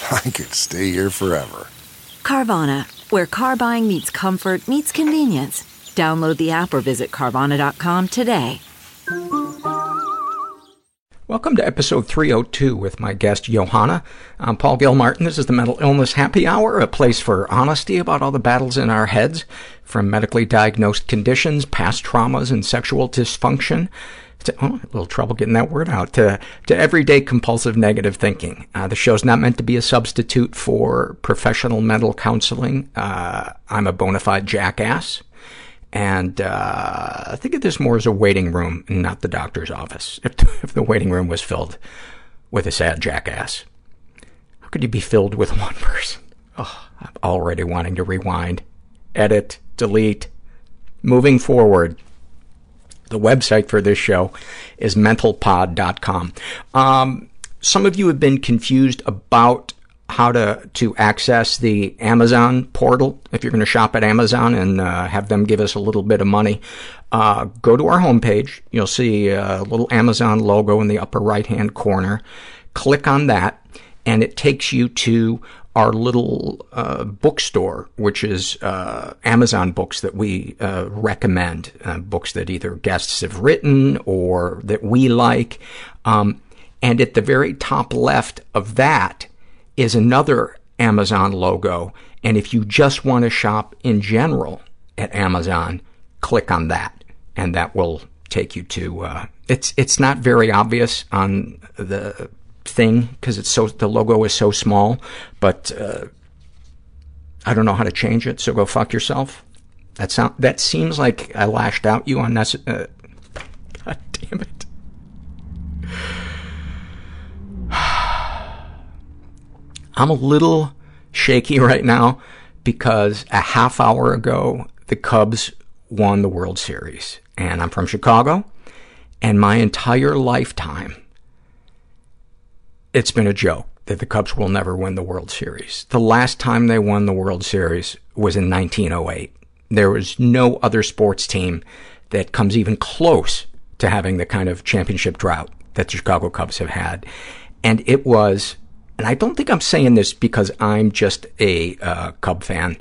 I could stay here forever. Carvana, where car buying meets comfort, meets convenience. Download the app or visit Carvana.com today. Welcome to episode 302 with my guest, Yohana. I'm Paul Gilmartin. This is the Mental Illness Happy Hour, a place for honesty about all the battles in our heads, from medically diagnosed conditions, past traumas, and sexual dysfunction, to, oh, a little trouble getting that word out, to, to everyday compulsive negative thinking. Uh, the show's not meant to be a substitute for professional mental counseling. Uh, I'm a bona fide jackass. And uh, think of this more as a waiting room, not the doctor's office. If, if the waiting room was filled with a sad jackass, how could you be filled with one person? Oh, I'm already wanting to rewind, edit, delete. Moving forward, the website for this show is mentalpod.com. Um, some of you have been confused about how to to access the Amazon portal. If you're going to shop at Amazon and uh, have them give us a little bit of money, uh, go to our homepage. You'll see a little Amazon logo in the upper right-hand corner. Click on that, and it takes you to our little uh, bookstore, which is uh, Amazon books that we uh, recommend, uh, books that either guests have written or that we like. Um, and at the very top left of that is another Amazon logo. And if you just want to shop in general at Amazon, click on that, and that will take you to. Uh, it's it's not very obvious on the thing because it's so the logo is so small, but uh, I don't know how to change it. So go fuck yourself. That sound that seems like I lashed out you on that. Uh, God damn it. I'm a little shaky right now because a half hour ago, the Cubs won the World Series. And I'm from Chicago, and my entire lifetime, it's been a joke that the Cubs will never win the World Series. The last time they won the World Series was in 1908. There was no other sports team that comes even close to having the kind of championship drought that the Chicago Cubs have had. And it was and I don't think I'm saying this because I'm just a uh, Cub fan.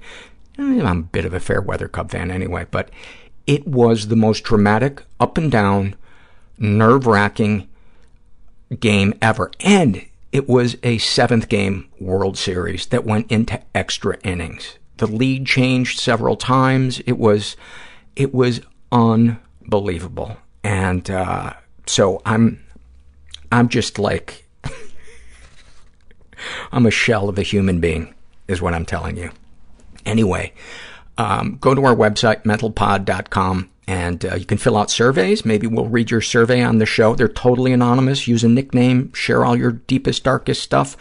I'm a bit of a fair weather Cub fan anyway, but it was the most dramatic, up and down, nerve-wracking game ever. And it was a seventh game World Series that went into extra innings. The lead changed several times. It was, it was unbelievable. And, uh, so I'm, I'm just like, I'm a shell of a human being, is what I'm telling you. Anyway, um, go to our website, mentalpod.com, and uh, you can fill out surveys. Maybe we'll read your survey on the show. They're totally anonymous. Use a nickname. Share all your deepest, darkest stuff.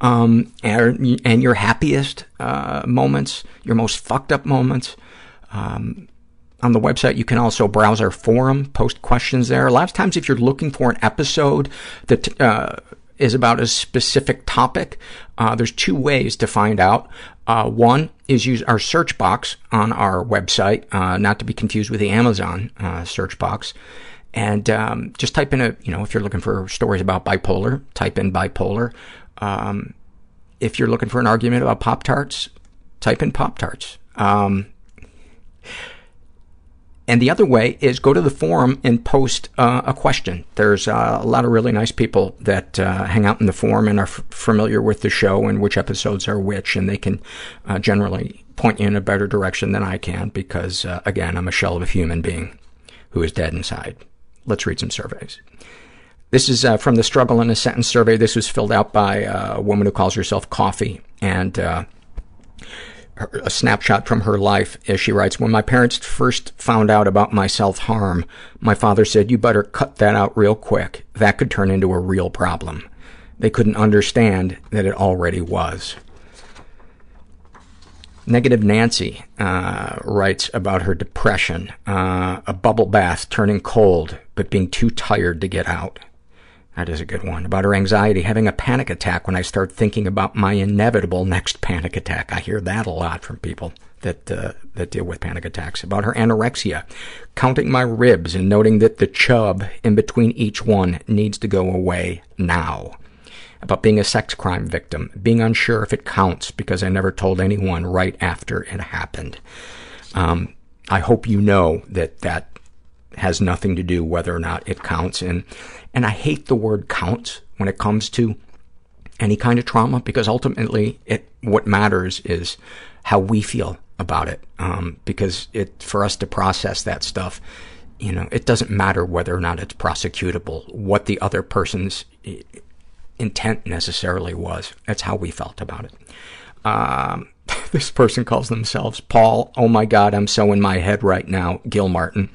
Um, and, and your happiest uh, moments, your most fucked up moments. Um, on the website, you can also browse our forum, post questions there. A lot of times if you're looking for an episode that uh, is about a specific topic, uh, there's two ways to find out. Uh, one is use our search box on our website, uh, not to be confused with the Amazon uh, search box. And um, just type in a, you know, if you're looking for stories about bipolar, type in bipolar. Um, if you're looking for an argument about Pop Tarts, type in Pop Tarts. Um, and the other way is go to the forum and post uh, a question. There's uh, a lot of really nice people that uh, hang out in the forum and are f- familiar with the show and which episodes are which, and they can uh, generally point you in a better direction than I can because, uh, again, I'm a shell of a human being who is dead inside. Let's read some surveys. This is uh, from the Struggle in a Sentence survey. This was filled out by a woman who calls herself Coffee, and a snapshot from her life as she writes, When my parents first found out about my self-harm, my father said, you better cut that out real quick. That could turn into a real problem. They couldn't understand that it already was. Negative Nancy uh, writes about her depression, uh, a bubble bath turning cold, but being too tired to get out. That is a good one. About her anxiety, having a panic attack when I start thinking about my inevitable next panic attack. I hear that a lot from people that uh, that deal with panic attacks. About her anorexia, counting my ribs and noting that the chub in between each one needs to go away now. About being a sex crime victim, being unsure if it counts because I never told anyone right after it happened. Um, I hope you know that that has nothing to do whether or not it counts. And, and I hate the word counts when it comes to any kind of trauma because ultimately it, what matters is how we feel about it. Um, because it, for us to process that stuff, you know, it doesn't matter whether or not it's prosecutable, what the other person's intent necessarily was. That's how we felt about it. Um, this person calls themselves Paul, oh my God, I'm so in my head right now, Gilmartin.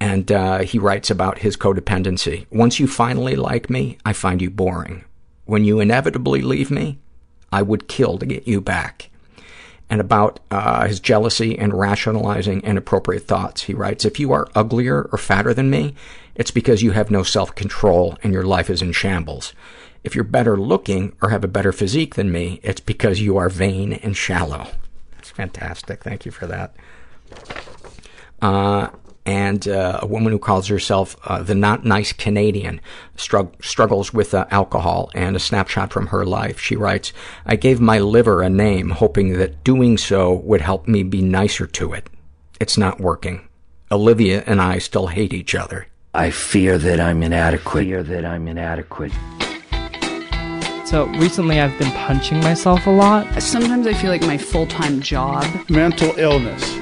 And uh, he writes about his codependency. Once you finally like me, I find you boring. When you inevitably leave me, I would kill to get you back. And about uh, his jealousy and rationalizing inappropriate thoughts, he writes, if you are uglier or fatter than me, it's because you have no self-control and your life is in shambles. If you're better looking or have a better physique than me, it's because you are vain and shallow. That's fantastic. Thank you for that. Uh, and uh, a woman who calls herself uh, the not nice Canadian strugg- struggles with uh, alcohol and a snapshot from her life. She writes, I gave my liver a name hoping that doing so would help me be nicer to it. It's not working. Olivia and I still hate each other. I fear that I'm inadequate. Fear that I'm inadequate. So recently I've been punching myself a lot. Sometimes I feel like my full-time job mental illness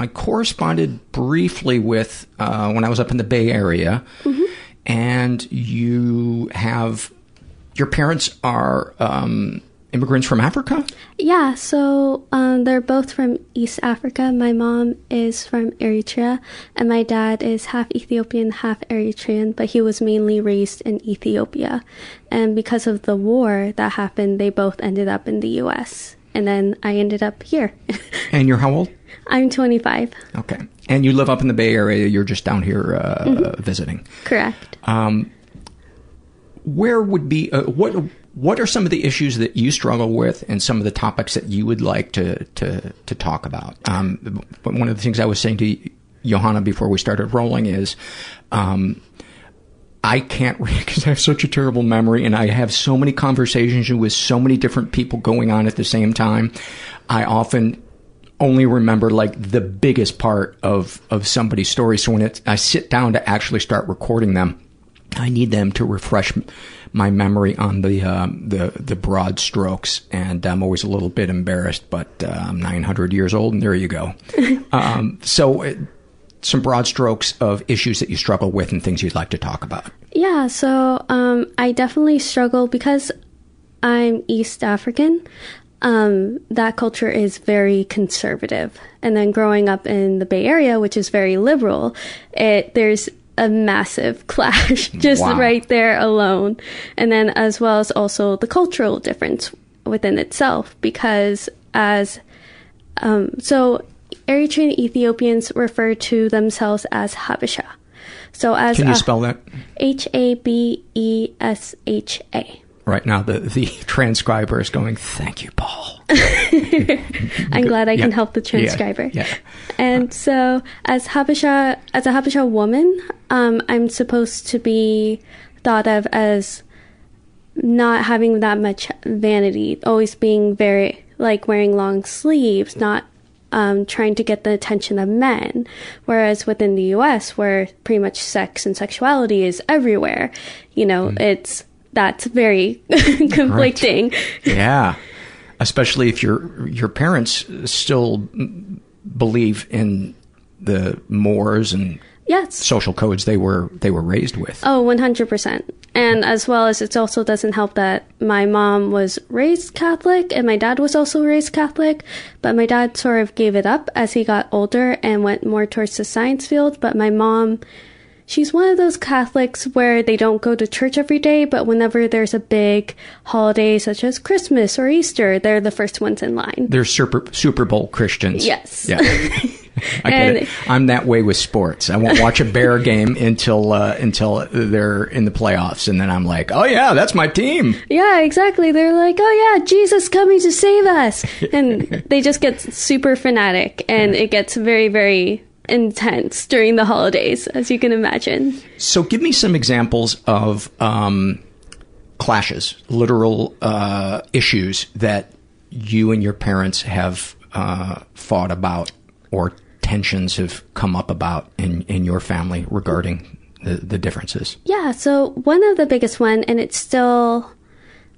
I corresponded briefly with uh, when I was up in the Bay Area, mm-hmm. and you have your parents are um, immigrants from Africa. Yeah, so um, they're both from East Africa. My mom is from Eritrea, and my dad is half Ethiopian, half Eritrean, but he was mainly raised in Ethiopia. And because of the war that happened, they both ended up in the U.S. And then I ended up here. and you're how old? I'm 25. Okay. And you live up in the Bay Area. You're just down here uh, Mhm. visiting. Correct. Um, where would be uh, what? What are some of the issues that you struggle with, and some of the topics that you would like to to to talk about? Um, one of the things I was saying to Yohana before we started rolling is, um, I can't because I have such a terrible memory, and I have so many conversations with so many different people going on at the same time. I often only remember like the biggest part of of somebody's story. So when it, I sit down to actually start recording them, I need them to refresh my memory on the um, the the broad strokes, and I'm always a little bit embarrassed. But uh, I'm 900 years old, and there you go. um, so. It, some broad strokes of issues that you struggle with and things you'd like to talk about. Yeah, so um, I definitely struggle because I'm East African. Um, that culture is very conservative, and then growing up in the Bay Area, which is very liberal, it there's a massive clash just Wow. right there alone, and then as well as also the cultural difference within itself because as um, so Eritrean Ethiopians refer to themselves as Habesha. So as Can you a- spell that? H A B E S H A. Right now, the the transcriber is going. Thank you, Paul. I'm glad I can help the transcriber. Yeah. And so, as Habesha, as a Habesha woman, um, I'm supposed to be thought of as not having that much vanity, always being very like wearing long sleeves, not um, trying to get the attention of men. Whereas within the U.S., where pretty much sex and sexuality is everywhere, you know, it's that's very conflicting. yeah, especially if your your parents still believe in the mores and Yes. social codes they were they were raised with. Oh, 100%. And as well as it also doesn't help that my mom was raised Catholic and my dad was also raised Catholic, but my dad sort of gave it up as he got older and went more towards the science field. But my mom, she's one of those Catholics where they don't go to church every day, but whenever there's a big holiday such as Christmas or Easter, they're the first ones in line. They're Super Super Bowl Christians. Yes. Yeah. I get it. I'm that way with sports. I won't watch a Bear game until uh, until they're in the playoffs, and then I'm like, oh yeah, that's my team. Yeah, exactly. They're like, oh yeah, Jesus coming to save us. And they just get super fanatic and it gets very, very intense during the holidays, as you can imagine. So give me some examples of um, clashes, literal uh, issues that you and your parents have uh, fought about or tensions have come up about in, in your family regarding the, the differences. Yeah, so one of the biggest one, and it's still,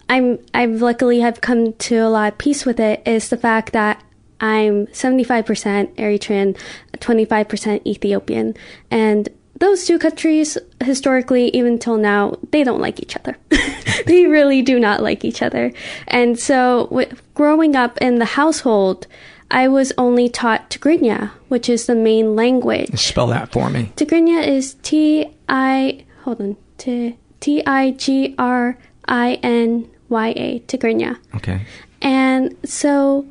I'm, I've luckily have come to a lot of peace with it, is the fact that I'm 75% Eritrean, 25% Ethiopian, and those two countries, historically, even till now, they don't like each other. they really do not like each other. And so, w- growing up in the household, I was only taught Tigrinya, which is the main language. Spell that for me. Tigrinya is T I hold on T I G R I N Y A, Tigrinya, Okay. and so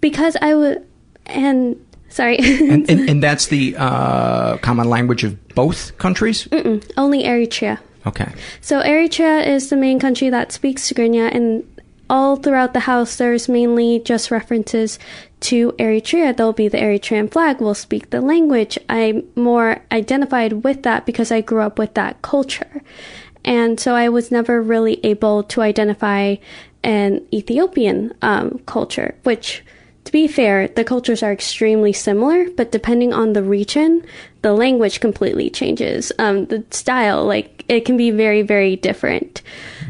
because I would and sorry and, and, and that's the uh, common language of both countries? Mm-mm, only Eritrea. Okay. So Eritrea is the main country that speaks Tigrinya, and all throughout the house, there's mainly just references to Eritrea. There'll be the Eritrean flag. We'll speak the language. I'm more identified with that because I grew up with that culture. And so I was never really able to identify an Ethiopian um, culture, which, to be fair, the cultures are extremely similar, but depending on the region, the language completely changes. Um, the style, like, it can be very, very different.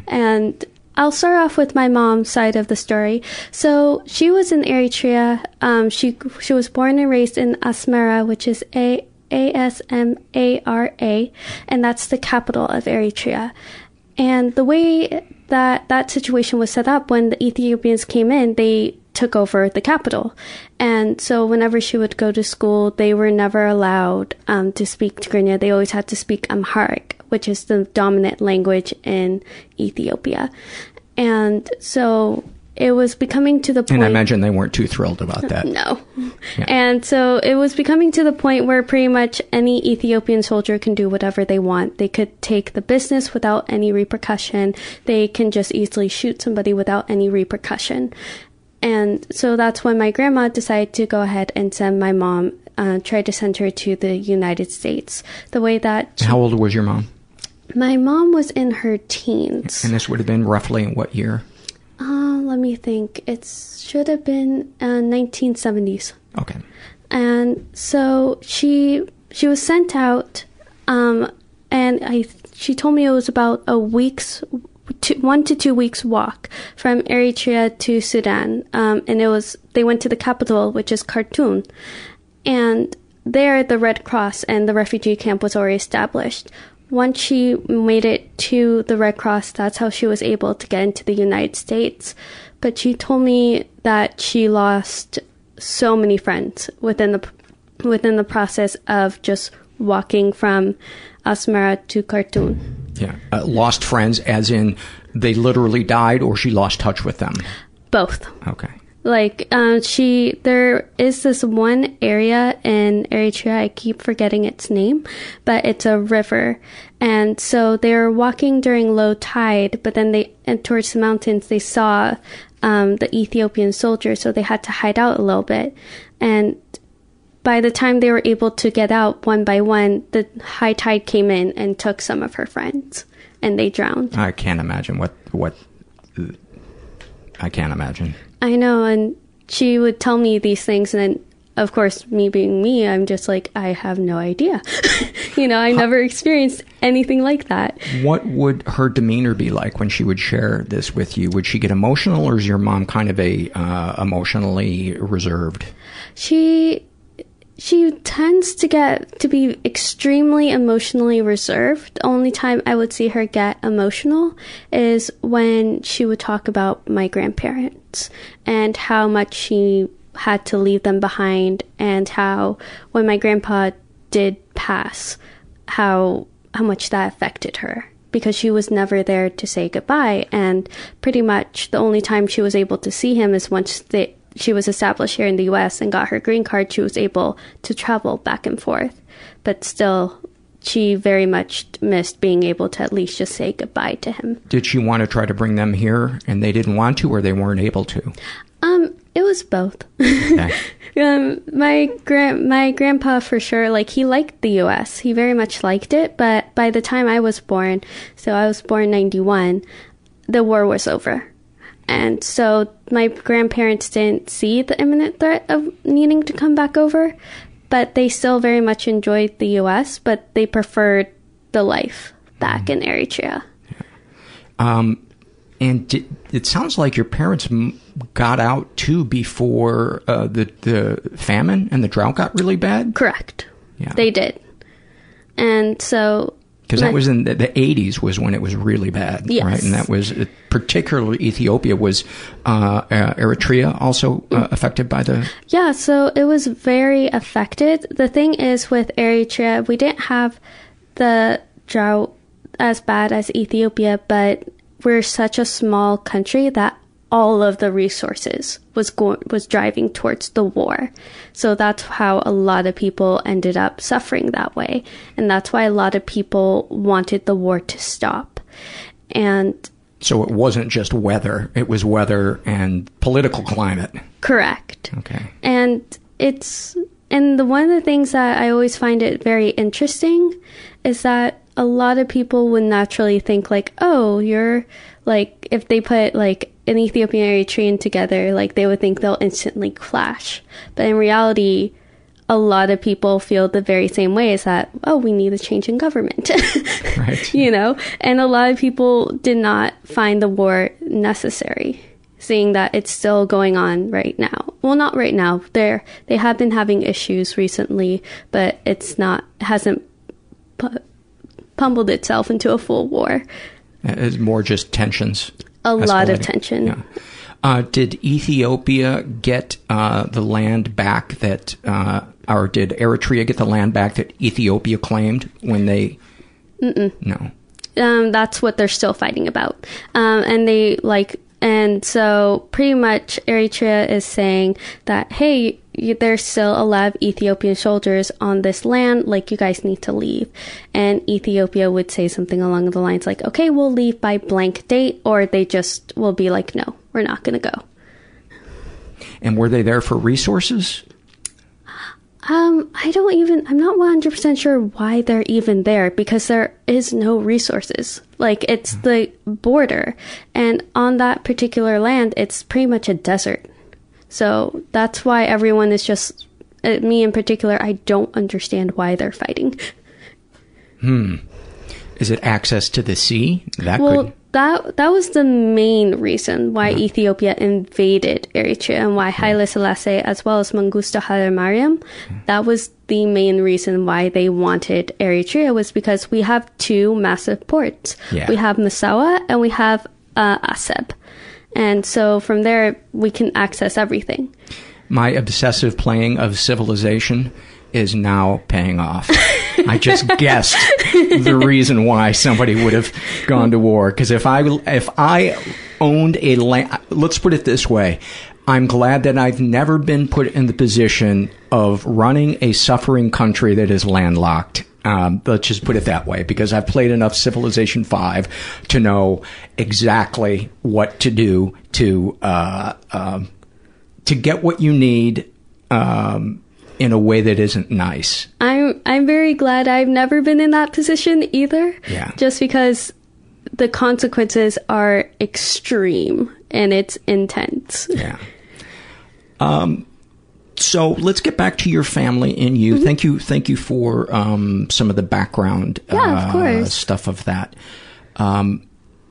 And I'll start off with my mom's side of the story. So she was in Eritrea. Um, she she was born and raised in Asmara, which is a a s m a r a, and that's the capital of Eritrea. And the way that that situation was set up when the Ethiopians came in, they took over the capital. And so whenever she would go to school, they were never allowed um, to speak Tigrinya. They always had to speak Amharic, which is the dominant language in Ethiopia. And so it was becoming to the point. And I imagine they weren't too thrilled about that. No. And so it was becoming to the point where pretty much any Ethiopian soldier can do whatever they want. They could take the business without any repercussion. They can just easily shoot somebody without any repercussion. And so that's when my grandma decided to go ahead and send my mom, uh, try to send her to the United States. The way that How old was your mom? my mom was in her teens. And this would have been roughly in what year? Um, let me think. It should have been uh, 1970s. Okay. And so she she was sent out, um, and I she told me it was about a week's two, one to two weeks walk from Eritrea to Sudan, um, and it was they went to the capital, which is Khartoum, and there the Red Cross and the refugee camp was already established. Once she made it to the Red Cross, that's how she was able to get into the United States. But she told me that she lost so many friends within the within the process of just walking from Asmara to Khartoum. Yeah. Uh, lost friends, as in they literally died, or she lost touch with them. Both. Okay. Like um, she, there is this one area in Eritrea. I keep forgetting its name, but it's a river, and so they were walking during low tide. But then they, and towards the mountains, they saw um, the Ethiopian soldiers, so they had to hide out a little bit. And by the time they were able to get out one by one, the high tide came in and took some of her friends, and they drowned. I can't imagine what what. I can't imagine. I know, and she would tell me these things, and then, of course, me being me, I'm just like, I have no idea. you know, I never experienced anything like that. What would her demeanor be like when she would share this with you? Would she get emotional, or is your mom kind of a uh, emotionally reserved? She she tends to get to be extremely emotionally reserved. The only time I would see her get emotional is when she would talk about my grandparents and how much she had to leave them behind and how when my grandpa did pass how how much that affected her because she was never there to say goodbye and pretty much the only time she was able to see him is once they she was established here in the US and got her green card, she was able to travel back and forth. But still, she very much missed being able to at least just say goodbye to him. Did she want to try to bring them here and they didn't want to or they weren't able to? Um, it was both. Okay. um, my grand my grandpa for sure like he liked the US. He very much liked it, but by the time I was born, so I was born 91, the war was over. And so my grandparents didn't see the imminent threat of needing to come back over, but they still very much enjoyed the US, but they preferred the life back in Eritrea. Um, and it sounds like your parents m- got out too before uh, the the famine and the drought got really bad. Correct. Yeah. They did. And so Because that was in the, the 80s was when it was really bad, Yes. right? And that was particularly Ethiopia was uh, uh, Eritrea also uh, affected by the Yeah, so it was very affected. The thing is with Eritrea, we didn't have the drought as bad as Ethiopia, but we're such a small country that all of the resources was going was driving towards the war. So that's how a lot of people ended up suffering that way. And that's why a lot of people wanted the war to stop. And so it wasn't just weather; it was weather and political climate. correct. Okay. And it's and the one of the things that I always find it very interesting is that a lot of people would naturally think like, oh, you're like if they put like an Ethiopian Eritrean together, like they would think they'll instantly clash. But in reality, a lot of people feel the very same way is that, oh, we need a change in government. Right. you know? And a lot of people did not find the war necessary, seeing that it's still going on right now. Well, not right now. They're, they have been having issues recently, but it's not, hasn't pu- pummeled itself into a full war. It's more just tensions. A lot of tension. Yeah. Uh, did Ethiopia get uh, the land back that, uh, or did Eritrea get the land back that Ethiopia claimed when they? Mm-mm. No. um, that's what they're still fighting about. Um, and they like, and so pretty much Eritrea is saying that, hey, there's still a lot of Ethiopian soldiers on this land, like you guys need to leave. And Ethiopia would say something along the lines like, okay, we'll leave by blank date, or they just will be like, no, we're not going to go. And were they there for resources? Um, I don't even, I'm not 100% sure why they're even there because there is no resources. Like, it's the border. And on that particular land, it's pretty much a desert. So that's why everyone is just, uh, me in particular, I don't understand why they're fighting. Hmm. Is it access to the sea? That well, could. that that was the main reason why Ethiopia invaded Eritrea and why Haile Selassie, as well as Mengistu Haile Mariam, that was the main reason why they wanted Eritrea was because we have two massive ports. Yeah. We have Massawa and we have uh, Aseb, and so from there we can access everything. My obsessive playing of Civilization is now paying off. I just guessed the reason why somebody would have gone to war. Because if I if I owned a land, let's put it this way. I'm glad that I've never been put in the position of running a suffering country that is landlocked. Um, let's just put it that way, because I've played enough Civilization Five to know exactly what to do to uh, um, to get what you need um, in a way that isn't nice. I'm I'm very glad I've never been in that position either. Yeah. Just because the consequences are extreme and it's intense. Yeah. Um, so let's get back to your family and you. Thank you, thank you for um, some of the background Yeah, of uh, course. stuff of that. Um,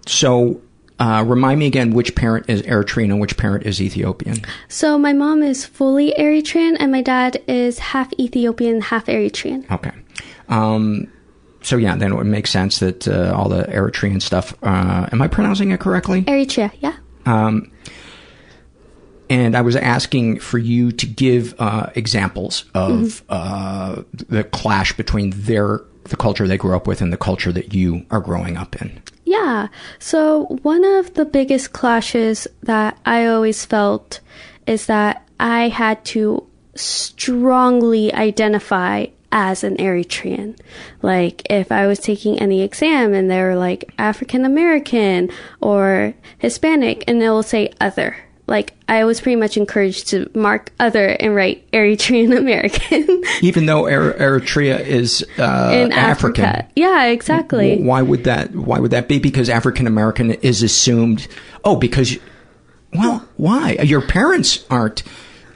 so uh, remind me again which parent is Eritrean and which parent is Ethiopian. So my mom is fully Eritrean and my dad is half Ethiopian, half Eritrean. Okay. Um, so yeah, then it would make sense that uh, all the Eritrean stuff. Uh, am I pronouncing it correctly? Eritrea, yeah. Um, and I was asking for you to give uh, examples of uh, the clash between their the culture they grew up with and the culture that you are growing up in. Yeah. So one of the biggest clashes that I always felt is that I had to strongly identify as an Eritrean. Like if I was taking any exam and they were like African American or Hispanic and they will say other. Like I was pretty much encouraged to mark other and write Eritrean American Even though er- Eritrea is uh, in African, Africa. Yeah, exactly. why would that? Why would that be? Because African American is assumed. Oh, because well, why? Your parents aren't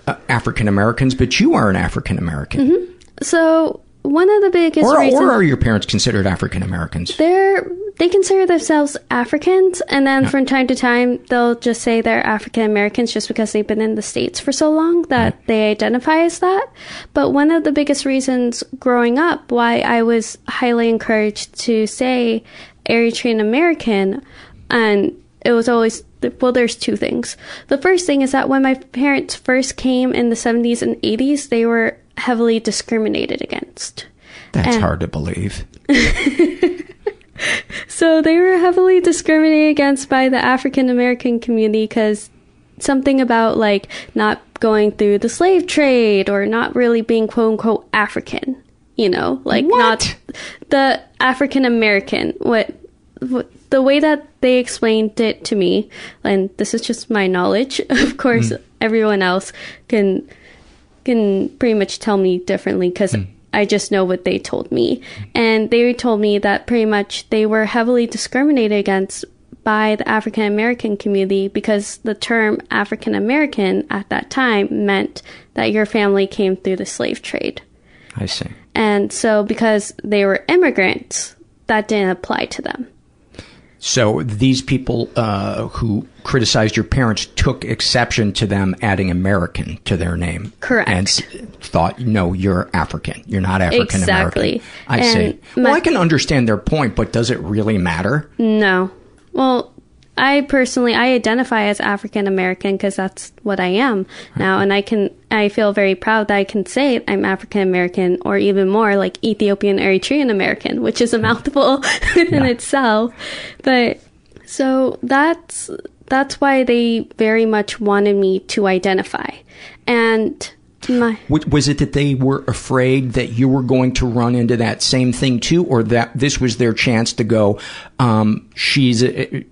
uh, African Americans, but you are an African American. So one of the biggest Or, reasons or are your parents considered African Americans? they're they consider themselves Africans, and then from time to time they'll just say they're African Americans just because they've been in the states for so long that they identify as that. But one of the biggest reasons growing up why I was highly encouraged to say Eritrean American, and it was always well, there's two things. The first thing is that when my parents first came in the 70s and 80s, they were heavily discriminated against. That's And- hard to believe. So they were heavily discriminated against by the African American community because something about like not going through the slave trade or not really being quote unquote African, you know, like not the African American. What, what the way that they explained it to me, and this is just my knowledge. Of course, hmm. everyone else can can pretty much tell me differently because hmm. I just know what they told me. And they told me that pretty much they were heavily discriminated against by the African American community because the term African American at that time meant that your family came through the slave trade. I see. And so because they were immigrants, that didn't apply to them. So these people uh, who criticized your parents took exception to them adding American to their name. Correct. And thought, no, you're African. You're not African American. Exactly. I And see. well, I can understand their point, but does it really matter? No. Well, I personally I identify as African American because that's what I am now, and I can I feel very proud that I can say I'm African American or even more like Ethiopian Eritrean American, which is a mm. mouthful within itself. But so that's that's why they very much wanted me to identify, and my Was it that they were afraid that you were going to run into that same thing too, or that this was their chance to go, um, she's a,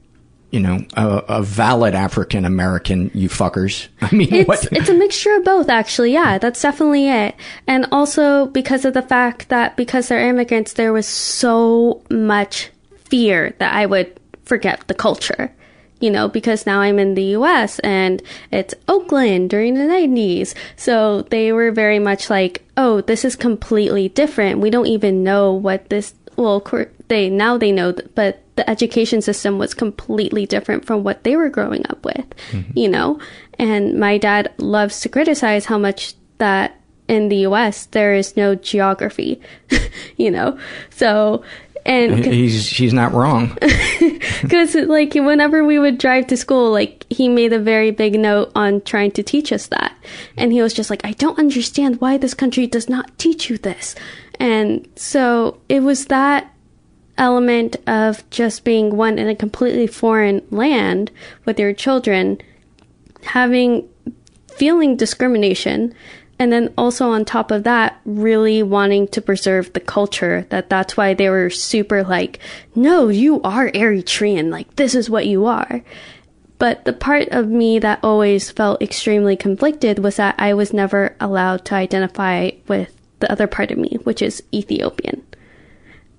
you know, a, a valid African American, you fuckers. I mean, it's what? it's a mixture of both actually yeah that's definitely it and also because of the fact that because they're immigrants there was so much fear that i would forget the culture you know because now i'm in the us and it's oakland during the 90s so they were very much like oh this is completely different. We don't even know what this well they now they know but the education system was completely different from what they were growing up with mm-hmm. you know? And my dad loves to criticize how much that in the US there is no geography you know? So and He's he's not wrong. because like whenever we would drive to school like he made a very big note on trying to teach us that and he was just like i don't understand why this country does not teach you this and so it was that element of just being one in a completely foreign land with your children having feeling discrimination and then also on top of that really wanting to preserve the culture that that's why they were super like no you are eritrean like this is what you are but the part of me that always felt extremely conflicted was that i was never allowed to identify with the other part of me which is ethiopian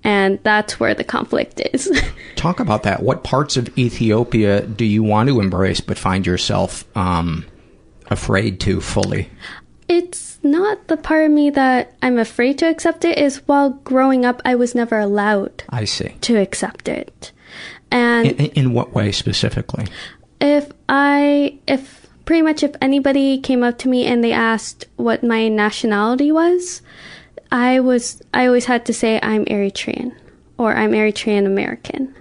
and that's where the conflict is Talk about that. What parts of Ethiopia do you want to embrace but find yourself um, afraid to fully? It's not the part of me that I'm afraid to accept it is while growing up I was never allowed I see. to accept it. And In, in what way specifically? if I if pretty much if anybody came up to me and they asked what my nationality was, I was I always had to say I'm Eritrean or I'm Eritrean American.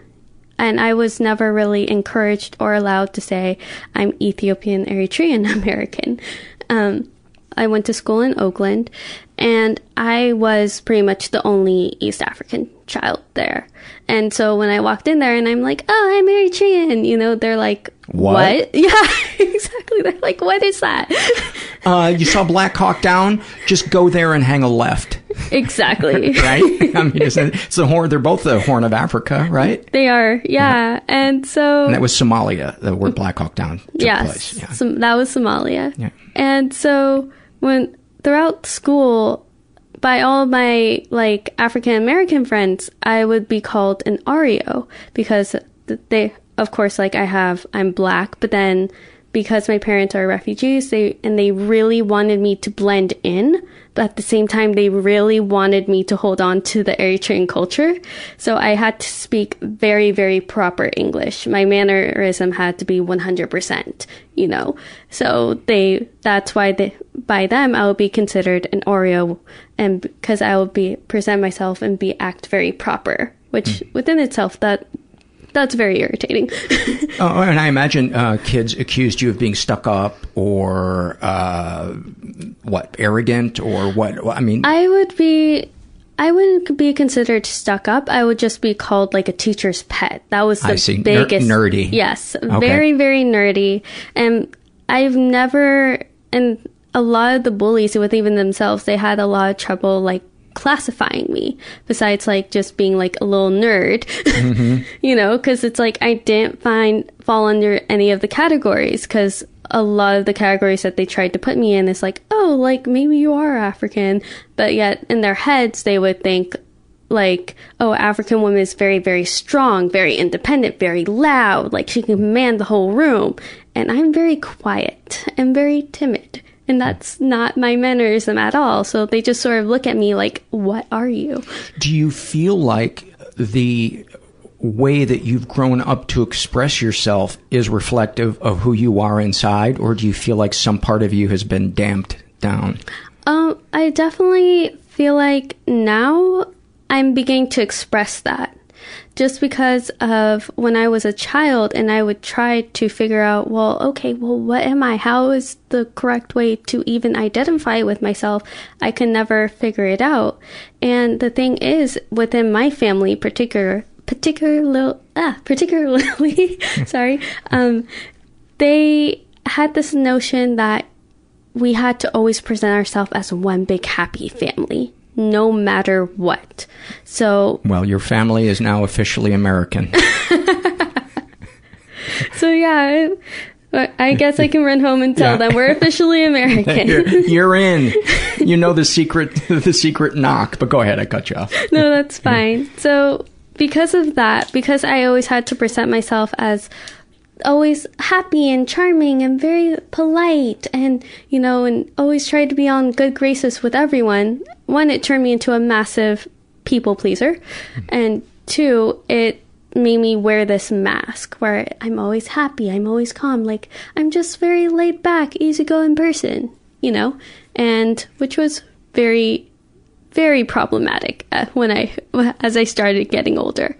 And I was never really encouraged or allowed to say I'm Ethiopian Eritrean American. Um, I went to school in Oakland, and I was pretty much the only East African child there. And so when I walked in there and I'm like, oh, I'm Eritrean, you know, they're like, What? Yeah, exactly. They're like, what is that? Uh, you saw Black Hawk Down? Just go there and hang a left, exactly. right? I mean, it's, it's the horn. They're both the Horn of Africa, right? They are, yeah. And so, And that was Somalia, the where Black Hawk Down took yes, place. Yeah. Som- that was Somalia. Yeah. And so when throughout school, by all my like African American friends, I would be called an Oreo because they, of course, like I have, I'm black, but then because my parents are refugees, they and they really wanted me to blend in, but at the same time, they really wanted me to hold on to the Eritrean culture. So I had to speak very, very proper English. My mannerism had to be 100%, you know. So they, that's why they, by them, I would be considered an Oreo and because I would be, present myself and be act very proper, which within itself, that, that's very irritating. Oh, and I imagine uh, kids accused you of being stuck up or uh, what arrogant or what? I mean, I would be I wouldn't be considered stuck up. I would just be called like a teacher's pet. That was the I see. Ner- biggest nerdy. Yes, Okay. very very nerdy. And I've never and a lot of the bullies with even themselves, they had a lot of trouble like classifying me. Besides like just being like a little nerd. Mm-hmm. You know because it's like i didn't find fall under any of the categories because a lot of the categories that they tried to put me in is like oh like maybe you are african. But yet in their heads they would think like oh african woman is very very strong very independent very loud like she can command the whole room. And i'm very quiet and very timid and that's not my mannerism at all so they just sort of look at me like what are you do you feel like the way that you've grown up to express yourself is reflective of who you are inside, or do you feel like some part of you has been damped down? Um, I definitely feel like now I'm beginning to express that. Just because of when I was a child and I would try to figure out, well, okay, well, what am I? How is the correct way to even identify with myself? I can never figure it out. And the thing is, within my family, particular, particular, ah, particularly, sorry, um, they had this notion that we had to always present ourselves as one big happy family, no matter what. So, Well, your family is now officially American. so yeah, I, I guess I can run home and tell Yeah. them we're officially American. you're, you're in. You know the secret, the secret knock. But go ahead, I cut you off. no, that's fine. So, because of that, because I always had to present myself as always happy and charming and very polite and, you know, and always tried to be on good graces with everyone, one, it turned me into a massive people pleaser. Hmm. And two, it made me wear this mask where I'm always happy, I'm always calm, like I'm just very laid back, easygoing person, you know? And which was very very problematic uh, when I as I started getting older.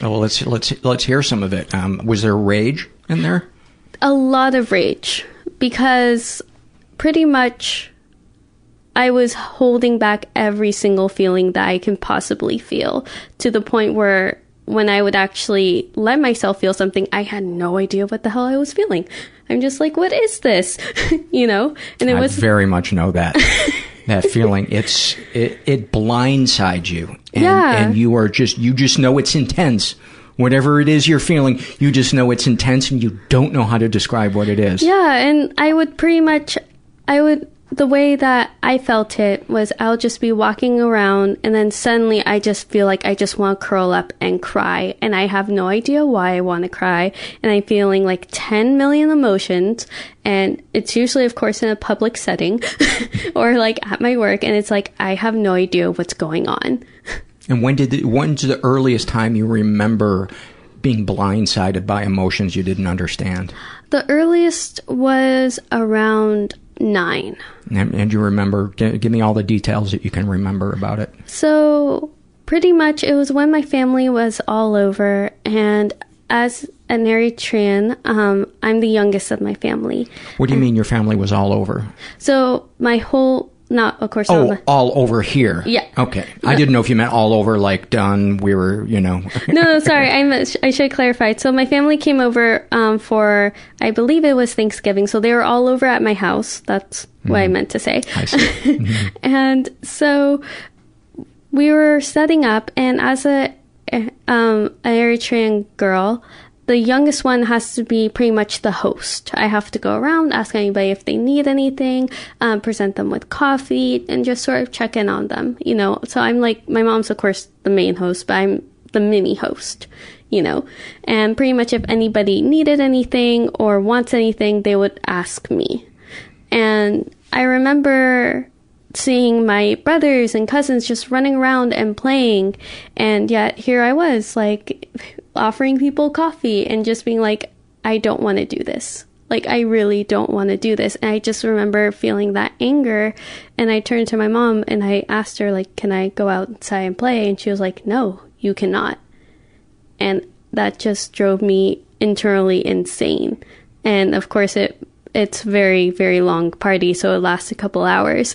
Oh, well, let's let's let's hear some of it. Um, was there rage in there? A lot of rage because pretty much I was holding back every single feeling that I can possibly feel to the point where when I would actually let myself feel something, I had no idea what the hell I was feeling. I'm just like, what is this? you know? And it I was very much know that. that feeling. It's it, it blindsides you. And, Yeah. and you are just you just know it's intense. Whatever it is you're feeling you just know it's intense and you don't know how to describe what it is. Yeah, and I would pretty much, I would, the way that I felt it was I'll just be walking around and then suddenly I just feel like I just want to curl up and cry. And I have no idea why I want to cry. And I'm feeling like 10 million emotions. And it's usually, of course, in a public setting or like at my work. And it's like, I have no idea what's going on. and when did the, when's the earliest time you remember being blindsided by emotions you didn't understand The earliest was around nine. and, and you remember give me all the details that you can remember about it So, pretty much, it was when my family was all over, and as an Eritrean, um, I'm the youngest of my family. what do you mean your family was all over So, my whole, not, of course, not oh my- all over here Yeah. okay i didn't know if you meant all over like done we were you know no, no, sorry. I I should clarify. So my family came over um, for, I believe it was Thanksgiving. So they were all over at my house. That's what I meant to say. I see. and so we were setting up, and as a um, an Eritrean girl, the youngest one has to be pretty much the host. I have to go around, ask anybody if they need anything, um, present them with coffee, and just sort of check in on them. You know, so I'm like my mom's of course the main host, but I'm the mini host. You know, and pretty much if anybody needed anything or wants anything, they would ask me. And I remember seeing my brothers and cousins just running around and playing, and yet here I was, like, offering people coffee and just being like, I don't want to do this. Like, I really don't want to do this. And I just remember feeling that anger. And I turned to my mom and I asked her, like, can I go outside and play? And she was like, no, you cannot. And that just drove me internally insane. And of course, it it's very very long party, so it lasts a couple hours.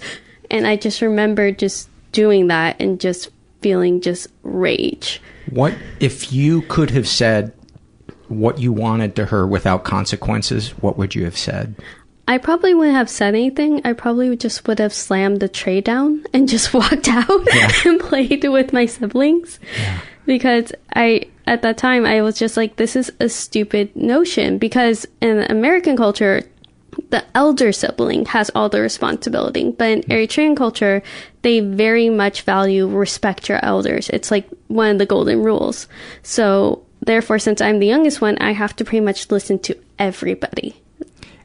And I just remember just doing that and just feeling just rage. What if you could have said what you wanted to her without consequences? What would you have said? I probably wouldn't have said anything. I probably just would have slammed the tray down and just walked out and played with my siblings. Because I, at that time, I was just like, this is a stupid notion. Because in American culture, the elder sibling has all the responsibility. But in Eritrean culture, they very much value respect your elders. It's like one of the golden rules. So, therefore, since I'm the youngest one, I have to pretty much listen to everybody.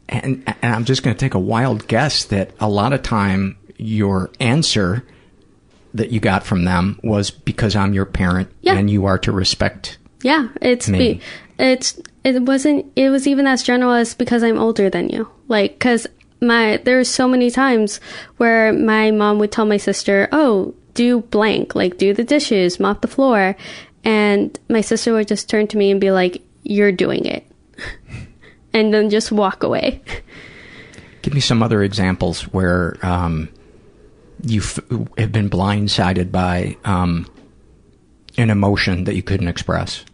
And, and I'm just going to take a wild guess that a lot of time your answer that you got from them was because I'm your parent Yeah. and you are to respect. Yeah, it's Me. it's it wasn't it was even as general as because I'm older than you. Like cuz my there there's so many times where my mom would tell my sister, "Oh, do blank, like do the dishes, mop the floor." And my sister would just turn to me and be like, "You're doing it." and then just walk away. Give me some other examples where um, you have been blindsided by um, an emotion that you couldn't express.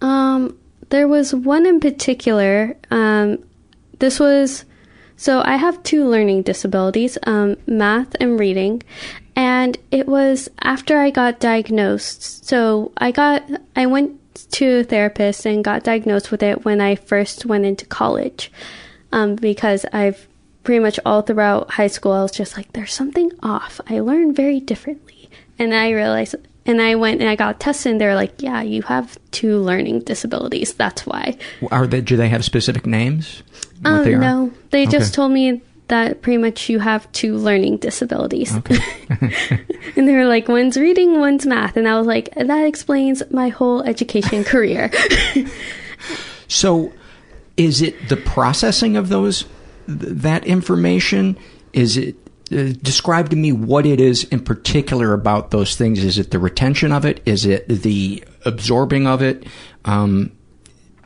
Um, there was one in particular. Um, this was so I have two learning disabilities, um, math and reading, and it was after I got diagnosed. So I got I went to a therapist and got diagnosed with it when I first went into college. Um, because I've pretty much all throughout high school, I was just like, there's something off. I learn very differently. And I realized, and I went and I got tested, and they're like, yeah, you have two learning disabilities. That's why. Are they? Do they have specific names? What Um, they are? no, they just told me that pretty much you have two learning disabilities. and they were like, one's reading, one's math. And I was like, that explains my whole education career. So, is it the processing of those th- that information? Is it uh, describe to me what it is in particular about those things? Is it the retention of it? Is it the absorbing of it? Um,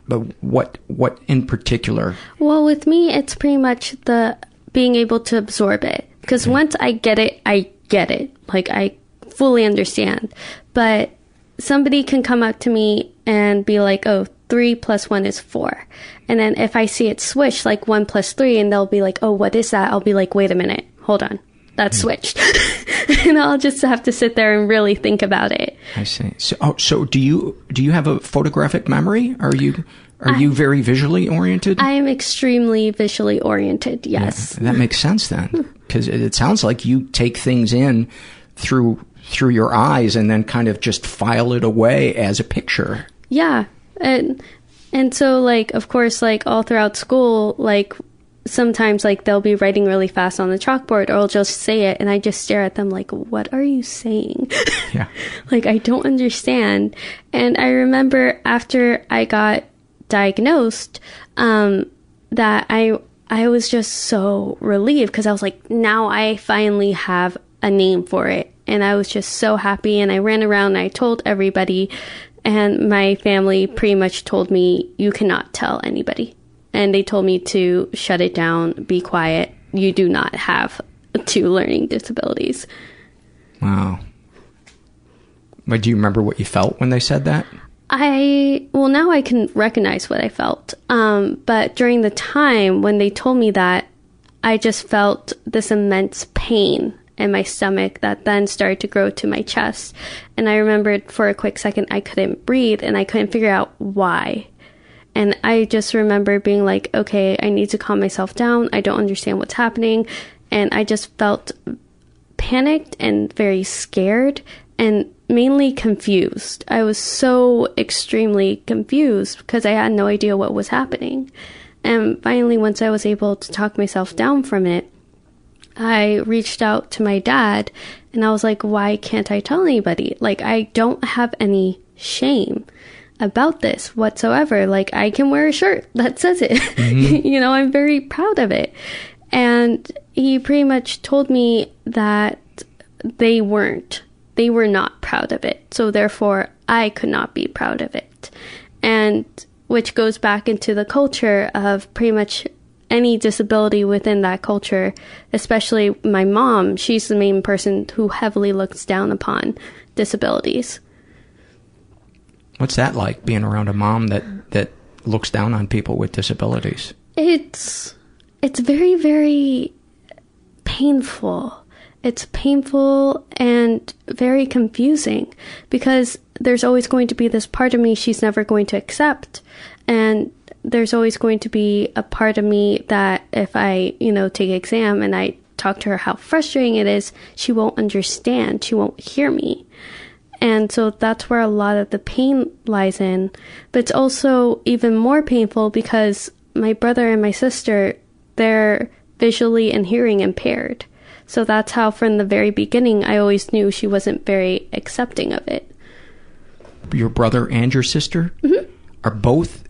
but what what in particular? well, with me, it's pretty much the being able to absorb it. Because once I get it, I get it. Like, I fully understand. But somebody can come up to me and be like, oh, three plus one is four. And then if I see it switch, like one plus three, and they'll be like, oh, what is that? I'll be like, wait a minute, hold on. That's hmm. switched. and I'll just have to sit there and really think about it. I see. So, oh, so do you do you have a photographic memory? Are you are you very visually oriented? I am extremely visually oriented, yes. That makes sense then, because it, it sounds like you take things in through through your eyes and then kind of just file it away as a picture. Yeah. And and so like of course like all throughout school like sometimes like they'll be writing really fast on the chalkboard or I'll just say it and I just stare at them like what are you saying? Yeah. like I don't understand. And I remember after I got diagnosed um that I I was just so relieved because I was like now I finally have a name for it and I was just so happy and I ran around and I told everybody and my family pretty much told me you cannot tell anybody and they told me to shut it down be quiet you do not have two learning disabilities Wow. But do you remember what you felt when they said that? I well now I can recognize what I felt. Um, but during the time when they told me that, I just felt this immense pain in my stomach that then started to grow to my chest. And I remembered for a quick second I couldn't breathe and I couldn't figure out why. And I just remember being like, okay, I need to calm myself down. I don't understand what's happening. And I just felt panicked and very scared and mainly confused. I was so extremely confused because I had no idea what was happening. And finally, once I was able to talk myself down from it, I reached out to my dad and I was like, why can't I tell anybody? Like, I don't have any shame about this whatsoever. Like, I can wear a shirt that says it. Mm-hmm. you know, I'm very proud of it. And he pretty much told me that they weren't. They were not proud of it. So therefore, I could not be proud of it. And which goes back into the culture of pretty much any disability within that culture, especially my mom. She's the main person who heavily looks down upon disabilities. What's that like being around a mom that that looks down on people with disabilities? It's it's very very painful. It's painful and very confusing because there's always going to be this part of me she's never going to accept and there's always going to be a part of me that if I, you know, take exam and I talk to her how frustrating it is, she won't understand. She won't hear me. And so that's where a lot of the pain lies in. But it's also even more painful because my brother and my sister, they're visually and hearing impaired. So that's how, from the very beginning, I always knew she wasn't very accepting of it. Your brother and your sister mm-hmm. are both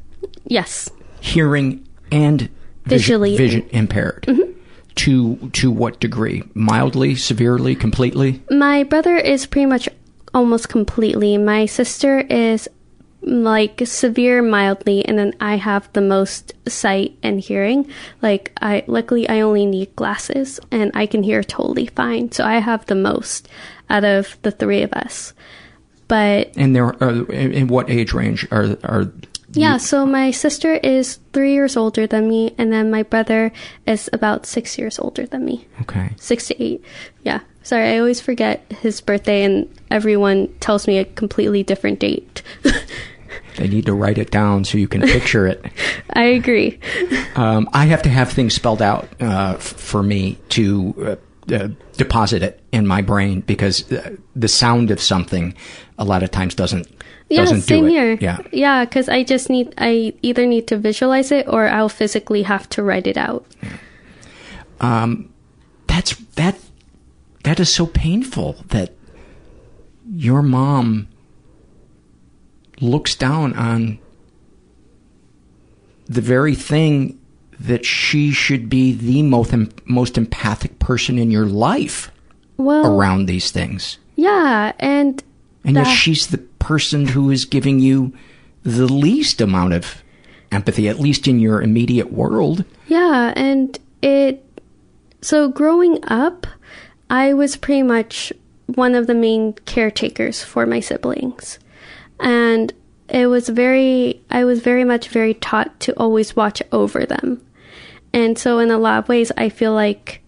Yes. hearing and vision- Visually. vision impaired. Mm-hmm. To to what degree? Mildly, severely, completely? My brother is pretty much almost completely. My sister is like severe mildly and then I have the most sight and hearing. Like I luckily I only need glasses and I can hear totally fine. So I have the most out of the three of us. But And there are in in what age range are are yeah, so my sister is 3 years older than me and then my brother is about 6 years older than me. okay? six to eight. Yeah. Sorry, I always forget his birthday, and everyone tells me a completely different date. They need to write it down so you can picture it. I agree. Um, I have to have things spelled out uh, f- for me to uh, uh, deposit it in my brain because uh, the sound of something a lot of times doesn't Yeah, doesn't same do it. here. Yeah. Yeah, because I just need, I either need to visualize it or I'll physically have to write it out. Um, that's that that is so painful that your mom looks down on the very thing that she should be the most most empathic person in your life Well, around these things. yeah, and And yet she's the person who is giving you the least amount of empathy, at least in your immediate world. Yeah, and it. So growing up, I was pretty much one of the main caretakers for my siblings. And it was very, I was very much very taught to always watch over them. And so, in a lot of ways, I feel like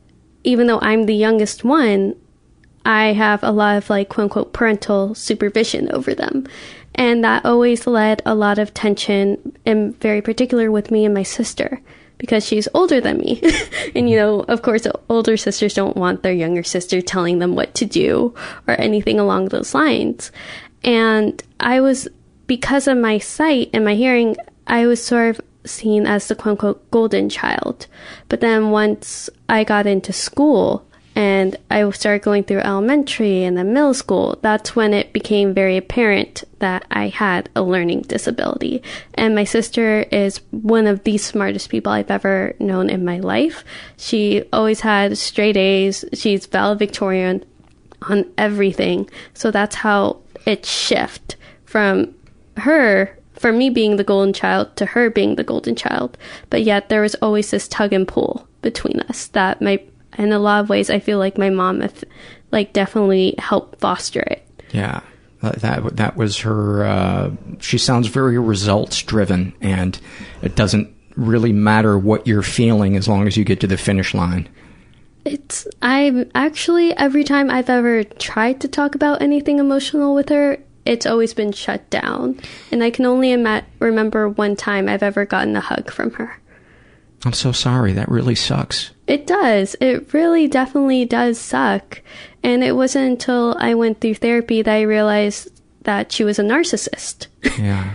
even though I'm the youngest one, I have a lot of like quote unquote parental supervision over them. And that always led a lot of tension, and very particular with me and my sister, because she's older than me. and you know, of course, older sisters don't want their younger sister telling them what to do or anything along those lines. And I was, because of my sight and my hearing, I was sort of seen as the quote unquote golden child. But then once I got into school, and I started going through elementary and then middle school, that's when it became very apparent that I had a learning disability. And my sister is one of the smartest people I've ever known in my life. She always had straight A's. She's valedictorian on everything. So that's how it shift from her for me being the golden child to her being the golden child. But yet there was always this tug and pull between us that my in a lot of ways I feel like my mom like definitely helped foster it. Yeah, that that, that was her. Uh, she sounds very results driven, and it doesn't really matter what you're feeling as long as you get to the finish line. It's I actually every time I've ever tried to talk about anything emotional with her, it's always been shut down. And I can only ima- remember one time I've ever gotten a hug from her. I'm so sorry. That really sucks. It does. It really definitely does suck. And it wasn't until I went through therapy that I realized that she was a narcissist. Yeah.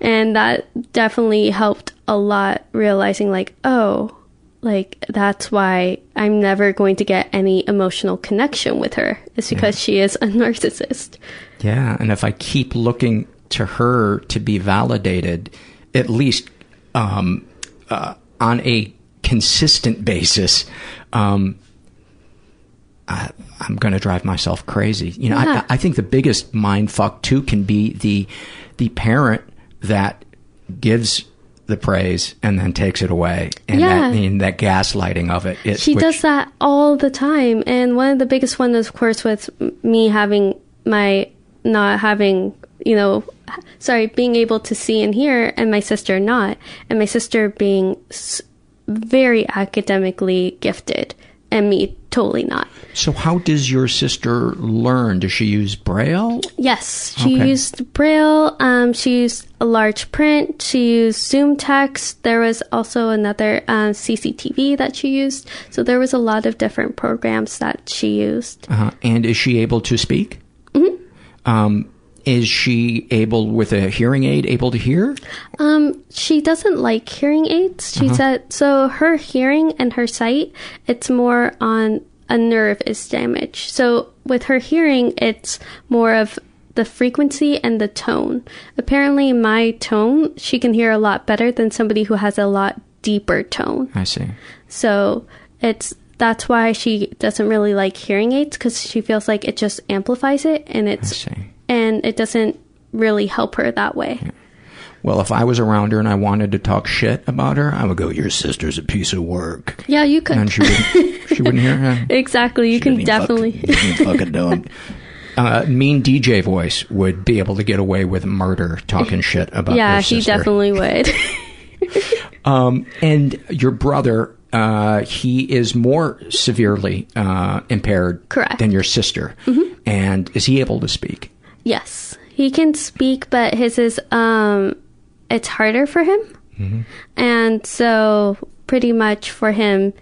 and that definitely helped a lot realizing like, oh, like that's why I'm never going to get any emotional connection with her. It's because she is a narcissist. Yeah, and if I keep looking to her to be validated, at least um, uh, on a consistent basis, um, I, I'm going to drive myself crazy. You know, Yeah. I, I think the biggest mind fuck too can be the the parent that gives the praise and then takes it away, and Yeah. that and that gaslighting of it. it she which- does that all the time and one of the biggest ones is of course with me having my not having you know sorry being able to see and hear and my sister not and my sister being s- very academically gifted and me totally not So, how does your sister learn? Does she use Braille? Yes, she Okay. used Braille. Um, she used a large print. She used Zoom text. There was also another um, CCTV that she used. So there was a lot of different programs that she used. Uh, and is she able to speak? Mhm. Um, is she able, with a hearing aid, able to hear? Um, she doesn't like hearing aids. She Uh-huh. said so. Her hearing and her sight, it's more on a nerve is damaged. So with her hearing, it's more of the frequency and the tone. Apparently, my tone she can hear a lot better than somebody who has a lot deeper tone. I see. So it's that's why she doesn't really like hearing aids because she feels like it just amplifies it and it's and it doesn't really help her that way. Well, if I was around her and I wanted to talk shit about her, I would go, "Your sister's a piece of work," Yeah, you could. and she wouldn't. she wouldn't hear. Uh, exactly. You can definitely. fucking do Uh, mean DJ voice would be able to get away with murder talking shit about. yeah, he definitely would. Um, and your brother, uh, he is more severely uh, impaired Correct. than your sister. Mhm. And is he able to speak? Yes, He can speak, but his is um, it's harder for him, Mm-hmm. and so pretty much for him,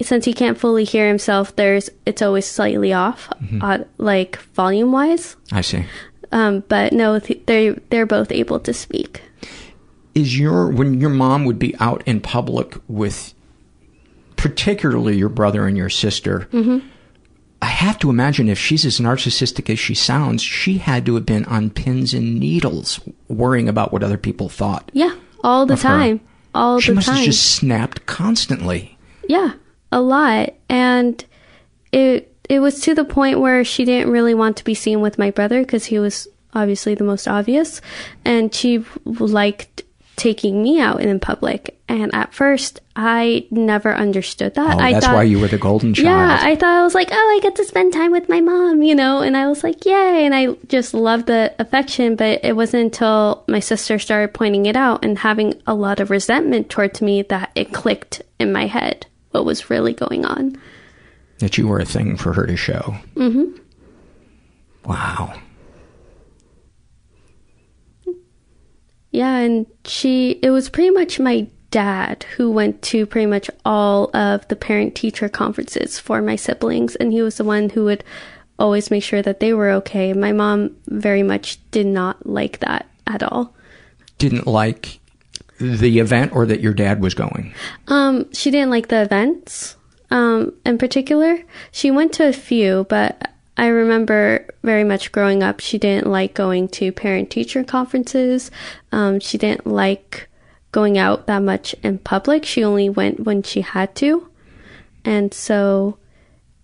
since he can't fully hear himself, there's it's always slightly off, Mhm. uh, like volume wise. I see. Um, but no, th- they they're both able to speak. Is your when your mom would be out in public with, particularly your brother and your sister? hmm I have to imagine if she's as narcissistic as she sounds, she had to have been on pins and needles, worrying about what other people thought. Yeah, all the Of her. time, all she the time. She must have just snapped constantly. Yeah, a lot. And it it was to the point where she didn't really want to be seen with my brother because he was obviously the most obvious, and she liked taking me out in public. And at first, I never understood that. Oh, I that's thought, why you were the golden child. Yeah, I thought I was like, oh, I get to spend time with my mom, you know, and I was like, yay, and I just loved the affection. But it wasn't until my sister started pointing it out and having a lot of resentment towards me that it clicked in my head what was really going on. that you were a thing for her to show. hmm Wow. Yeah, and she, it was pretty much my dad who went to pretty much all of the parent teacher conferences for my siblings, and he was the one who would always make sure that they were okay. My mom very much did not like that at all. Didn't like the event or that your dad was going. Um, she didn't like the events, um, in particular. She went to a few, but I remember very much growing up, she didn't like going to parent teacher conferences. Um, she didn't like going out that much in public. She only went when she had to. And so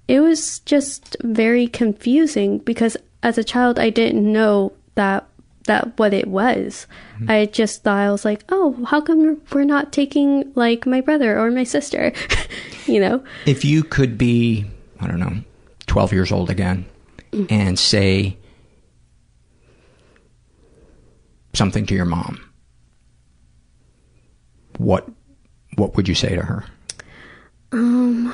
it was just very confusing because as a child, I didn't know that that what it was. I just thought I was like, oh, how come we're not taking like my brother or my sister? you know? If you could be, I don't know, 12 years old again and say something to your mom, what what would you say to her? Um,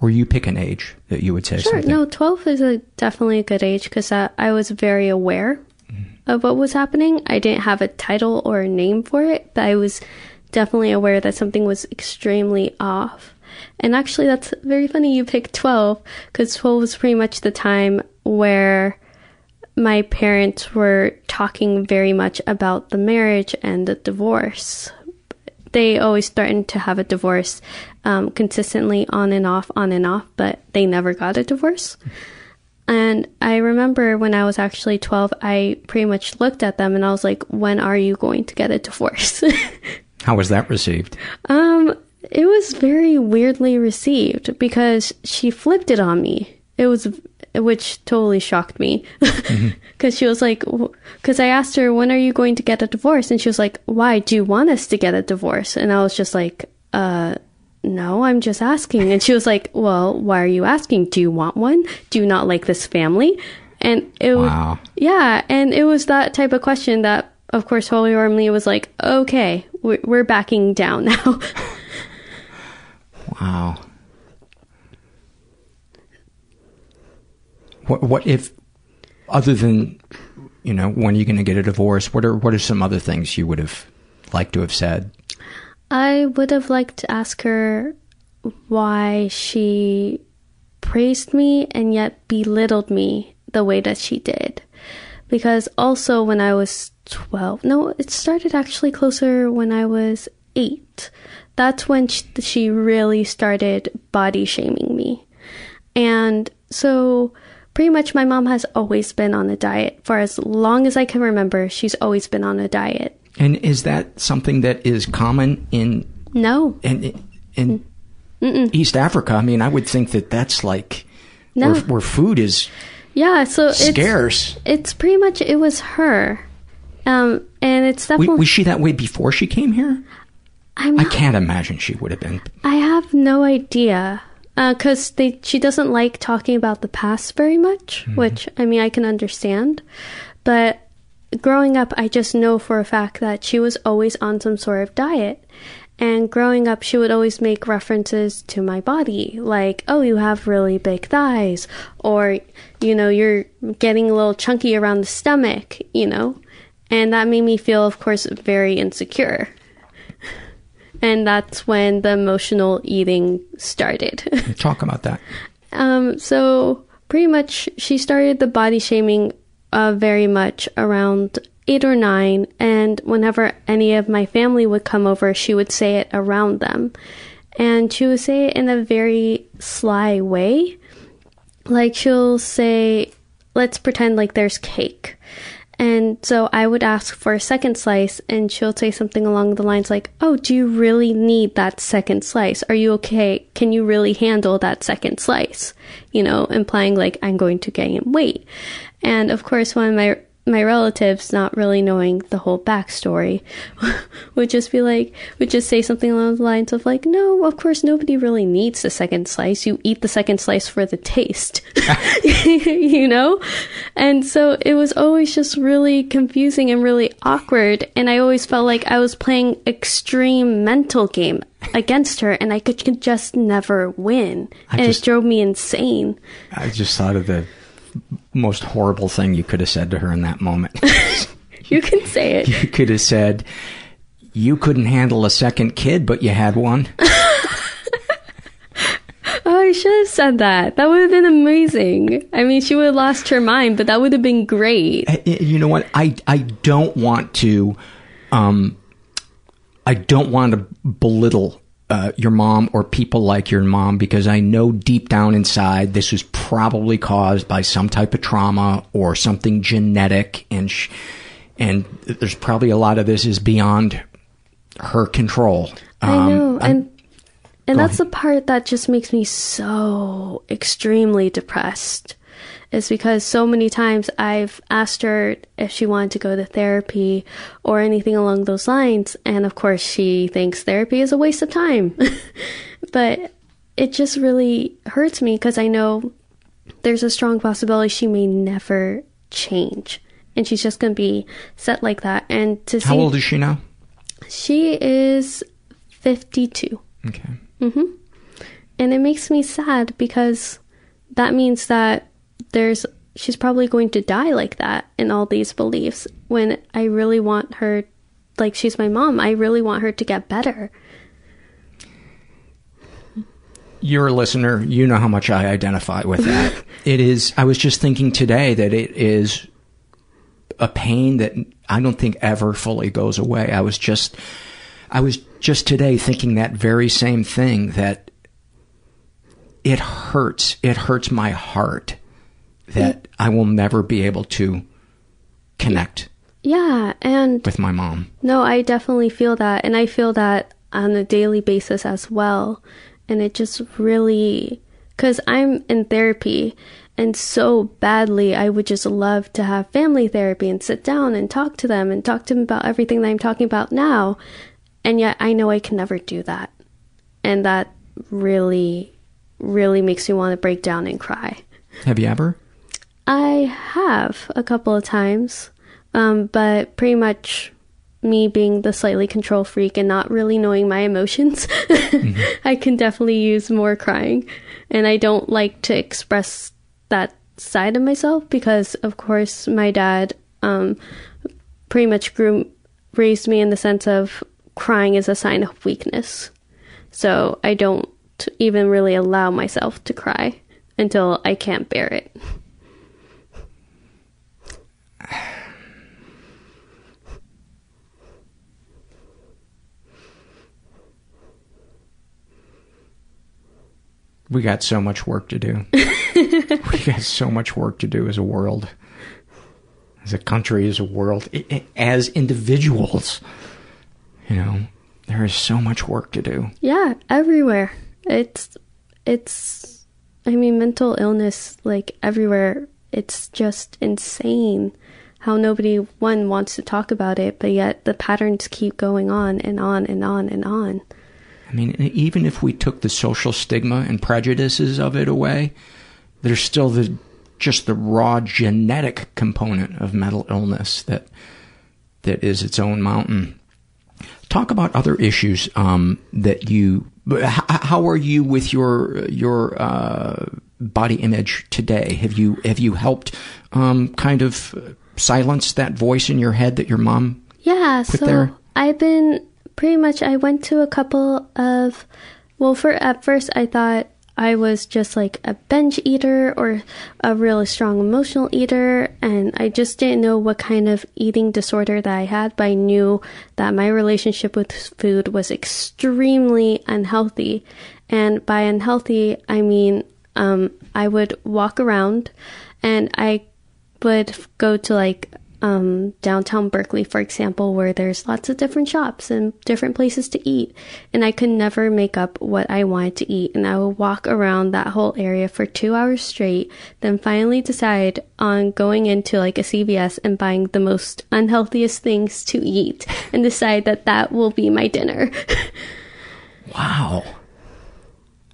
Or you pick an age that you would say sure. something. No, 12 is a, definitely a good age because I, I was very aware of what was happening. I didn't have a title or a name for it, but I was definitely aware that something was extremely off. And actually, that's very funny you picked 12 because 12 was pretty much the time where my parents were talking very much about the marriage and the divorce. They always threatened to have a divorce um, consistently on and off, on and off, but they never got a divorce. And I remember when I was actually 12, I pretty much looked at them and I was like, when are you going to get a divorce? How was that received? um, it was very weirdly received because she flipped it on me. It was, which totally shocked me. Because she was like, because I asked her, when are you going to get a divorce? And she was like, why? Do you want us to get a divorce? And I was just like, uh, no, I'm just asking. And she was like, well, why are you asking? Do you want one? Do you not like this family? And it was, yeah. And it was that type of question that, of course, Holy Ormley was like, okay, we're, we're backing down now. Wow. What what if other than you know when are you going to get a divorce? What are what are some other things you would have liked to have said? I would have liked to ask her why she praised me and yet belittled me the way that she did. Because also when I was 12, no, it started actually closer when I was 8. That's when she really started body shaming me. And so pretty much my mom has always been on a diet. For as long as I can remember, she's always been on a diet. And is that something that is common in No. in in East Africa? I mean, I would think that that's like No. where, where food is Yeah, so it's scarce. It's pretty much it was her, um, and it's definitely. was she that way before she came here? I'm I can't imagine she would have been. I have no idea, uh, because they she doesn't like talking about the past very much, mm-hmm. which I mean I can understand, but growing up, I just know for a fact that she was always on some sort of diet, And growing up, she would always make references to my body, like, oh, you have really big thighs, or, you know, you're getting a little chunky around the stomach, you know? And that made me feel, of course, very insecure. And that's when the emotional eating started. Talk about that. Um, so pretty much she started the body shaming uh, very much around eight or nine, and whenever any of my family would come over, she would say it around them. And she would say it in a very sly way. Like she'll say, let's pretend like there's cake. And so I would ask for a second slice, and she'll say something along the lines like, Oh, do you really need that second slice? Are you okay? Can you really handle that second slice? You know, implying like I'm going to gain weight. And of course, one of my my relatives, not really knowing the whole backstory, would just be like, would just say something along the lines of like, no, of course nobody really needs the second slice. You eat the second slice for the taste, you know? And so it was always just really confusing and really awkward. And I always felt like I was playing extreme mental game against her and I could, could just never win. I and just- it drove me insane. I just thought of the most horrible thing you could have said to her in that moment. You can say it. you could have said, You couldn't handle a second kid, but you had one. Oh, I should have said that. That would have been amazing. I mean, she would have lost her mind, but that would have been great. Uh, you know what? I, I don't want to, um, I don't want to belittle uh, your mom or people like your mom because I know deep down inside this was probably caused by some type of trauma or something genetic, and sh- and there's probably a lot of this is beyond her control. I Um, know, I'm- and and that's the part that just makes me so extremely depressed. Is because so many times I've asked her if she wanted to go to therapy or anything along those lines, and of course she thinks therapy is a waste of time. but it just really hurts me because I know there's a strong possibility she may never change, and she's just going to be set like that. And to how see, old is she now? she is 52. Okay. hmm And it makes me sad because that means that there's she's probably going to die like that in all these beliefs when I really want her like she's my mom. I really want her to get better. You're a listener. You know how much I identify with that. it is, I was just thinking today that it is a pain that I don't think ever fully goes away. I was just, I was just today thinking that very same thing that it hurts. It hurts my heart that I will never be able to connect Yeah, and with my mom. No, I definitely feel that. And I feel that on a daily basis as well. And it just really, because I'm in therapy and so badly, I would just love to have family therapy and sit down and talk to them and talk to them about everything that I'm talking about now. And yet I know I can never do that. And that really, really makes me want to break down and cry. Have you ever? I have a couple of times, um, but pretty much me being the slightly control freak and not really knowing my emotions, I can definitely use more crying. And I don't like to express that side of myself because, of course, my dad um, pretty much grew, raised me in the sense of crying is a sign of weakness. So I don't even really allow myself to cry until I can't bear it. We got so much work to do. we got so much work to do as a world, as a country, as a world, as individuals. You know, there is so much work to do. Yeah, everywhere. It's it's I mean mental illness like everywhere. It's just insane how nobody one wants to talk about it, but yet the patterns keep going on and on and on and on. I mean, even if we took the social stigma and prejudices of it away, there's still the just the raw genetic component of mental illness that that is its own mountain. talk about other issues um, that you. How are you with your your uh, body image today? Have you have you helped um, kind of silence that voice in your head that your mom Yeah, so there? I've been pretty much I went to a couple of well for at first I thought I was just like a binge eater or a really strong emotional eater and I just didn't know what kind of eating disorder that I had, but I knew that my relationship with food was extremely unhealthy. And by unhealthy, I mean um I would walk around and I would go to like um, downtown Berkeley, for example, where there's lots of different shops and different places to eat. And I could never make up what I wanted to eat. And I would walk around that whole area for two hours straight, then finally decide on going into like a CVS and buying the most unhealthiest things to eat and decide that that will be my dinner. Wow.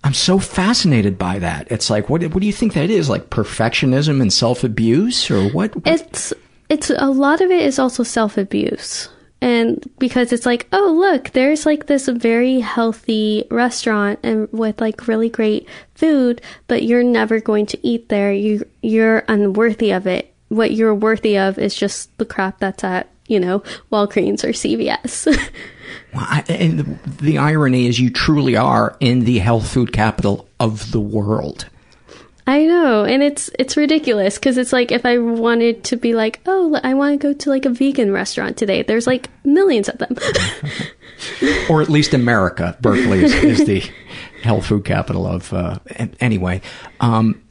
I'm so fascinated by that. It's like, what, what do you think that is? Like perfectionism and self abuse, or what? it's it's a lot of it is also self abuse and because it's like oh look there's like this very healthy restaurant and with like really great food but you're never going to eat there. You you're unworthy of it. What you're worthy of is just the crap that's at you know Walgreens or CVS Well, I, and the, the irony is, you truly are in the health food capital of the world. I know, and it's it's ridiculous because it's like if I wanted to be like, oh, I want to go to like a vegan restaurant today. There's like millions of them. or at least America. Berkeley is, is the health food capital of. Uh, anyway, um,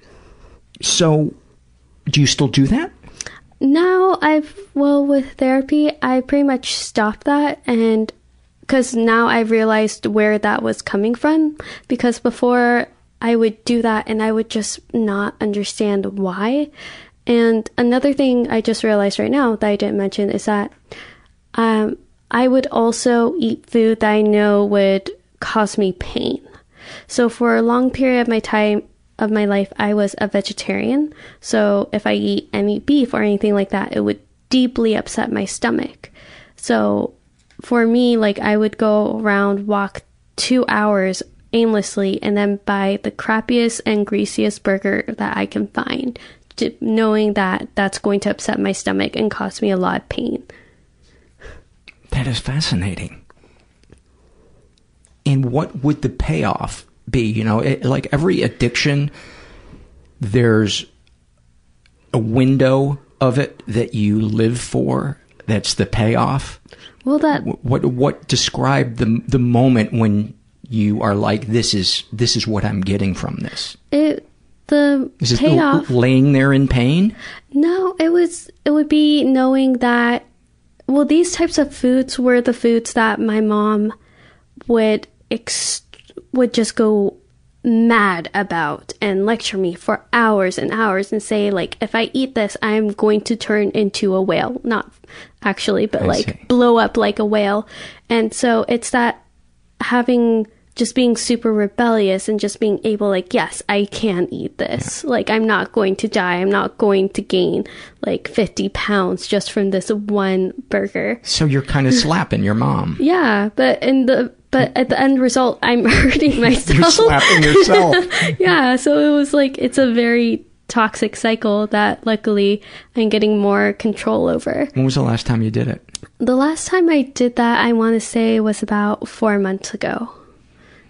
so do you still do that? now I've well with therapy, I pretty much stopped that, and because now I've realized where that was coming from. Because before I would do that, and I would just not understand why. And another thing I just realized right now that I didn't mention is that um, I would also eat food that I know would cause me pain. So for a long period of my time of my life, I was a vegetarian. So if I eat any beef or anything like that, it would deeply upset my stomach. So for me, like I would go around, walk two hours aimlessly, and then buy the crappiest and greasiest burger that I can find, knowing that that's going to upset my stomach and cause me a lot of pain. That is fascinating. And what would the payoff be? You know, it, like every addiction, there's a window of it that you live for. That's the payoff. Well, that What what describe the the moment when you are like this is this is what I'm getting from this? it the Is it payoff. laying there in pain? No, it was it would be knowing that well these types of foods were the foods that my mom would ex- would just go mad about and lecture me for hours and hours and say like if I eat this I'm going to turn into a whale not actually but I like see. blow up like a whale and so it's that having just being super rebellious and just being able like yes i can eat this like i'm not going to die i'm not going to gain like 50 pounds just from this one burger So you're kind of slapping your mom. yeah but in the but at the end result i'm hurting myself you're slapping yourself. yeah so it was like it's a very toxic cycle that luckily i'm getting more control over When was the last time you did it? The last time I did that, I want to say was about four months ago.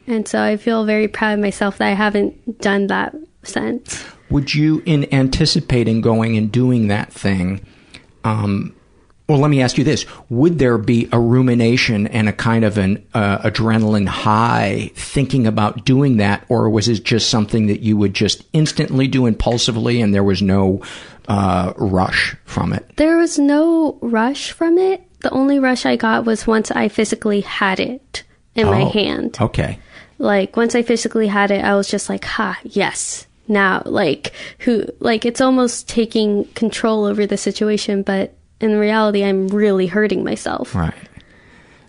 And so I feel very proud of myself that I haven't done that since. Would you, in anticipating going and doing that thing, um, well, let me ask you this: Would there be a rumination and a kind of an uh, adrenaline high thinking about doing that, or was it just something that you would just instantly do impulsively, and there was no uh, rush from it? There was no rush from it. The only rush I got was once I physically had it in my Oh, hand. Okay. Like once I physically had it, I was just like, ha, yes. Now, like who like it's almost taking control over the situation, but in reality I'm really hurting myself. Right.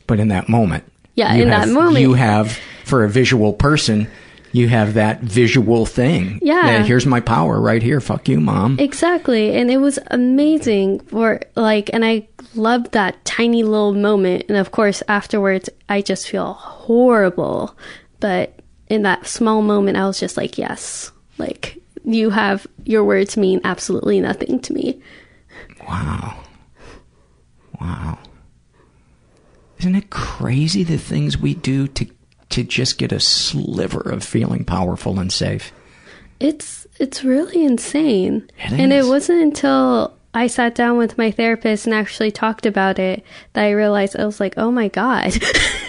But in that moment, Yeah, in have- that moment. you have for a visual person, You have that visual thing. Yeah. Here's my power right here. Fuck you, mom. Exactly. And it was amazing for like and I loved that tiny little moment and of course afterwards I just feel horrible. But in that small moment I was just like, yes. Like you have your words mean absolutely nothing to me. Wow. Wow. Isn't it crazy the things we do to to just get a sliver of feeling powerful and safe? It's it's really insane. It and it wasn't until I sat down with my therapist and actually talked about it that I realized I was like, "Oh my god."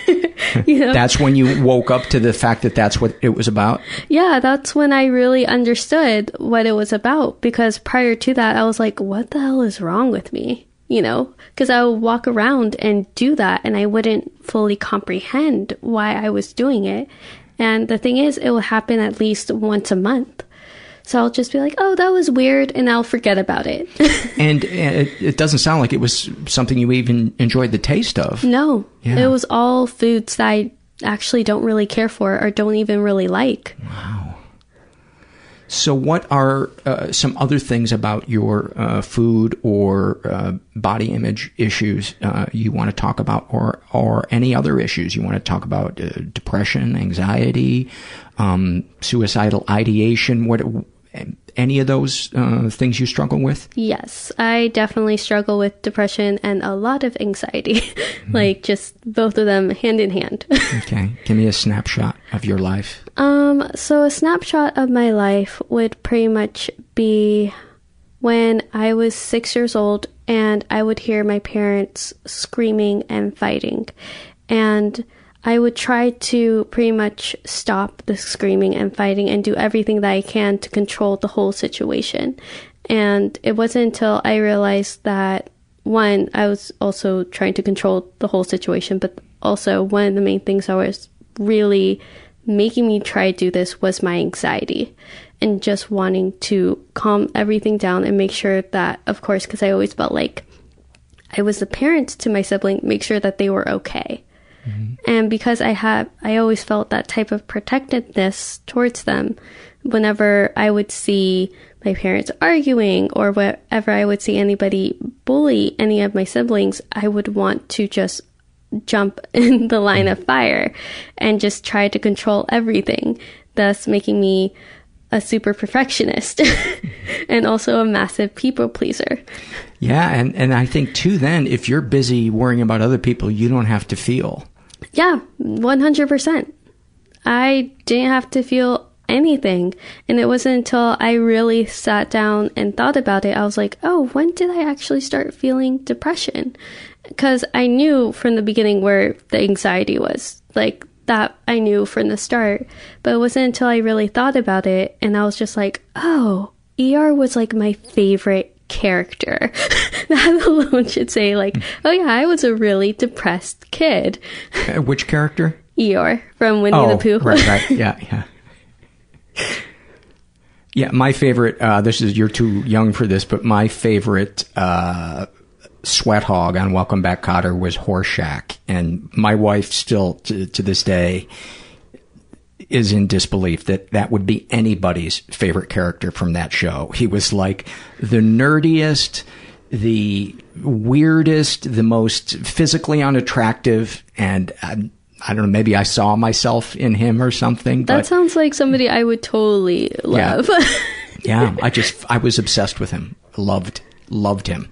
you know? That's when you woke up to the fact that that's what it was about. yeah, that's when I really understood what it was about because prior to that I was like, "What the hell is wrong with me?" You know, because I would walk around and do that and I wouldn't fully comprehend why I was doing it. And the thing is, it will happen at least once a month. So I'll just be like, oh, that was weird, and I'll forget about it. And uh, it, it doesn't sound like it was something you even enjoyed the taste of. no, Yeah. it was all foods that I actually don't really care for or don't even really like. Wow. So, what are uh, some other things about your uh, food or uh, body image issues uh, you want to talk about, or or any other issues you want to talk about? Uh, depression, anxiety, um, suicidal ideation. What any of those uh, things you struggle with? Yes, I definitely struggle with depression and a lot of anxiety. like just both of them hand in hand. Okay, give me a snapshot of your life. Um, so a snapshot of my life would pretty much be when I was six years old and I would hear my parents screaming and fighting. And I would try to pretty much stop the screaming and fighting and do everything that I can to control the whole situation. And it wasn't until I realized that one, I was also trying to control the whole situation, but also one of the main things I was really making me try to do this was my anxiety and just wanting to calm everything down and make sure that, of course, because I always felt like I was the parent to my sibling, make sure that they were okay. Mm-hmm. And because I had, I always felt that type of protectedness towards them whenever I would see my parents arguing or whenever I would see anybody bully any of my siblings, I would want to just jump in the line of fire and just try to control everything, thus making me a super perfectionist and also a massive people pleaser. Yeah, and and I think too. Then, if you're busy worrying about other people, you don't have to feel. Yeah, 100%. I didn't have to feel anything. And it wasn't until I really sat down and thought about it, I was like, oh, when did I actually start feeling depression? Because I knew from the beginning where the anxiety was. Like, that I knew from the start. But it wasn't until I really thought about it and I was just like, oh, ER was like my favorite character. that alone should say, like, oh yeah, I was a really depressed kid. Uh, which character? Eeyore from Winnie oh, the Pooh. right, right, yeah, yeah. Yeah, my favorite. Uh, this is you're too young for this, but my favorite uh, sweat hog on Welcome Back, Kotter was Horshack, and my wife still to, to this day is in disbelief that that would be anybody's favorite character from that show. He was like the nerdiest, the weirdest, the most physically unattractive, and I, I don't know, maybe I saw myself in him or something. That sounds like somebody I would totally love. yeah, I just I was obsessed with him. Loved loved him.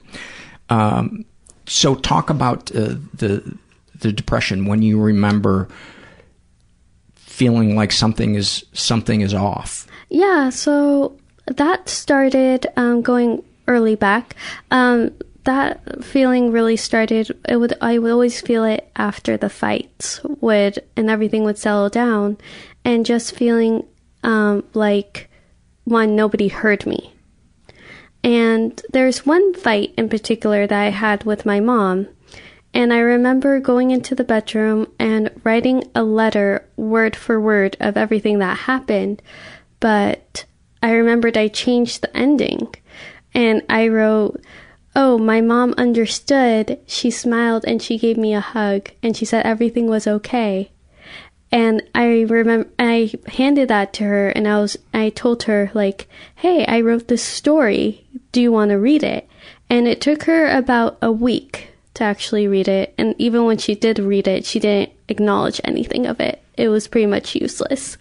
Um, so talk about uh, the the depression when you remember feeling like something is something is off. Yeah, so that started um, going early back. Um, that feeling really started. It would I would always feel it after the fights would and everything would settle down, and just feeling um, like one nobody heard me. And there's one fight in particular that I had with my mom. And I remember going into the bedroom and writing a letter word for word of everything that happened. But I remembered I changed the ending. And I wrote, Oh, my mom understood. She smiled and she gave me a hug and she said everything was okay. And I remember I handed that to her and I was I told her like, "Hey, I wrote this story. Do you want to read it?" And it took her about a week to actually read it, and even when she did read it, she didn't acknowledge anything of it. It was pretty much useless.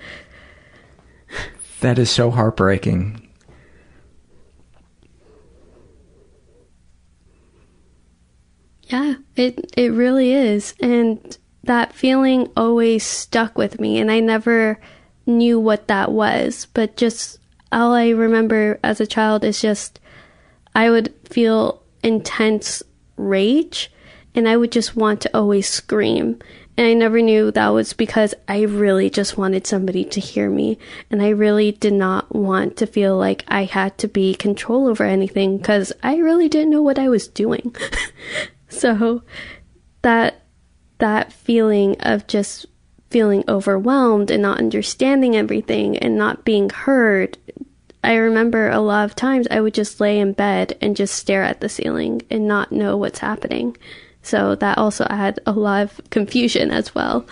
That is so heartbreaking. Yeah, it it really is. And that feeling always stuck with me and I never knew what that was, but just all I remember as a child is just I would feel intense rage and I would just want to always scream. And I never knew that was because I really just wanted somebody to hear me. And I really did not want to feel like I had to be control over anything because I really didn't know what I was doing. so that, that feeling of just feeling overwhelmed and not understanding everything and not being heard. I remember a lot of times I would just lay in bed and just stare at the ceiling and not know what's happening. So that also had a lot of confusion as well.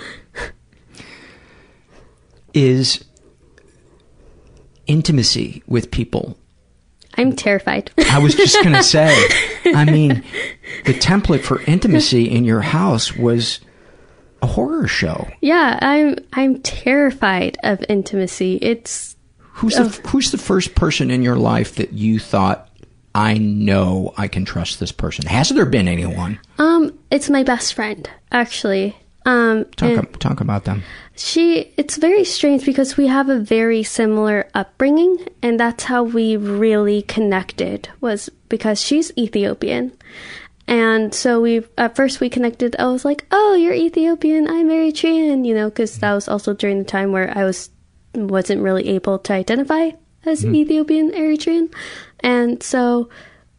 Is intimacy with people. I'm terrified. I was just going to say, I mean, the template for intimacy in your house was a horror show. Yeah, I'm I'm terrified of intimacy. It's Who's the who's the first person in your life that you thought I know I can trust this person? Has there been anyone? Um, it's my best friend, actually. Um, Talk talk about them. she, it's very strange because we have a very similar upbringing, and that's how we really connected. Was because she's Ethiopian, and so we at first we connected. I was like, "Oh, you're Ethiopian. I'm Eritrean," you know, because that was also during the time where I was wasn't really able to identify as Mhm. Ethiopian Eritrean, and so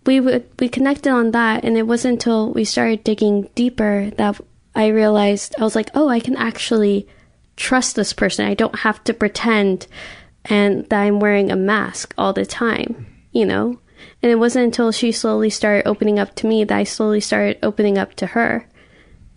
we would we connected on that, and it wasn't until we started digging deeper that I realized I was like, oh, I can actually trust this person. I don't have to pretend and that I'm wearing a mask all the time, you know. And it wasn't until she slowly started opening up to me that I slowly started opening up to her.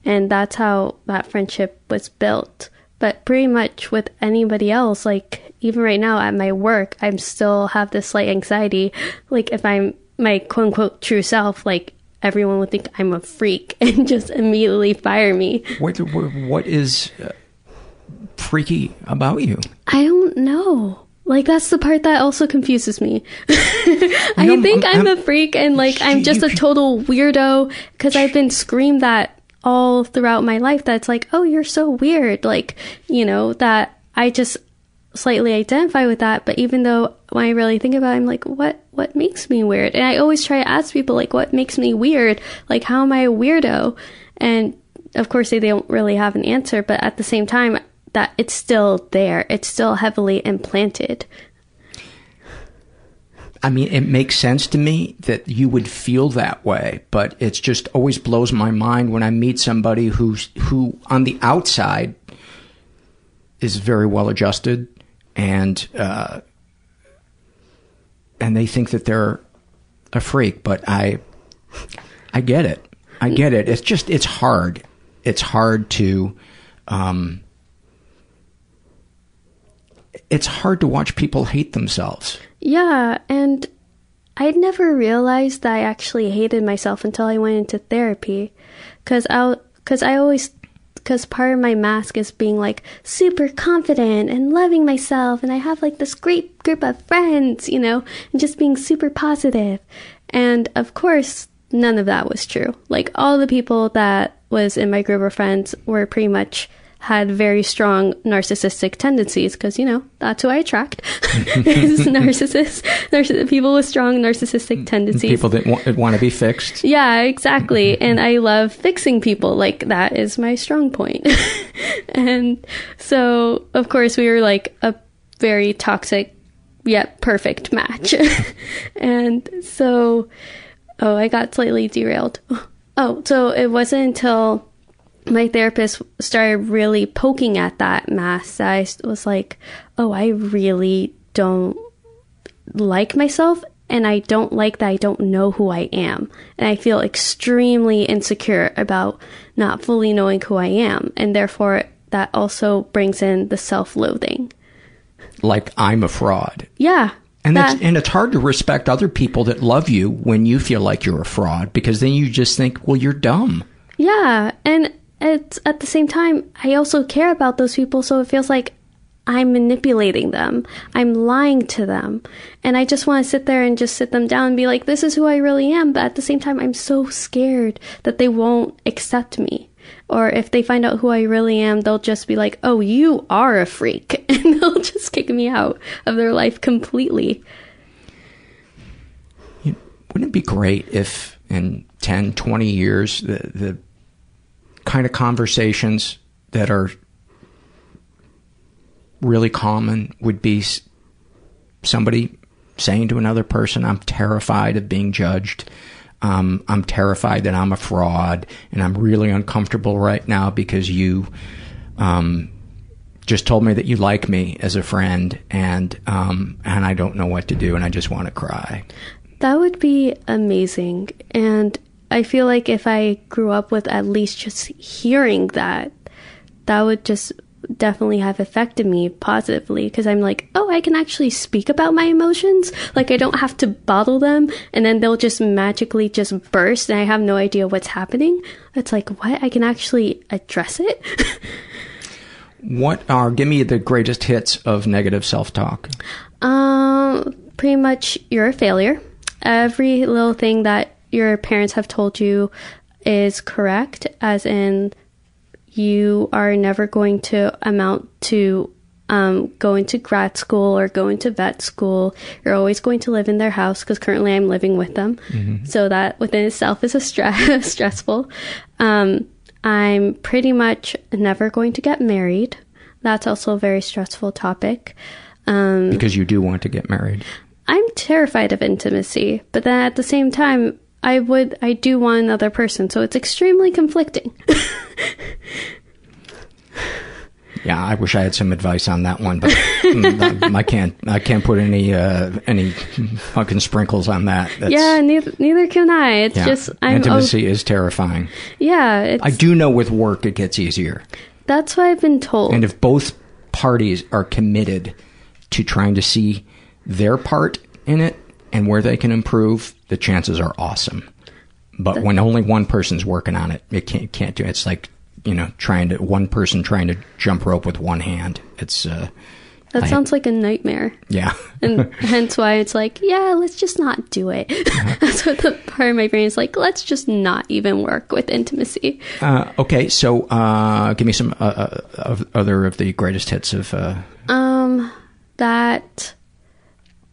And that's how that friendship was built. But pretty much with anybody else, like even right now at my work, I'm still have this slight anxiety. Like if I'm my quote unquote true self, like everyone would think I'm a freak and just immediately fire me. What what, what is uh, freaky about you? I don't know. Like that's the part that also confuses me. I No, think I'm- I'm, I'm- a freak and like I'm just a total weirdo because I've been screamed that all throughout my life. That's like, oh, you're so weird. Like, you know, that I just slightly identify with that. But even though when I really think about it, I'm like, what what makes me weird? And I always try to ask people like, what makes me weird? Like, how am I a weirdo? And of course, they don't really have an answer. But at the same time, that it's still there. It's still heavily implanted. I mean, it makes sense to me that you would feel that way, but it's just always blows my mind when I meet somebody who's who on the outside is very well adjusted and uh, and they think that they're a freak, but I I get it. I get it. It's just it's hard. It's hard to um it's hard to watch people hate themselves. Yeah, and I'd never realized that I actually hated myself until I went into therapy, because I because I always because part of my mask is being like super confident and loving myself, and I have like this great group of friends, you know, and just being super positive. And of course, none of that was true. Like all the people that was in my group of friends were pretty much had very strong narcissistic tendencies because you know that's who I attract is narcissists, narciss- people with strong narcissistic mm, tendencies. People that want, that want to be fixed. Yeah, exactly. and I love fixing people. Like that is my strong point. and so, of course, we were like a very toxic yet perfect match. and so, oh, I got slightly derailed. Oh, so it wasn't until my therapist started really poking at that mask I was like, oh, I really don't like myself and I don't like that I don't know who I am. And I feel extremely insecure about not fully knowing who I am. And therefore, that also brings in the self-loathing. Like I'm a fraud. Yeah. And that- and it's hard to respect other people that love you when you feel like you're a fraud because then you just think, well, you're dumb. Yeah, and it's at the same time I also care about those people, so it feels like I'm manipulating them. I'm lying to them. And I just want to sit there and just sit them down and be like, this is who I really am. But at the same time, I'm so scared that they won't accept me. Or if they find out who I really am, they'll just be like, oh, you are a freak. And they'll just kick me out of their life completely. Wouldn't it be great if in 10, 20 years, the, the kind of conversations that are really common would be somebody saying to another person, I'm terrified of being judged. Um, I'm terrified that I'm a fraud and I'm really uncomfortable right now because you, um, just told me that you like me as a friend and, um, and I don't know what to do and I just want to cry. That would be amazing. And I feel like if I grew up with at least just hearing that, that would just definitely have affected me positively because I'm like, oh, I can actually speak about my emotions. Like, I don't have to bottle them and then they'll just magically just burst and I have no idea what's happening. It's like, what? I can actually address it? What are, give me the greatest hits of negative self talk. Um, pretty much you're a failure. Every little thing that your parents have told you is correct, as in you are never going to amount to um, going to grad school or going to vet school. You're always going to live in their house because currently I'm living with them. Mhm. So that within itself is a stress stressful. Um, I'm pretty much never going to get married. That's also a very stressful topic. Um, Because you do want to get married. I'm terrified of intimacy, but then at the same time, I would, I do want another person, so it's extremely conflicting. Yeah, I wish I had some advice on that one, but mm, I can't. I can't put any uh, any fucking sprinkles on that. That's, yeah, neither, neither can I. It's yeah. just I'm. intimacy is terrifying. yeah, it's, I do know with work it gets easier, that's what I've been told. and if both parties are committed to trying to see their part in it and where they can improve, the chances are awesome. But when only one person's working on it, it can't can't do it. It's like you know trying to one person trying to jump rope with one hand. It's uh, that I- sounds like a nightmare. yeah. and hence why it's like, yeah, let's just not do it. That's what the part of my brain is like. Let's just not even work with intimacy. Uh, okay, so uh, give me some uh, uh, of other of the greatest hits of. Uh, Um, that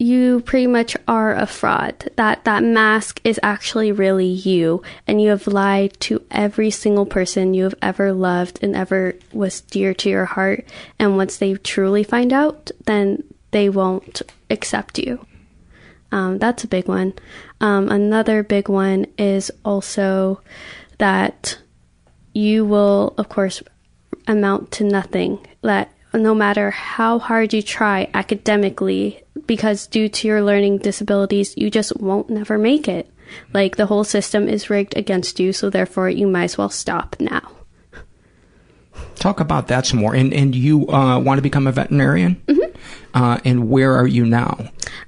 you pretty much are a fraud. That that mask is actually really you, and you have lied to every single person you have ever loved and ever was dear to your heart. And once they truly find out, then they won't accept you. Um, that's a big one. Um, another big one is also that you will, of course, amount to nothing. That no matter how hard you try academically, because due to your learning disabilities, you just won't never make it. Like the whole system is rigged against you, so therefore you might as well stop now. talk about that some more. And and you uh, want to become a veterinarian? Mm-hmm. Uh, and where are you now?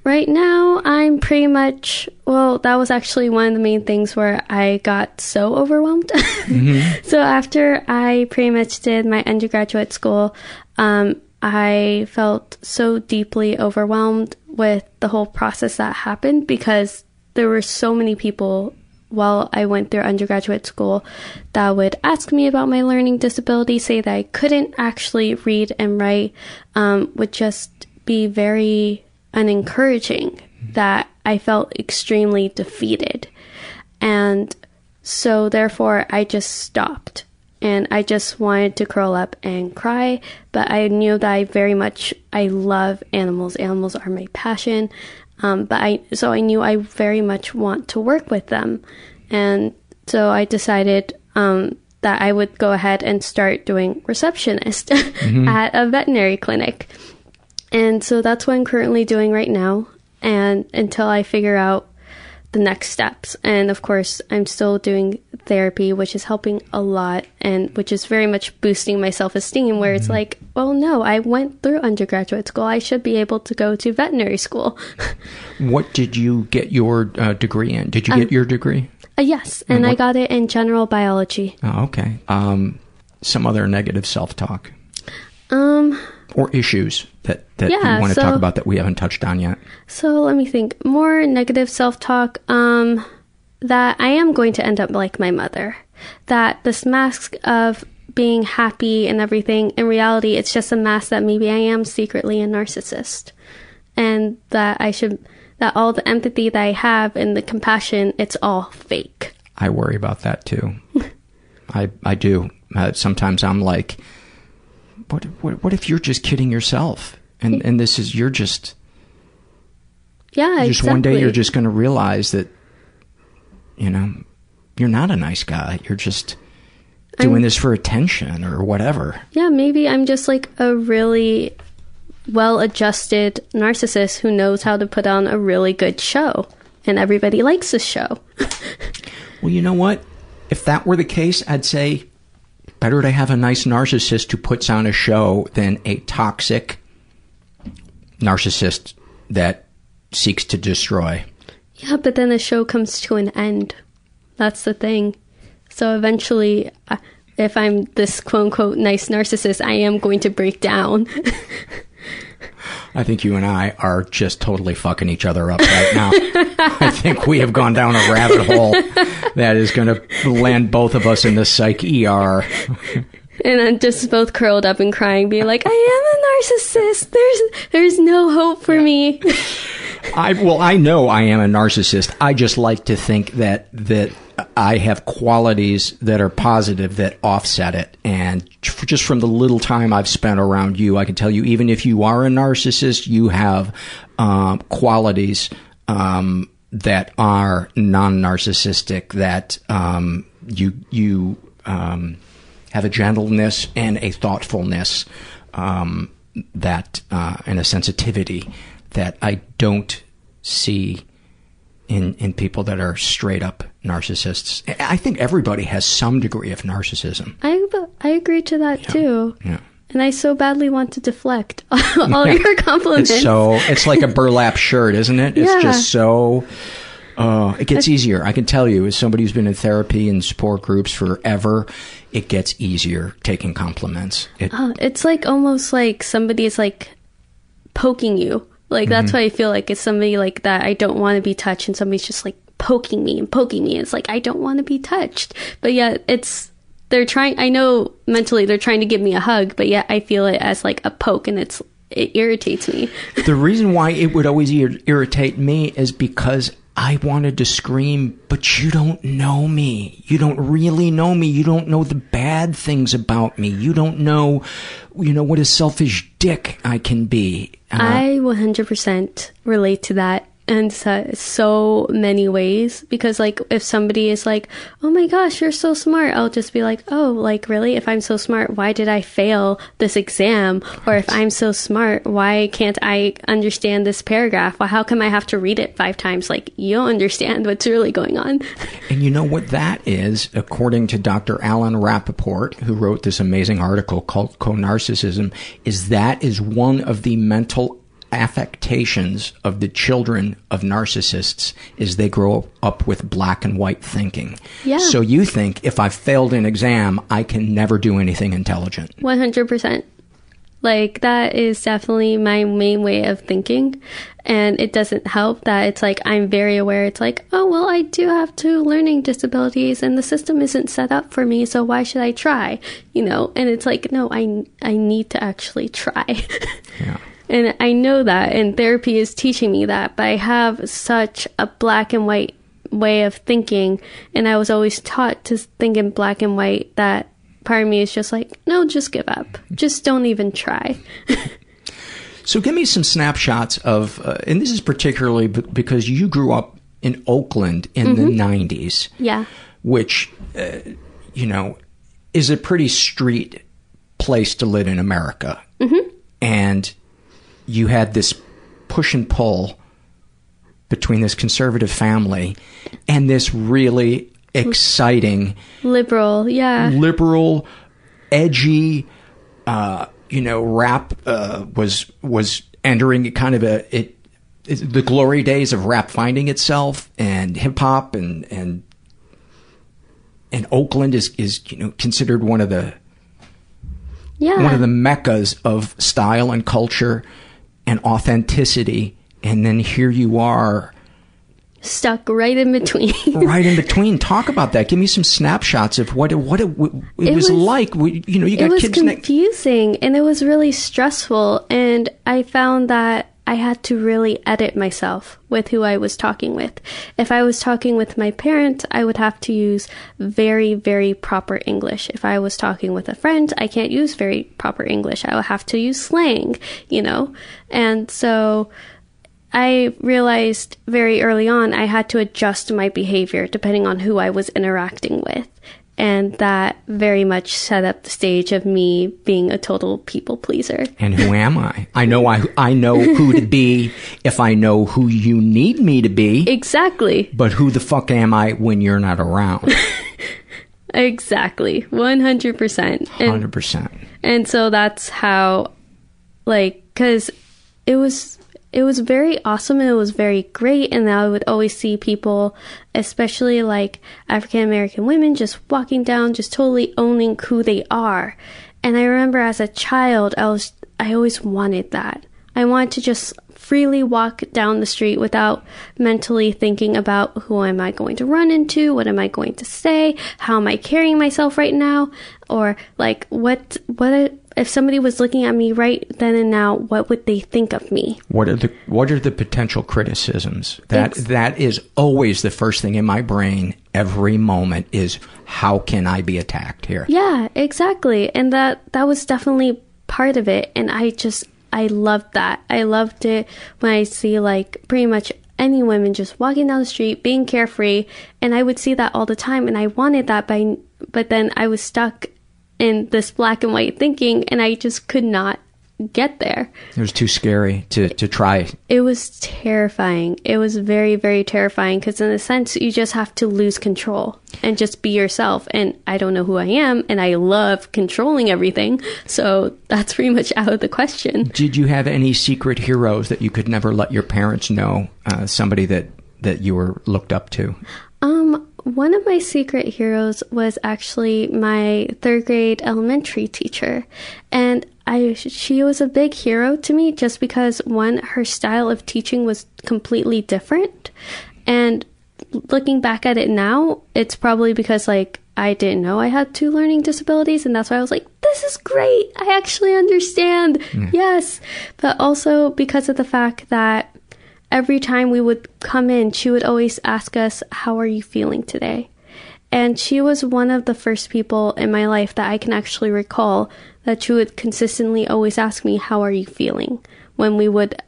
Right now, I'm pretty much, well, that was actually one of the main things where I got so overwhelmed. so after I pretty much did my undergraduate school, um, I felt so deeply overwhelmed with the whole process that happened because there were so many people while I went through undergraduate school that would ask me about my learning disability, say that I couldn't actually read and write, um, would just be very unencouraging, that I felt extremely defeated. And so therefore I just stopped and I just wanted to curl up and cry, but I knew that I very much I love animals. Animals are my passion. Um, but I so I knew I very much want to work with them, and so I decided um, that I would go ahead and start doing receptionist Mhm. at a veterinary clinic, and so that's what I'm currently doing right now. And until I figure out the next steps. And of course, I'm still doing therapy, which is helping a lot and which is very much boosting my self esteem. Where it's like, well, no, I went through undergraduate school. I should be able to go to veterinary school. What did you get your uh, degree in? Did you Um, get your degree? Uh, yes, and And I got it in general biology. Oh, okay. Um, some other negative self-talk Um, or issues that, that Yeah, you want to so- talk about that we haven't touched on yet. So let me think. More negative self talk. Um, that I am going to end up like my mother. That this mask of being happy and everything, in reality, it's just a mask that maybe I am secretly a narcissist. And that I should, that all the empathy that I have and the compassion, it's all fake. I worry about that too. I I do. Uh, sometimes I'm like, what, what what if you're just kidding yourself? And and this is you're just Yeah, just one day you're just going to realize that you know you're not a nice guy. You're just doing I'm- this for attention or whatever. Yeah, maybe I'm just like a really well adjusted narcissist who knows how to put on a really good show. And everybody likes this show. Well, you know what? If that were the case, I'd say better to have a nice narcissist who puts on a show than a toxic narcissist that seeks to destroy. Yeah, but then the show comes to an end. That's the thing. So eventually, uh, if I'm this quote unquote nice narcissist, I am going to break down. I think you and I are just totally fucking each other up right now. I think we have gone down a rabbit hole that is going to land both of us in the psych ER. and then just both curled up and crying, being like, I am a narcissist. There's, there's no hope for me. I well, I know I am a narcissist. I just like to think that that I have qualities that are positive that offset it. And just from the little time I've spent around you, I can tell you, even if you are a narcissist, you have um, qualities um, that are non-narcissistic. That um, you you um, have a gentleness and a thoughtfulness um, that uh, and a sensitivity that I don't see in in people that are straight up narcissists. I think everybody has some degree of narcissism. I, I agree to that too. Yeah. And I so badly want to deflect all your compliments. It's so it's like a burlap shirt, isn't it? It's Yeah. just so. Uh, it gets easier. I can tell you, as somebody who's been in therapy and support groups forever, it gets easier taking compliments. It, Uh, it's like almost like somebody's like poking you. Like that's Mhm. what I feel like. It's somebody like that I don't want to be touched, and somebody's just like poking me and poking me. It's like I don't want to be touched, but yet it's they're trying. I know mentally they're trying to give me a hug, but yet I feel it as like a poke, and it's it irritates me. the reason why it would always ir- irritate me is because I wanted to scream, but you don't know me. You don't really know me. You don't know the bad things about me. You don't know, you know, what a selfish dick I can be. Uh, I 100% relate to that in so, so many ways because like if somebody is like oh my gosh you're so smart i'll just be like oh like really? If i'm so smart why did i fail this exam? Or if i'm so smart why can't i understand this paragraph? Well how come i have to read it five times? Like you don't understand what's really going on. And you know what that is, according to Dr. Alan Rappoport, who wrote this amazing article called Co-Narcissism, is that is one of the mental affectations of the children of narcissists is they grow up with black and white thinking. Yeah. So you think if I failed an exam, I can never do anything intelligent. 100%. Like, that is definitely my main way of thinking. And it doesn't help that it's like I'm very aware. It's like, oh, well, I do have two learning disabilities and the system isn't set up for me, so why should I try? You know? And it's like, no, I, I need to actually try. And I know that, and therapy is teaching me that, but I have such a black and white way of thinking, and I was always taught to think in black and white that part of me is just like, no, just give up. Just don't even try. So give me some snapshots of, uh, and this is particularly b- because you grew up in Oakland in the Mhm. 90s. Yeah. which, uh, you know, is a pretty street place to live in America. Mm-hmm. And you had this push and pull between this conservative family and this really exciting Liberal, yeah. liberal, edgy, uh, you know, rap uh, was was entering kind of a it, it the glory days of rap finding itself and hip hop and and and Oakland is is you know considered one of the Yeah. one of the meccas of style and culture and authenticity and then here you are. Stuck right in between. right in between. Talk about that. Give me some snapshots of what it, what it, it, It was, was- like. You know you it got was kids next confusing and it was really stressful and i found that i had to really edit myself with who i was talking with. If i was talking with my parent i would have to use very very proper english. If i was talking with a friend i can't use very proper english. I would have to use slang you know? And so I realized very early on I had to adjust my behavior depending on who I was interacting with. And that very much set up the stage of me being a total people pleaser. and who am i i know i i know who to be if i know who you need me to be Exactly. but who the fuck am i when you're not around Exactly. 100%. And 100% and so that's how like cuz it was it was very awesome and it was very great and I would always see people especially like African American women just walking down just totally owning who they are. And I remember as a child I was I always wanted that. I wanted to just freely walk down the street without mentally thinking about who am I going to run into, what am I going to say, how am I carrying myself right now, or like what what if somebody was looking at me right then and now, what would they think of me? What are the what are the potential criticisms? That that is always the first thing in my brain every moment is how can I be attacked here? Yeah, exactly. And that that was definitely part of it and I just I loved that. I loved it when I see like pretty much any women just walking down the street being carefree and I would see that all the time and I wanted that by but then I was stuck in this black and white thinking and I just could not get there. It was too scary to to try. It was terrifying. It was very, very terrifying because, in a sense, you just have to lose control and just be yourself. And I don't know who I am, and I love controlling everything. So that's pretty much out of the question. Did you have any secret heroes that you could never let your parents know? Uh, somebody that that you were looked up to. Um, one of my secret heroes was actually my third grade elementary teacher, and I she was a big hero to me just because one her style of teaching was completely different, and looking back at it now, it's probably because like I didn't know I had two learning disabilities, and that's why I was like, this is great. I actually understand. Mm. Yes, but also because of the fact that every time we would come in, she would always ask us, How are you feeling today? And she was one of the first people in my life that I can actually recall that she would consistently always ask me, How are you feeling? When we would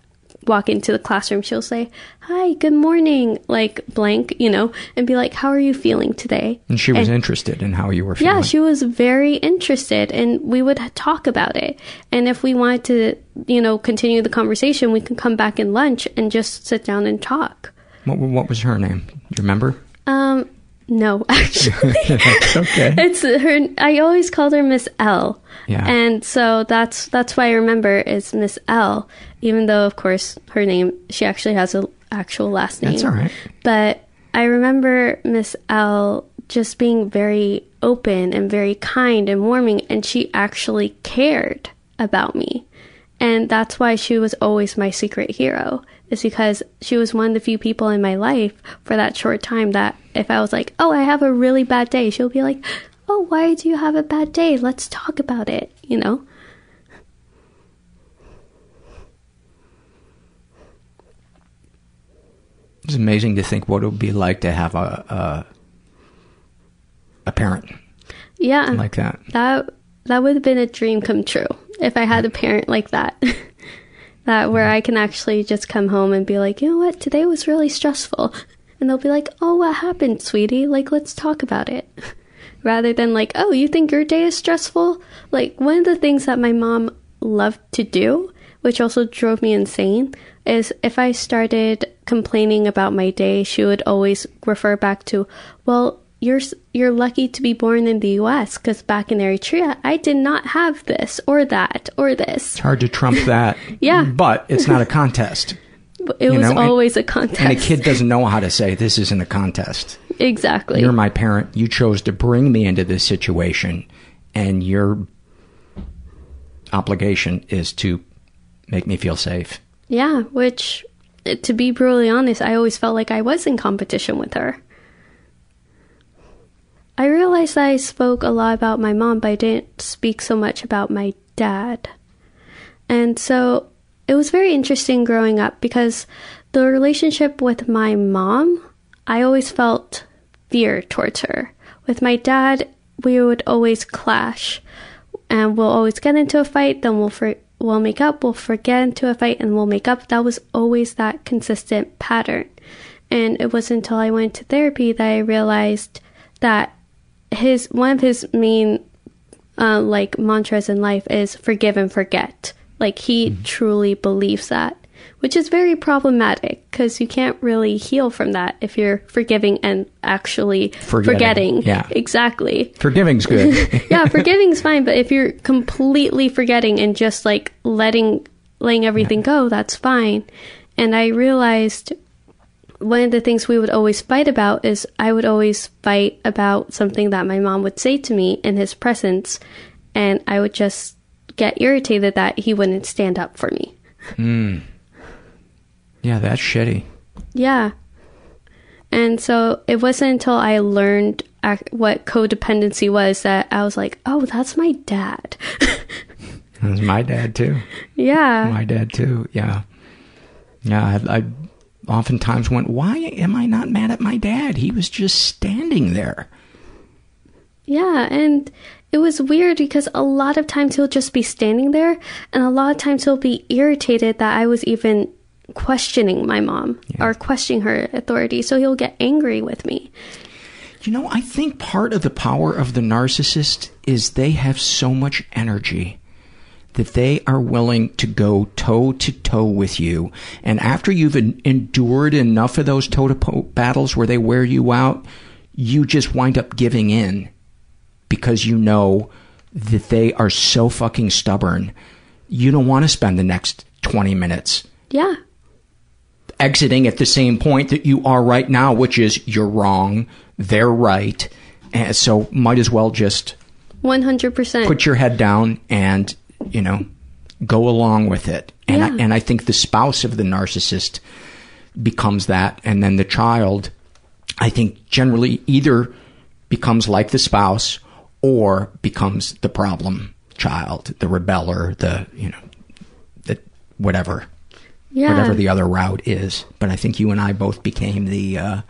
walk into the classroom, she'll say, Hi, good morning, like blank, you know, and be like, How are you feeling today? And she was interested in how you were feeling. Yeah, she was very interested, and we would talk about it. And if we wanted to, you know, continue the conversation, we could come back in lunch and just sit down and talk. What, what was her name? Do you remember? Um, no, actually, okay. it's her. I always called her Miss L. Yeah. and so that's that's why I remember is Miss L. Even though, of course, her name she actually has a actual last name. That's all right. But I remember Miss L just being very open and very kind and warming, and she actually cared about me. And that's why she was always my secret hero, is because she was one of the few people in my life for that short time that if I was like, oh, I have a really bad day, she'll be like, oh, why do you have a bad day? Let's talk about it, you know? It's amazing to think what it would be like to have a a, a parent Yeah. like that. That that would have been a dream come true if I had a parent like that. that where mm-hmm. I can actually just come home and be like, you know what, today was really stressful. And they'll be like, Oh, what happened, sweetie? Like, let's talk about it. Rather than like, Oh, you think your day is stressful? Like one of the things that my mom loved to do, which also drove me insane, is if I started complaining about my day, she would always refer back to, "Well, you're you're lucky to be born in the U.S. because back in Eritrea, I did not have this or that or this." It's hard to trump that. Yeah. But it's not a contest. It was know, and- always a contest. And a kid doesn't know how to say, this isn't a contest. exactly. You're my parent. You chose to bring me into this situation, and your obligation is to make me feel safe. Yeah, which, to be brutally honest, I always felt like I was in competition with her. I realized I spoke a lot about my mom, but I didn't speak so much about my dad. And so it was very interesting growing up because the relationship with my mom, I always felt fear towards her. With my dad, we would always clash and we'll always get into a fight, then we'll we'll make up, we'll forget into a fight, and we'll make up. That was always that consistent pattern. And it wasn't until I went to therapy that I realized that his one of his main uh, like mantras in life is forgive and forget. Like he truly believes that, which is very problematic because you can't really heal from that if you're forgiving and actually Forgetting, forgetting. yeah. exactly. Forgiving's good. yeah, forgiving's fine, but if you're completely forgetting and just like letting letting everything go, that's fine. And I realized one of the things we would always fight about is I would always fight about something that my mom would say to me in his presence, and I would just get irritated that he wouldn't stand up for me. Hmm. Yeah, that's shitty. Yeah. And so it wasn't until I learned what codependency was that I was like, oh, that's my dad. That's my dad too. yeah. My dad too. Yeah. Yeah. I, I oftentimes went, why am I not mad at my dad? He was just standing there. Yeah, and it was weird because a lot of times he'll just be standing there, and a lot of times he'll be irritated that I was even questioning my mom or questioning her authority. So he'll get angry with me. You know, I think part of the power of the narcissist is they have so much energy that they are willing to go toe to toe with you. And after you've en- endured enough of those toe to toe battles where they wear you out, you just wind up giving in because you know that they are so fucking stubborn. You don't want to spend the next 20 minutes Yeah. Exiting at the same point that you are right now, which is you're wrong, they're right. And so might as well just 100%. put your head down and, you know, go along with it. And, I, and I think the spouse of the narcissist becomes that. And then the child, I think generally either becomes like the spouse or becomes the problem child, the rebeller, the, you know, the whatever Yeah. whatever the other route is. But I think you and I both became the uh,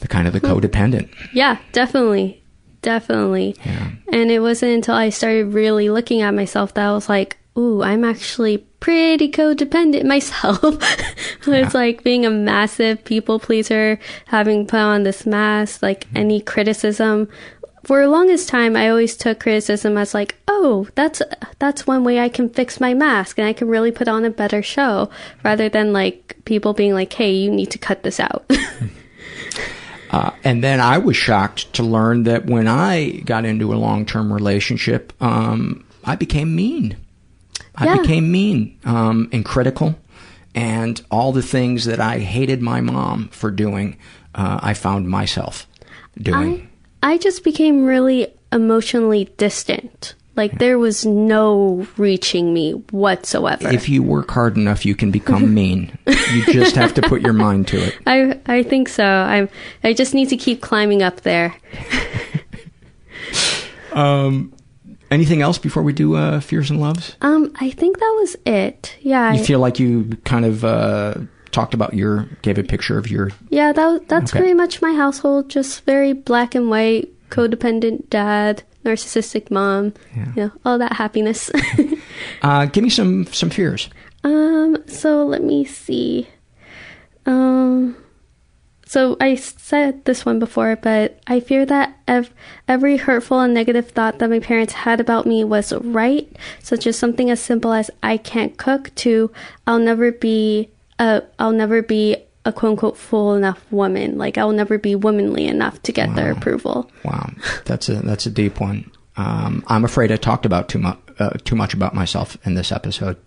the kind of the codependent. Yeah, definitely. Definitely. Yeah. And it wasn't until I started really looking at myself that I was like, ooh, I'm actually pretty codependent myself. it's like being a massive people pleaser, having put on this mask, like any criticism. For the longest time, I always took criticism as like, oh, that's that's one way I can fix my mask and I can really put on a better show, rather than like people being like, hey, you need to cut this out. Uh, and then I was shocked to learn that when I got into a long term relationship, um, I became mean. I Yeah. became mean um, and critical. And all the things that I hated my mom for doing, uh, I found myself doing. I, I just became really emotionally distant. Like there was no reaching me whatsoever. if you work hard enough, you can become mean. you just have to put your mind to it. I I think so. I I just need to keep climbing up there. Um, anything else before we do uh, fears and loves? Um, I think that was it. Yeah. You I- feel like you kind of uh, talked about your, gave a picture of your. yeah, that that's Okay. pretty much my household. Just very black and white, codependent dad, narcissistic mom. Yeah. You know, all that happiness. Uh, give me some some fears. Um, so let me see. Um, so I said this one before, but I fear that ev- every hurtful and negative thought that my parents had about me was right, such as something as simple as I can't cook to I'll never be uh, I'll never be a quote unquote full enough woman. Like I'll never be womanly enough to get their approval. Wow, that's a that's a deep one. Um, I'm afraid I talked about too much uh, too much about myself in this episode.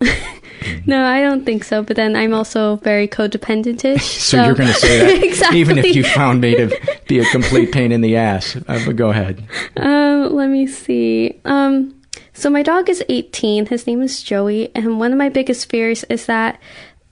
No, I don't think so. But then I'm also very codependentish. So, so, you're going to say that exactly. even if you found me to be a complete pain in the ass. Uh, but go ahead. Um, let me see. Um, so my dog is 18. His name is Joey, and one of my biggest fears is that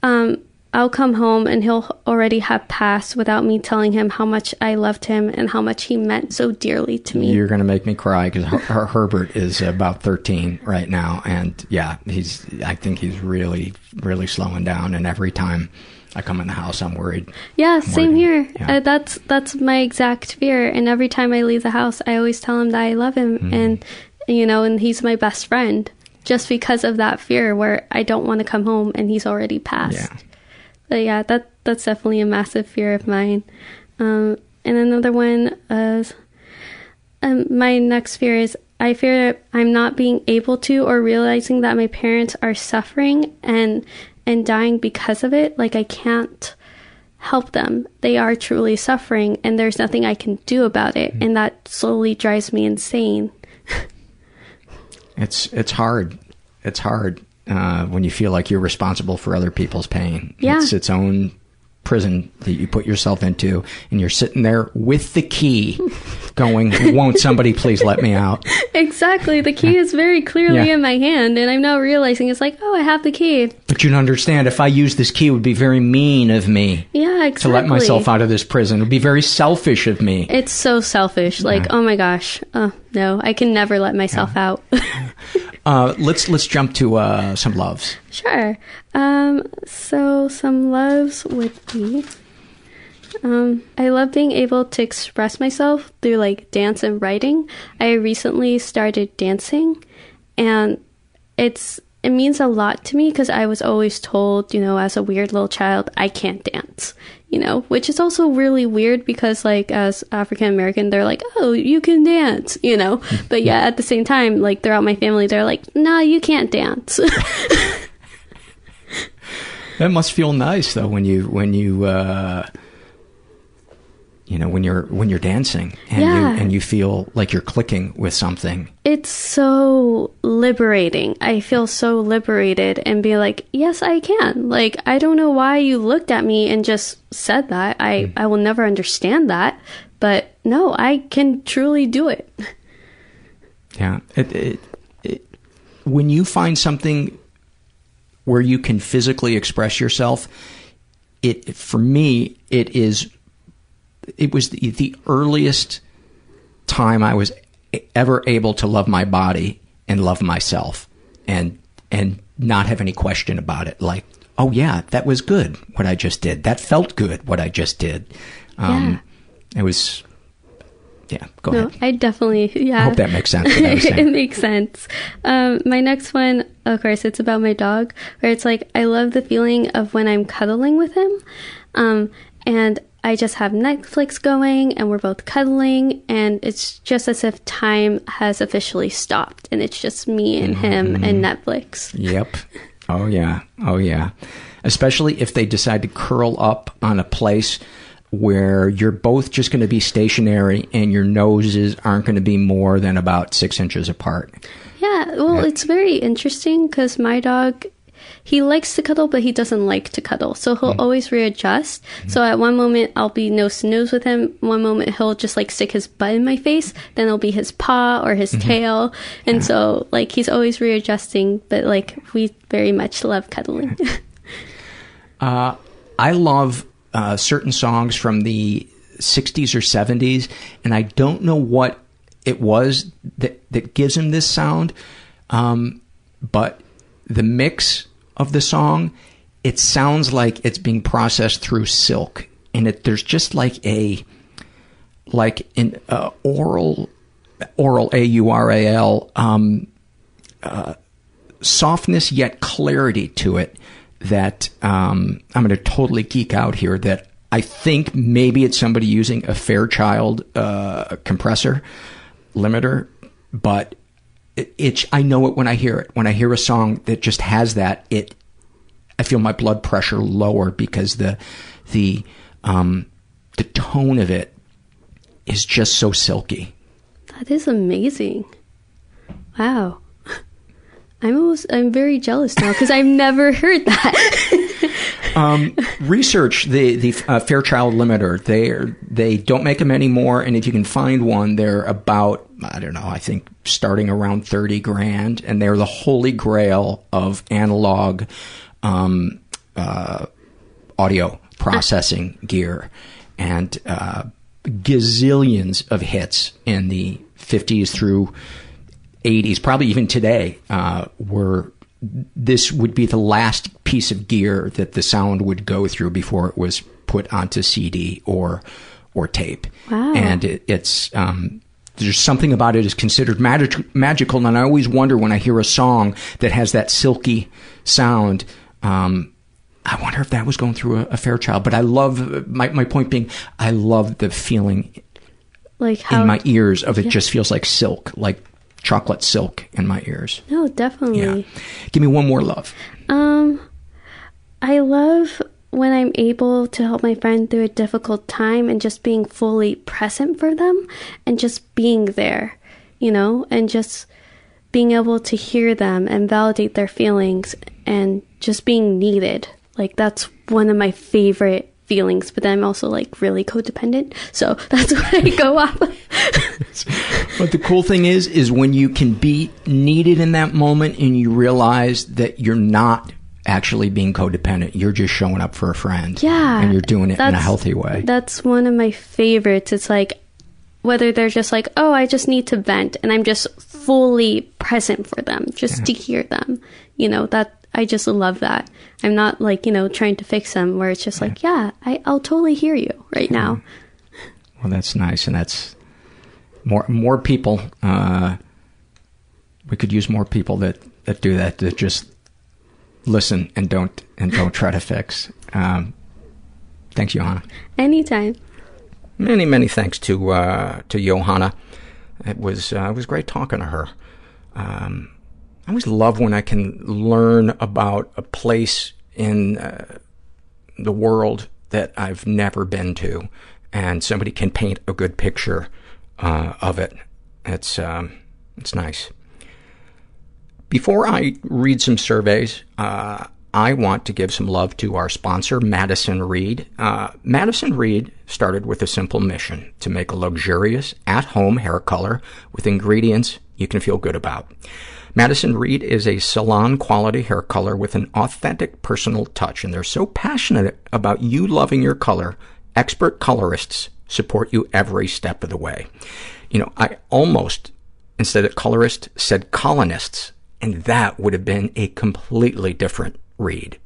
um, I'll come home and he'll already have passed without me telling him how much I loved him and how much he meant so dearly to me. You're going to make me cry because Her- Her- Herbert is about 13 right now, and yeah, he's. I think he's really, really slowing down. And every time I come in the house, I'm worried. Yeah, I'm same worried. here. Yeah. Uh, that's that's my exact fear. And every time I leave the house, I always tell him that I love him, Mm-hmm. and you know, and he's my best friend. Just because of that fear, where I don't want to come home and he's already passed. Yeah. But yeah, that that's definitely a massive fear of mine. Um, and another one is um, my next fear is I fear that I'm not being able to or realizing that my parents are suffering and and dying because of it. Like I can't help them. They are truly suffering, and there's nothing I can do about it, and that slowly drives me insane. It's it's hard. It's hard uh, when you feel like you're responsible for other people's pain. Yeah. It's its own prison that you put yourself into, and you're sitting there with the key, going, "Won't somebody please let me out?" exactly. The key is very clearly Yeah. in my hand, and I'm now realizing it's like, oh, I have the key. But you don't understand. If I use this key, it would be very mean of me Yeah, exactly. to let myself out of this prison. It would be very selfish of me. It's so selfish. Like, oh my gosh. Oh, no, I can never let myself out. Uh, let's let's jump to uh, some loves. Sure. Um, so some loves would be um, I love being able to express myself through like dance and writing. I recently started dancing and it's it means a lot to me because I was always told, you know, as a weird little child, I can't dance, you know, which is also really weird because, like, as African American, they're like, oh, you can dance, you know, but yeah, at the same time, like, throughout my family, they're like, nah, you can't dance. That must feel nice though when you when you uh, you know when you're when you're dancing and Yeah. you and you feel like you're clicking with something. it's so liberating. I feel so liberated and be like, yes, I can. Like, I don't know why you looked at me and just said that. I, hmm. I will never understand that. But no, I can truly do it. Yeah. It, it, it, when you find something where you can physically express yourself, it for me it is it was the, the earliest time I was ever able to love my body and love myself and and not have any question about it like oh yeah that was good what I just did that felt good what I just did um it was yeah go no, ahead I definitely, yeah. I hope that makes sense what I was it makes sense. Um, my next one, of course, it's about my dog, where it's like, I love the feeling of when I'm cuddling with him. Um, and I just have Netflix going and we're both cuddling and it's just as if time has officially stopped and it's just me and him Mm-hmm. and Netflix. Yep. Oh yeah. Oh yeah. Especially if they decide to curl up on a place where you're both just going to be stationary and your noses aren't going to be more than about six inches apart. Yeah, well, it's very interesting because my dog, he likes to cuddle, but he doesn't like to cuddle. So he'll always readjust. So at one moment, I'll be nose to nose with him. One moment, he'll just like stick his butt in my face. Then it'll be his paw or his tail. And so, like, he's always readjusting, but like, we very much love cuddling. Uh, I love uh, certain songs from the 60s or 70s, and I don't know what it was that, that gives him this sound, um, but the mix of the song, it sounds like it's being processed through silk, and it, there's just like a like an uh, oral oral a u r a l um, uh, softness yet clarity to it that um, I'm going to totally geek out here. That I think maybe it's somebody using a Fairchild uh, compressor limiter, but it, it I know it when I hear it. When I hear a song that just has that, it I feel my blood pressure lower because the the um, the tone of it is just so silky. That is amazing. Wow. I'm almost, I'm very jealous now because I've never heard that. um, research the the uh, Fairchild limiter. They they don't make them anymore, and if you can find one, they're about I don't know. I think starting around thirty grand, and they're the holy grail of analog um, uh, audio processing gear, and uh, gazillions of hits in the fifties through 80s, probably even today, uh, were this would be the last piece of gear that the sound would go through before it was put onto CD or or tape. Wow. And it, it's um, there's something about it is considered magic, magical, and I always wonder when I hear a song that has that silky sound. Um, I wonder if that was going through a, a Fairchild. But I love my my point being, I love the feeling like how in my ears of it Yeah. just feels like silk, like chocolate silk in my ears. No, definitely. Yeah. Give me one more love. Um, I love when I'm able to help my friend through a difficult time and just being fully present for them and just being there, you know, and just being able to hear them and validate their feelings and just being needed. Like, that's one of my favorite feelings, but then I'm also like really codependent. So that's what I go off of. But the cool thing is, is when you can be needed in that moment and you realize that you're not actually being codependent. You're just showing up for a friend. Yeah. And you're doing it in a healthy way. That's one of my favorites. It's like whether they're just like, oh, I just need to vent, and I'm just fully present for them, just to hear them. You know, that I just love that. I'm not like, you know, trying to fix them where it's just like, yeah, I, I'll totally hear you right now. Well, that's nice, and that's more more people. Uh, we could use more people that that do that that just listen and don't and don't try to fix. Um, thanks, Yohana. Anytime. Many many thanks to uh, to Yohana. It was uh, it was great talking to her. Um, I always love when I can learn about a place in uh, the world that I've never been to, and somebody can paint a good picture uh, of it. It's um, it's nice. Before I read some surveys, uh, I want to give some love to our sponsor, Madison Reed. Uh, Madison Reed started with a simple mission to make a luxurious, at-home hair color with ingredients you can feel good about. Madison Reed is a salon-quality hair color with an authentic personal touch, and they're so passionate about you loving your color, expert colorists support you every step of the way. You know, I almost, instead of colorist, said colonists, and that would have been a completely different read.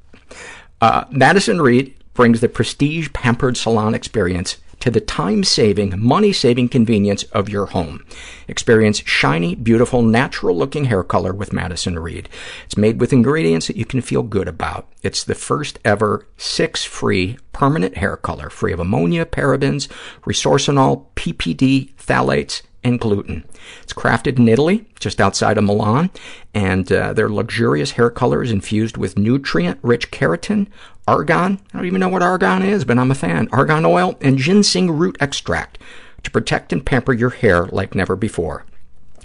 Uh, Madison Reed brings the prestige pampered salon experience to the time-saving, money-saving convenience of your home. Experience shiny, beautiful, natural-looking hair color with Madison Reed. It's made with ingredients that you can feel good about. It's the first ever six-free permanent hair color, free of ammonia, parabens, resorcinol, PPD, phthalates, and gluten. It's crafted in Italy, just outside of Milan, and uh, their luxurious hair color is infused with nutrient-rich keratin, argan, I don't even know what argan is, but I'm a fan, argan oil, and ginseng root extract to protect and pamper your hair like never before.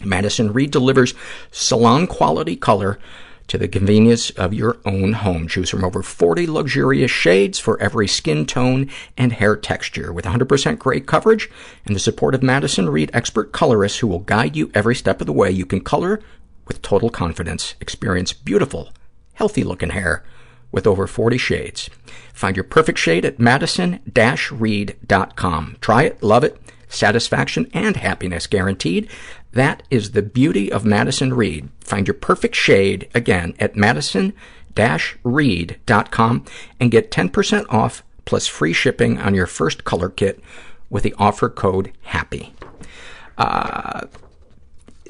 Madison Reed delivers salon-quality color to the convenience of your own home. Choose from over 40 luxurious shades for every skin tone and hair texture with 100% gray coverage and the support of Madison Reed expert colorists who will guide you every step of the way. You can color with total confidence. Experience beautiful, healthy-looking hair with over 40 shades. Find your perfect shade at madison-reed.com. Try it, love it, satisfaction and happiness guaranteed. That is the beauty of Madison Reed. Find your perfect shade, again, at madison-reed.com and get 10% off plus free shipping on your first color kit with the offer code HAPPY. Uh,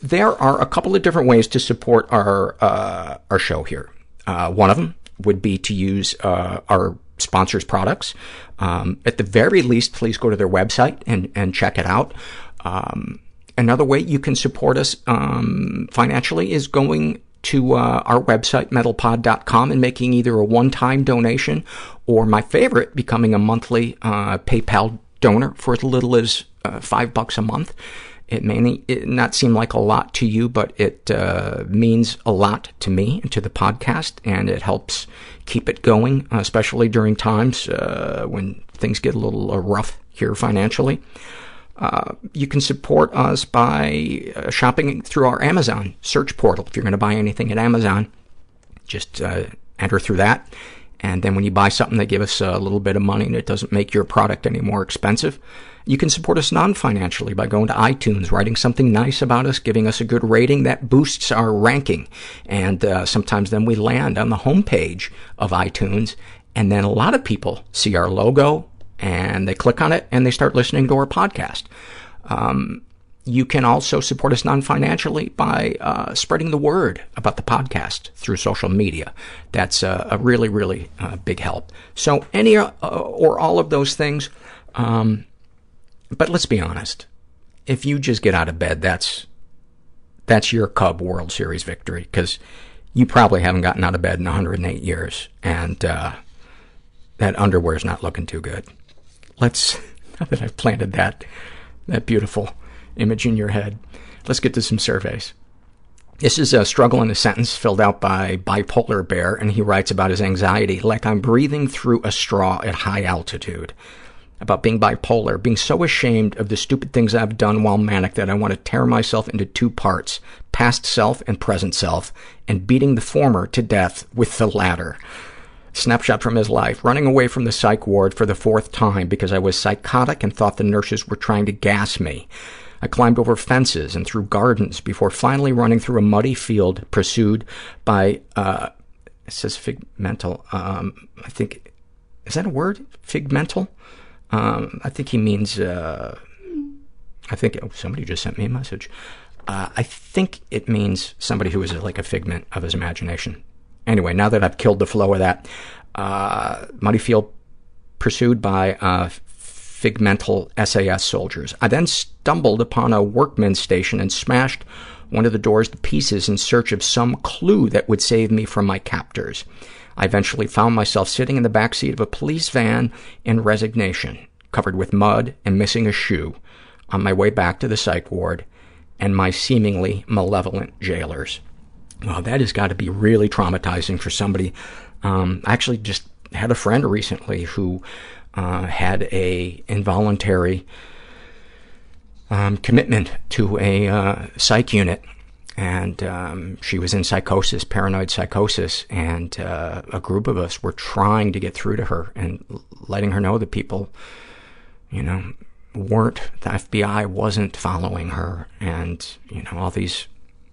there are a couple of different ways to support our uh, our show here. Uh, one of them would be to use uh, our sponsors' products. Um, at the very least, please go to their website and, and check it out. Um, another way you can support us um, financially is going to uh, our website, mentalpod.com, and making either a one-time donation or, my favorite, becoming a monthly uh, PayPal donor for as little as uh, five bucks a month. It may not seem like a lot to you, but it uh, means a lot to me and to the podcast, and it helps keep it going, especially during times uh, when things get a little uh, rough here financially. Uh, you can support us by uh, shopping through our Amazon search portal. If you're going to buy anything at Amazon, just enter through that. And then when you buy something, they give us a little bit of money and it doesn't make your product any more expensive. You can support us non-financially by going to iTunes, writing something nice about us, giving us a good rating. That boosts our ranking. And uh, sometimes then we land on the homepage of iTunes, and then a lot of people see our logo, and they click on it, and they start listening to our podcast. Um, you can also support us non-financially by uh, spreading the word about the podcast through social media. That's a, a really, really uh, big help. So any uh, or all of those things, um, but let's be honest. If you just get out of bed, that's that's your Cub World Series victory because you probably haven't gotten out of bed in 108 years, and uh, that underwear is not looking too good. Let's, now that I've planted that, that beautiful image in your head, let's get to some surveys. This is a struggle in a sentence filled out by Bipolar Bear, and he writes about his anxiety like I'm breathing through a straw at high altitude. About being bipolar, being so ashamed of the stupid things I've done while manic that I want to tear myself into two parts, past self and present self, and beating the former to death with the latter. Snapshot from his life, running away from the psych ward for the fourth time because I was psychotic and thought the nurses were trying to gas me. I climbed over fences and through gardens before finally running through a muddy field pursued by, uh, it says figmental, um, I think, is that a word? Figmental? Um, I think he means, uh, I think, oh, somebody just sent me a message. Uh, I think it means somebody who is like a figment of his imagination. Anyway, now that I've killed the flow of that, uh, Muddy Field pursued by uh, figmental SAS soldiers. I then stumbled upon a workman's station and smashed one of the doors to pieces in search of some clue that would save me from my captors. I eventually found myself sitting in the back seat of a police van in resignation, covered with mud and missing a shoe, on my way back to the psych ward and my seemingly malevolent jailers. Well, that has got to be really traumatizing for somebody. Um, I actually just had a friend recently who had a involuntary um, commitment to a uh, psych unit, and um, she was in psychosis, paranoid psychosis, and uh, a group of us were trying to get through to her and letting her know that people, you know, weren't, the FBI wasn't following her, and, you know, all these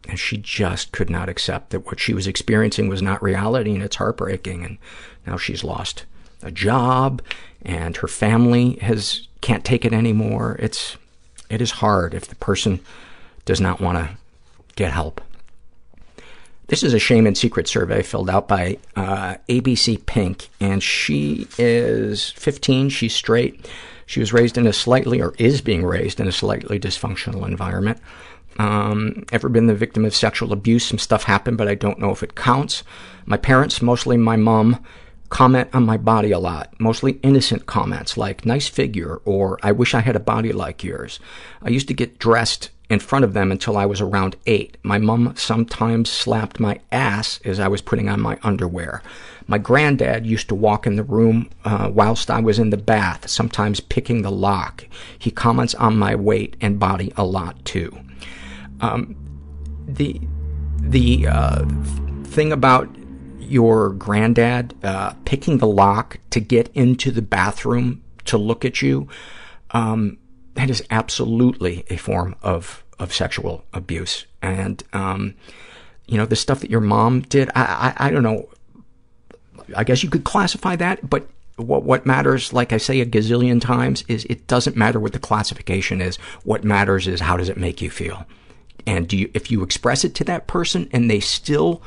and she just could not accept that what she was experiencing was not reality, and it's heartbreaking. And now she's lost a job, and her family has can't take it anymore. It's it is hard if the person does not want to get help. This is a shame and secret survey filled out by uh, ABC Pink, and she is 15. She's straight. She was raised in a slightly, or is being raised in a slightly dysfunctional environment. Um, ever been the victim of sexual abuse? Some stuff happened, but I don't know if it counts. My parents, mostly my mom, comment on my body a lot, mostly innocent comments like, nice figure, or I wish I had a body like yours. I used to get dressed in front of them until I was around eight. My mom sometimes slapped my ass as I was putting on my underwear. My granddad used to walk in the room uh, whilst I was in the bath, sometimes picking the lock. He comments on my weight and body a lot, too. Um, the the uh, thing about your granddad uh, picking the lock to get into the bathroom to look at you, um, that is absolutely a form of of sexual abuse. And um, you know the stuff that your mom did. I, I I don't know. I guess you could classify that, but what what matters, like I say a gazillion times, is it doesn't matter what the classification is. What matters is how does it make you feel. And do you, if you express it to that person and they still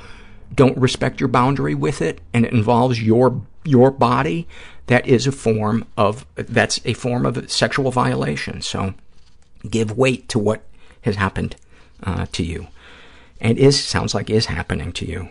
don't respect your boundary with it and it involves your your body, that is a form of that's a form of sexual violation. So give weight to what has happened uh, to you. and is, sounds like is happening to you.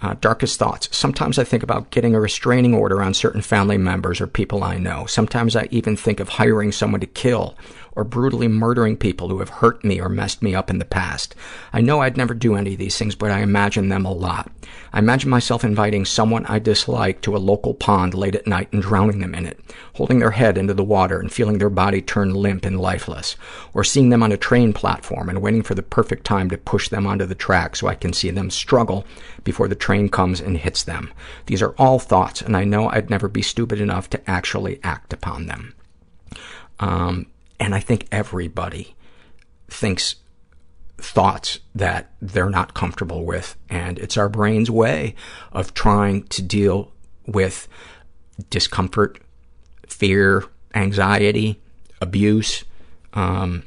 Uh, darkest thoughts. Sometimes I think about getting a restraining order on certain family members or people I know. Sometimes I even think of hiring someone to kill or brutally murdering people who have hurt me or messed me up in the past. I know I'd never do any of these things, but I imagine them a lot. I imagine myself inviting someone I dislike to a local pond late at night and drowning them in it, holding their head into the water and feeling their body turn limp and lifeless, or seeing them on a train platform and waiting for the perfect time to push them onto the track so I can see them struggle before the train comes and hits them. These are all thoughts, and I know I'd never be stupid enough to actually act upon them. Um, and I think everybody thinks thoughts that they're not comfortable with, and it's our brain's way of trying to deal with discomfort, fear, anxiety, abuse. Um,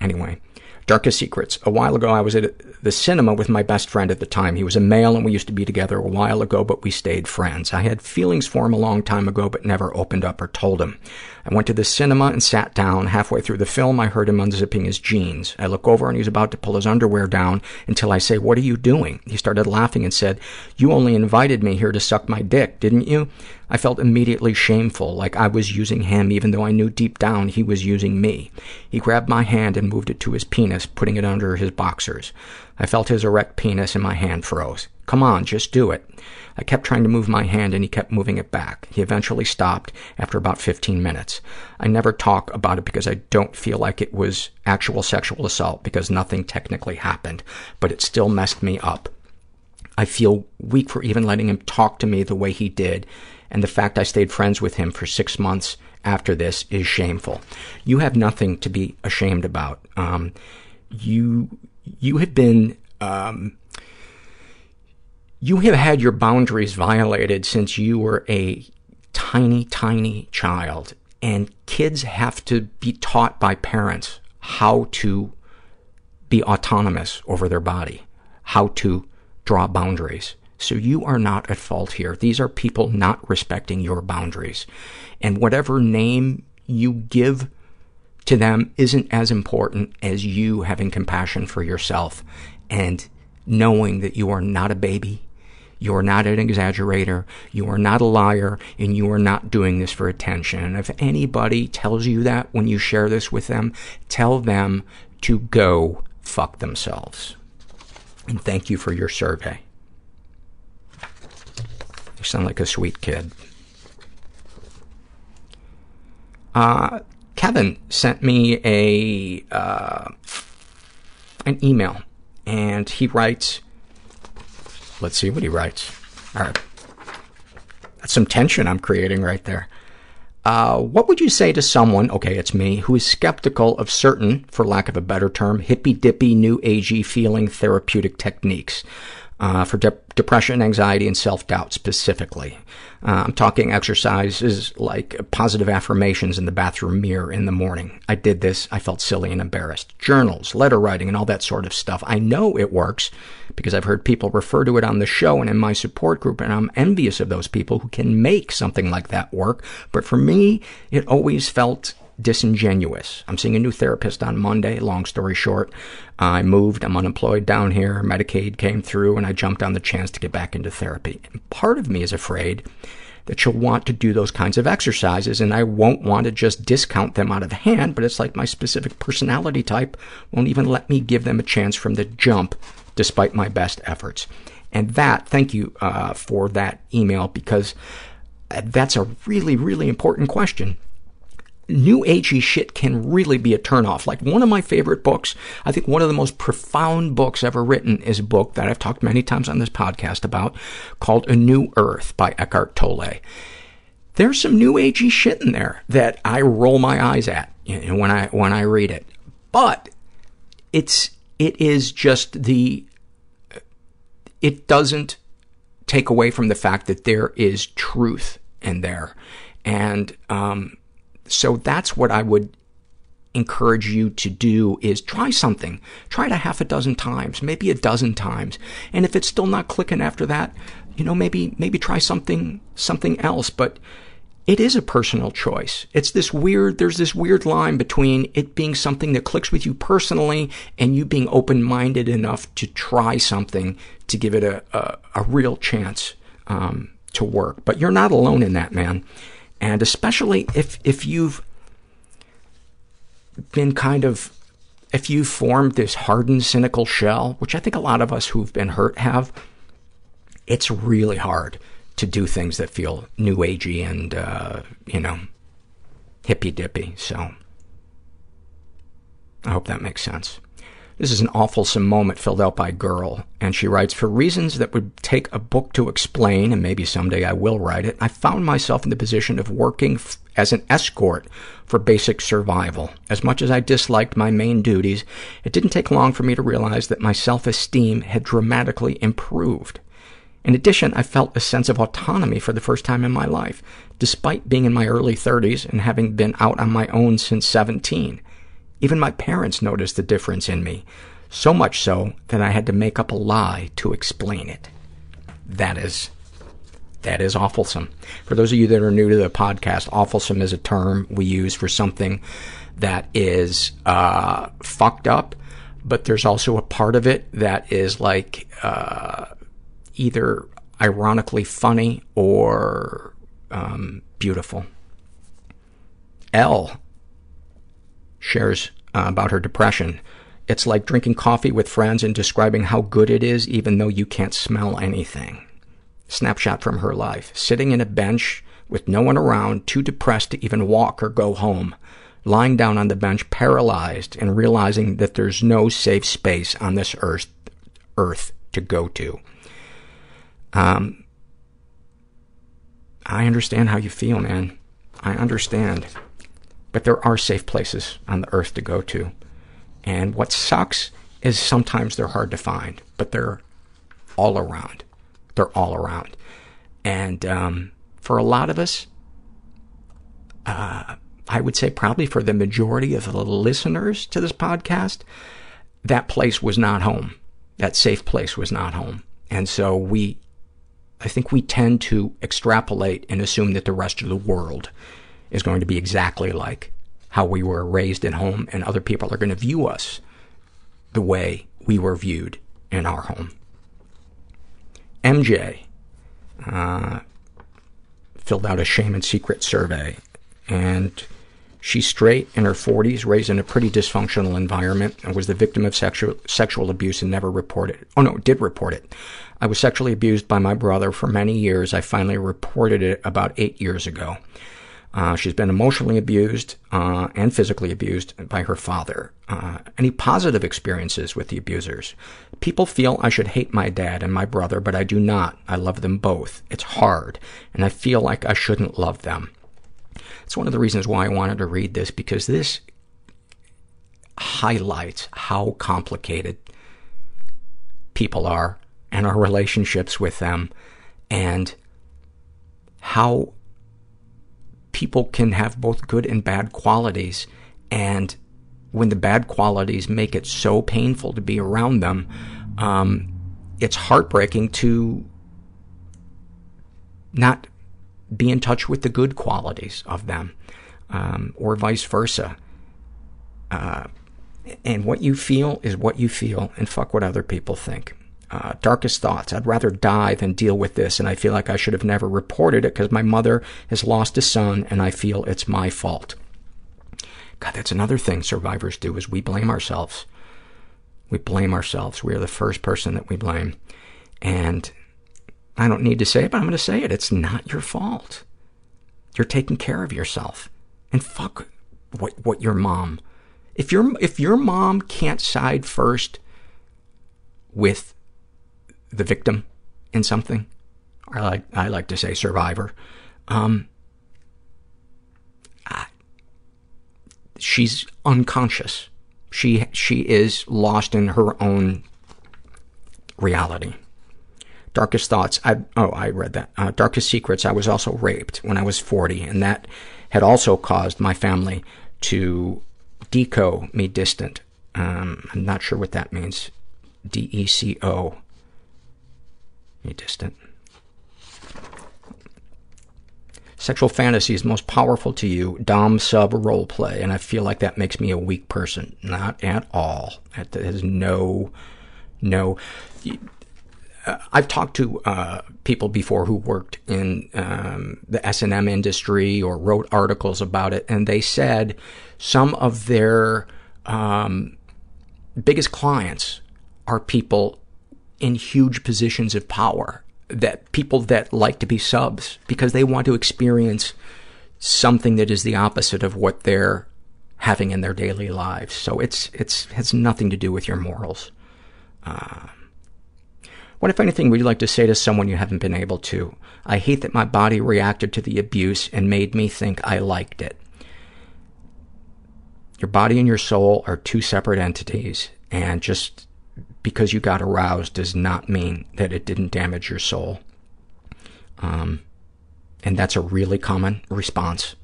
anyway, darkest secrets. A while ago, I was at the cinema with my best friend at the time. He was a male, and we used to be together a while ago, but we stayed friends. I had feelings for him a long time ago, but never opened up or told him. I went to the cinema and sat down. Halfway through the film, I heard him unzipping his jeans. I look over, and he's about to pull his underwear down until I say, what are you doing? He started laughing and said, you only invited me here to suck my dick, didn't you? I felt immediately shameful, like I was using him, even though I knew deep down he was using me. He grabbed my hand and moved it to his penis, putting it under his boxers. I felt his erect penis and my hand froze. Come on, just do it. I kept trying to move my hand and he kept moving it back. He eventually stopped after about 15 minutes. I never talk about it because I don't feel like it was actual sexual assault because nothing technically happened, but it still messed me up. I feel weak for even letting him talk to me the way he did, and the fact I stayed friends with him for six months after this is shameful. You have nothing to be ashamed about. Um, you you have been um, you have had your boundaries violated since you were a tiny, tiny child, and kids have to be taught by parents how to be autonomous over their body, how to draw boundaries. So you are not at fault here. These are people not respecting your boundaries. And whatever name you give to them isn't as important as you having compassion for yourself and knowing that you are not a baby, you are not an exaggerator, you are not a liar, and you are not doing this for attention. And if anybody tells you that when you share this with them, tell them to go fuck themselves. And thank you for your survey. You sound like a sweet kid. Uh, Kevin sent me a uh, an email, and he writes, let's see what he writes. All right. That's some tension I'm creating right there. Uh, what would you say to someone, okay, it's me, who is skeptical of certain, for lack of a better term, hippy-dippy, new agey feeling therapeutic techniques? uh, for de- depression, anxiety, and self-doubt specifically. I'm talking exercises like positive affirmations in the bathroom mirror in the morning. I did this. I felt silly and embarrassed. Journals, letter writing, and all that sort of stuff. I know it works because I've heard people refer to it on the show and in my support group, and I'm envious of those people who can make something like that work. But for me, it always felt disingenuous. I'm seeing a new therapist on Monday. Long story short, I moved. I'm unemployed down here. Medicaid came through, and I jumped on the chance to get back into therapy. And part of me is afraid that she'll want to do those kinds of exercises, and I won't want to just discount them out of hand, but it's like my specific personality type won't even let me give them a chance from the jump, despite my best efforts. And that, thank you uh, for that email, because that's a really, really important question new agey shit can really be a turnoff. Like one of my favorite books, I think one of the most profound books ever written is a book that I've talked many times on this podcast about called A New Earth by Eckhart Tolle. There's some new agey shit in there that I roll my eyes at when I when I read it. But it's it is just the it doesn't take away from the fact that there is truth in there. And um so that's what I would encourage you to do is try something. Try it a half a dozen times, maybe a dozen times. And if it's still not clicking after that, you know, maybe maybe try something something else, but it is a personal choice. It's this weird, there's this weird line between it being something that clicks with you personally and you being open-minded enough to try something to give it a, a, a real chance um, to work. But you're not alone in that, man. And especially if, if you've been kind of, if you've formed this hardened, cynical shell, which I think a lot of us who've been hurt have, it's really hard to do things that feel new agey and, uh, you know, hippy dippy. So I hope that makes sense. This is an awfulsome moment filled out by a girl, and she writes, For reasons that would take a book to explain, and maybe someday I will write it, I found myself in the position of working f- as an escort for basic survival. As much as I disliked my main duties, it didn't take long for me to realize that my self-esteem had dramatically improved. In addition, I felt a sense of autonomy for the first time in my life, despite being in my early 30s and having been out on my own since 17. Even my parents noticed the difference in me, so much so that I had to make up a lie to explain it. That is, that is awfulsome. For those of you that are new to the podcast, awfulsome is a term we use for something that is uh, fucked up, but there's also a part of it that is like uh, either ironically funny or um, beautiful. L shares uh, about her depression. It's like drinking coffee with friends and describing how good it is even though you can't smell anything. Snapshot from her life. Sitting in a bench with no one around, too depressed to even walk or go home. Lying down on the bench, paralyzed, and realizing that there's no safe space on this earth, earth to go to. Um, I understand how you feel, man. I understand. But there are safe places on the earth to go to. And what sucks is sometimes they're hard to find, but they're all around. They're all around. And um, for a lot of us, uh, I would say probably for the majority of the listeners to this podcast, that place was not home. That safe place was not home. And so we, I think we tend to extrapolate and assume that the rest of the world is going to be exactly like how we were raised at home, and other people are going to view us the way we were viewed in our home. MJ uh, filled out a shame and secret survey, and she's straight, in her 40s, raised in a pretty dysfunctional environment, and was the victim of sexual, sexual abuse and never reported. Oh, no, did report it. I was sexually abused by my brother for many years. I finally reported it about eight years ago. Uh, she's been emotionally abused uh, and physically abused by her father. Uh, any positive experiences with the abusers? People feel I should hate my dad and my brother, but I do not. I love them both. It's hard, and I feel like I shouldn't love them. It's one of the reasons why I wanted to read this, because this highlights how complicated people are and our relationships with them and how people can have both good and bad qualities, and when the bad qualities make it so painful to be around them, um, it's heartbreaking to not be in touch with the good qualities of them, um, or vice versa. Uh, and what you feel is what you feel, and fuck what other people think. Uh, darkest thoughts. I'd rather die than deal with this, and I feel like I should have never reported it because my mother has lost a son, and I feel it's my fault. God, that's another thing survivors do, is we blame ourselves. We blame ourselves. We are the first person that we blame. And I don't need to say it, but I'm going to say it. It's not your fault. You're taking care of yourself. And fuck what, what your mom... If your, if your mom can't side first with the victim in something, I like, I like to say survivor, um, I, she's unconscious. She, she is lost in her own reality. Darkest thoughts, I, oh, I read that. Uh, darkest secrets, I was also raped when I was 40, and that had also caused my family to deco me distant. Um, I'm not sure what that means. D-E-C-O. Me distant. Sexual fantasies most powerful to you, dom sub role play, and I feel like that makes me a weak person. Not at all. That has no, no. Uh, I've talked to uh, people before who worked in um, the S and M industry or wrote articles about it, and they said some of their um, biggest clients are people in huge positions of power, that people that like to be subs because they want to experience something that is the opposite of what they're having in their daily lives. So it's it's has nothing to do with your morals. Uh, what, if anything, would you like to say to someone you haven't been able to? I hate that my body reacted to the abuse and made me think I liked it. Your body and your soul are two separate entities, and just because you got aroused does not mean that it didn't damage your soul. Um, and that's a really common response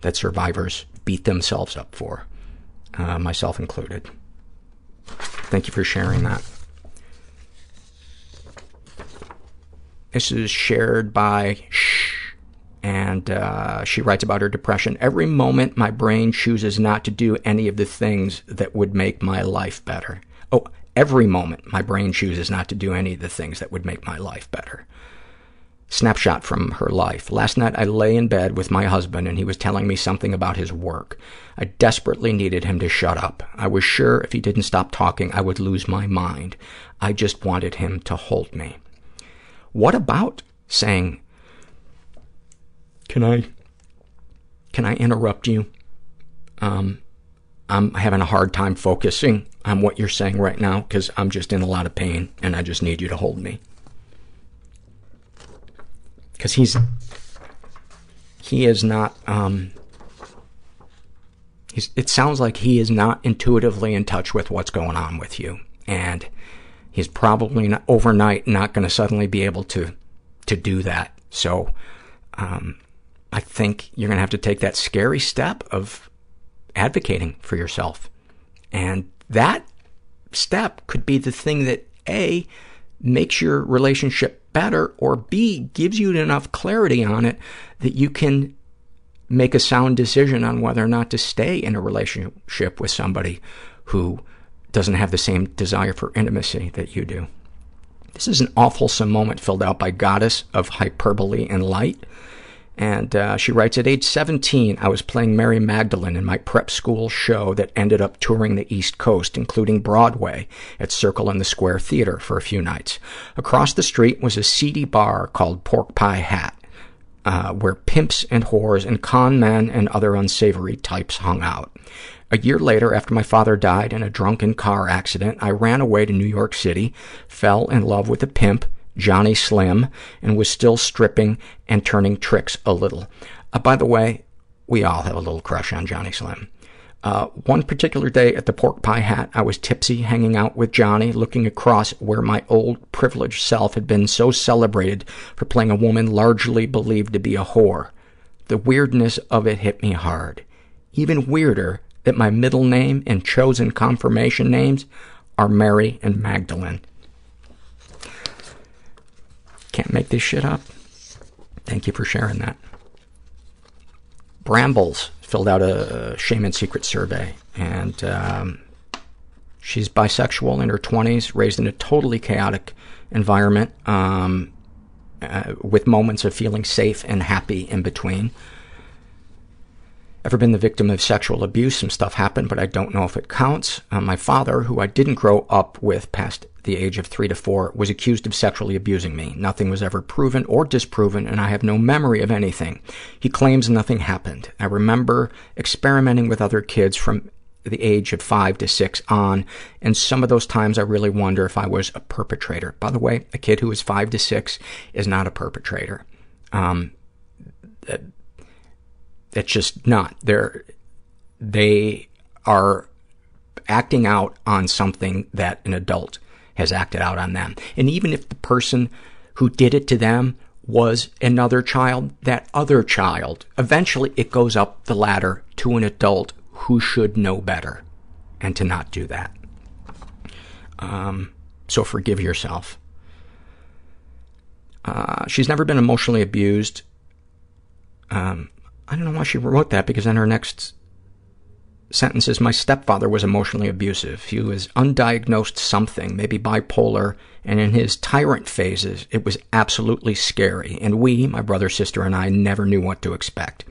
that survivors beat themselves up for, uh, myself included. Thank you for sharing that. This is shared by Shh, and uh, she writes about her depression. Every moment my brain chooses not to do any of the things that would make my life better. Oh, every moment my brain chooses not to do any of the things that would make my life better. Snapshot from her life. Last night I lay in bed with my husband and he was telling me something about his work. I desperately needed him to shut up. I was sure if he didn't stop talking I would lose my mind. I just wanted him to hold me. What about saying, can I, can I interrupt you? Um, I'm having a hard time focusing on what you're saying right now because I'm just in a lot of pain and I just need you to hold me. Because he's, he is not, um, he's, it sounds like he is not intuitively in touch with what's going on with you. And he's probably not, overnight not going to suddenly be able to, to do that. So, um, I think you're going to have to take that scary step of advocating for yourself. And that step could be the thing that A, makes your relationship better, or B, gives you enough clarity on it that you can make a sound decision on whether or not to stay in a relationship with somebody who doesn't have the same desire for intimacy that you do. This is an awful moment filled out by Goddess of Hyperbole and Light. And uh, she writes, at age 17, I was playing Mary Magdalene in my prep school show that ended up touring the East Coast, including Broadway, at Circle in the Square Theater for a few nights. Across the street was a seedy bar called Pork Pie Hat, uh, where pimps and whores and con men and other unsavory types hung out. A year later, after my father died in a drunken car accident, I ran away to New York City, fell in love with a pimp, Johnny Slim, and was still stripping and turning tricks a little. Uh, by the way, we all have a little crush on Johnny Slim. Uh, one particular day at the Pork Pie Hat, I was tipsy, hanging out with Johnny, looking across where my old privileged self had been so celebrated for playing a woman largely believed to be a whore. The weirdness of it hit me hard. Even weirder that my middle name and chosen confirmation names are Mary and Magdalene. Can't make this shit up. Thank you for sharing that. Brambles filled out a shame and secret survey, and um, she's bisexual in her 20s, raised in a totally chaotic environment um, uh, with moments of feeling safe and happy in between. Ever been the victim of sexual abuse? Some stuff happened, but I don't know if it counts. Uh, my father, who I didn't grow up with past the age of three to four, was accused of sexually abusing me. Nothing was ever proven or disproven, and I have no memory of anything. He claims nothing happened. I remember experimenting with other kids from the age of five to six on, and some of those times I really wonder if I was a perpetrator. By the way, a kid who is five to six is not a perpetrator. Um, it's just not. They're, they are acting out on something that an adult has acted out on them. And even if the person who did it to them was another child, that other child, eventually it goes up the ladder to an adult who should know better and to not do that. Um, so forgive yourself. Uh, she's never been emotionally abused Um, I don't know why she wrote that because then her next sentence is, my stepfather was emotionally abusive. He was undiagnosed something, maybe bipolar, and in his tyrant phases, it was absolutely scary. And we, my brother, sister, and I, never knew what to expect.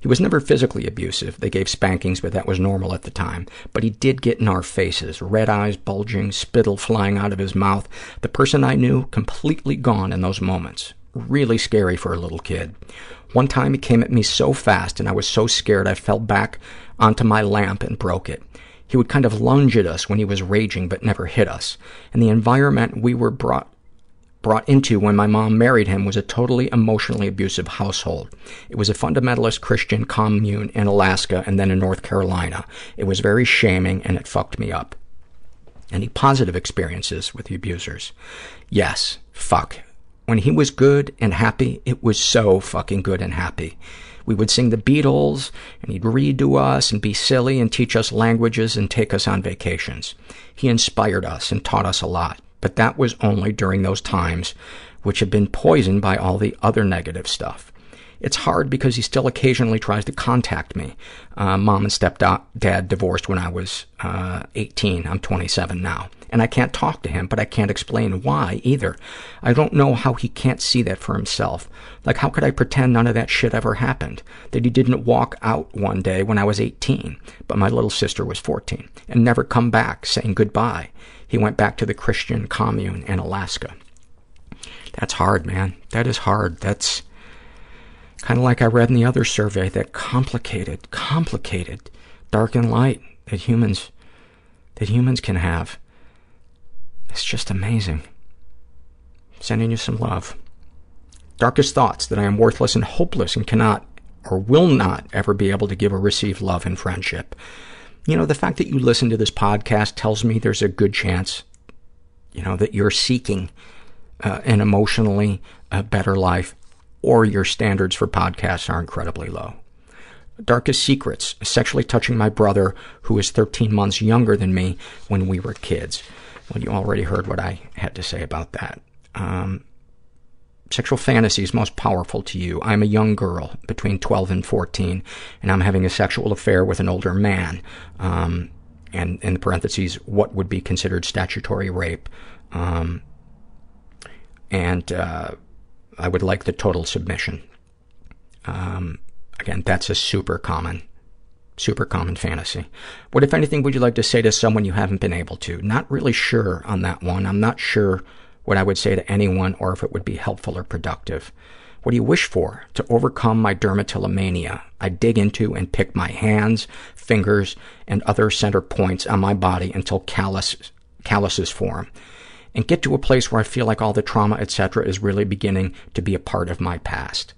He was never physically abusive. They gave spankings, but that was normal at the time. But he did get in our faces, red eyes bulging, spittle flying out of his mouth. The person I knew, completely gone in those moments. Really scary for a little kid. One time he came at me so fast and I was so scared I fell back onto my lamp and broke it. He would kind of lunge at us when he was raging but never hit us. And the environment we were brought brought into when my mom married him was a totally emotionally abusive household. It was a fundamentalist Christian commune in Alaska and then in North Carolina. It was very shaming and it fucked me up. Any positive experiences with the abusers? Yes, fuck. When he was good and happy, it was so fucking good and happy. We would sing the Beatles, and he'd read to us and be silly and teach us languages and take us on vacations. He inspired us and taught us a lot, but that was only during those times which had been poisoned by all the other negative stuff. It's hard because he still occasionally tries to contact me. Uh, mom and stepdad divorced when I was uh, 18. I'm 27 now. And I can't talk to him, but I can't explain why either. I don't know how he can't see that for himself. Like, how could I pretend none of that shit ever happened? That he didn't walk out one day when I was 18, but my little sister was 14, and never come back saying goodbye. He went back to the Christian commune in Alaska. That's hard, man. That is hard. That's kind of like I read in the other survey, that complicated, complicated dark and light that humans, that humans can have. It's just amazing. Sending you some love. Darkest thoughts that I am worthless and hopeless and cannot or will not ever be able to give or receive love and friendship. You know, the fact that you listen to this podcast tells me there's a good chance, you know, that you're seeking uh, an emotionally uh, better life or your standards for podcasts are incredibly low. Darkest secrets, sexually touching my brother, who is 13 months younger than me, when we were kids. Well, you already heard what I had to say about that. Um, sexual fantasies most powerful to you. I'm a young girl, between 12 and 14, and I'm having a sexual affair with an older man. Um, and in parentheses, what would be considered statutory rape. Um, and uh, I would like the total submission. Um, again, that's a super common, super common fantasy. What, if anything, would you like to say to someone you haven't been able to? Not really sure on that one. I'm not sure what I would say to anyone or if it would be helpful or productive. What do you wish for? To overcome my dermatillomania. I dig into and pick my hands, fingers, and other center points on my body until callus, calluses form and get to a place where I feel like all the trauma, etc., is really beginning to be a part of my past.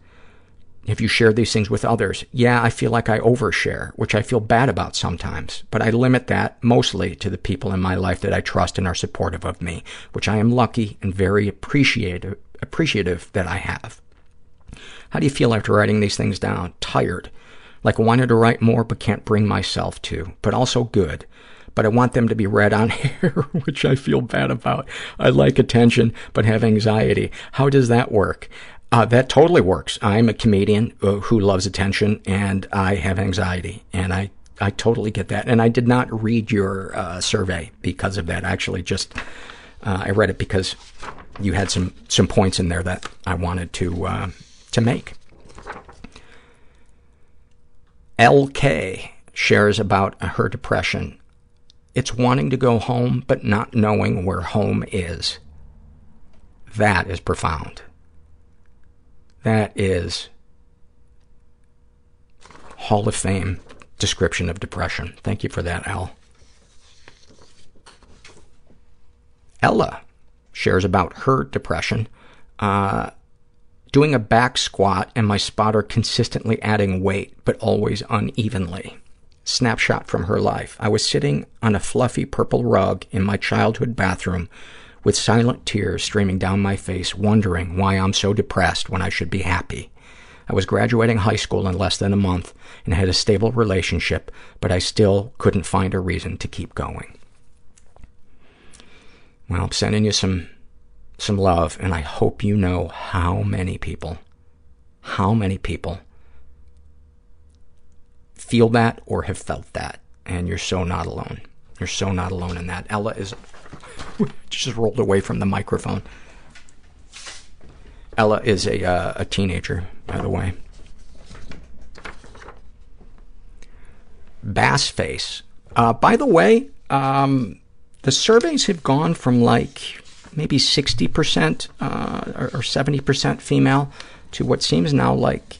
Have you shared these things with others? Yeah, I feel like I overshare, which I feel bad about sometimes, but I limit that mostly to the people in my life that I trust and are supportive of me, which I am lucky and very appreciative, appreciative that I have. How do you feel after writing these things down? Tired. Like wanted to write more but can't bring myself to, but also good but I want them to be read on air, which I feel bad about. I like attention, but have anxiety. How does that work? Uh, that totally works. I'm a comedian uh, who loves attention, and I have anxiety, and I, I totally get that. And I did not read your uh, survey because of that. Actually, just uh, I read it because you had some some points in there that I wanted to uh, to make. LK shares about her depression it's wanting to go home but not knowing where home is. That is profound. That is Hall of Fame description of depression. Thank you for that, Al. Ella shares about her depression. Uh, doing a back squat and my spotter consistently adding weight, but always unevenly snapshot from her life. I was sitting on a fluffy purple rug in my childhood bathroom with silent tears streaming down my face, wondering why I'm so depressed when I should be happy. I was graduating high school in less than a month and had a stable relationship, but I still couldn't find a reason to keep going. Well, I'm sending you some, some love, and I hope you know how many people, how many people feel that or have felt that, and you're so not alone. You're so not alone in that. Ella is just rolled away from the microphone. Ella is a uh, a teenager, by the way. Bass face. Uh, by the way, um, the surveys have gone from like maybe 60% uh, or, or 70% female to what seems now like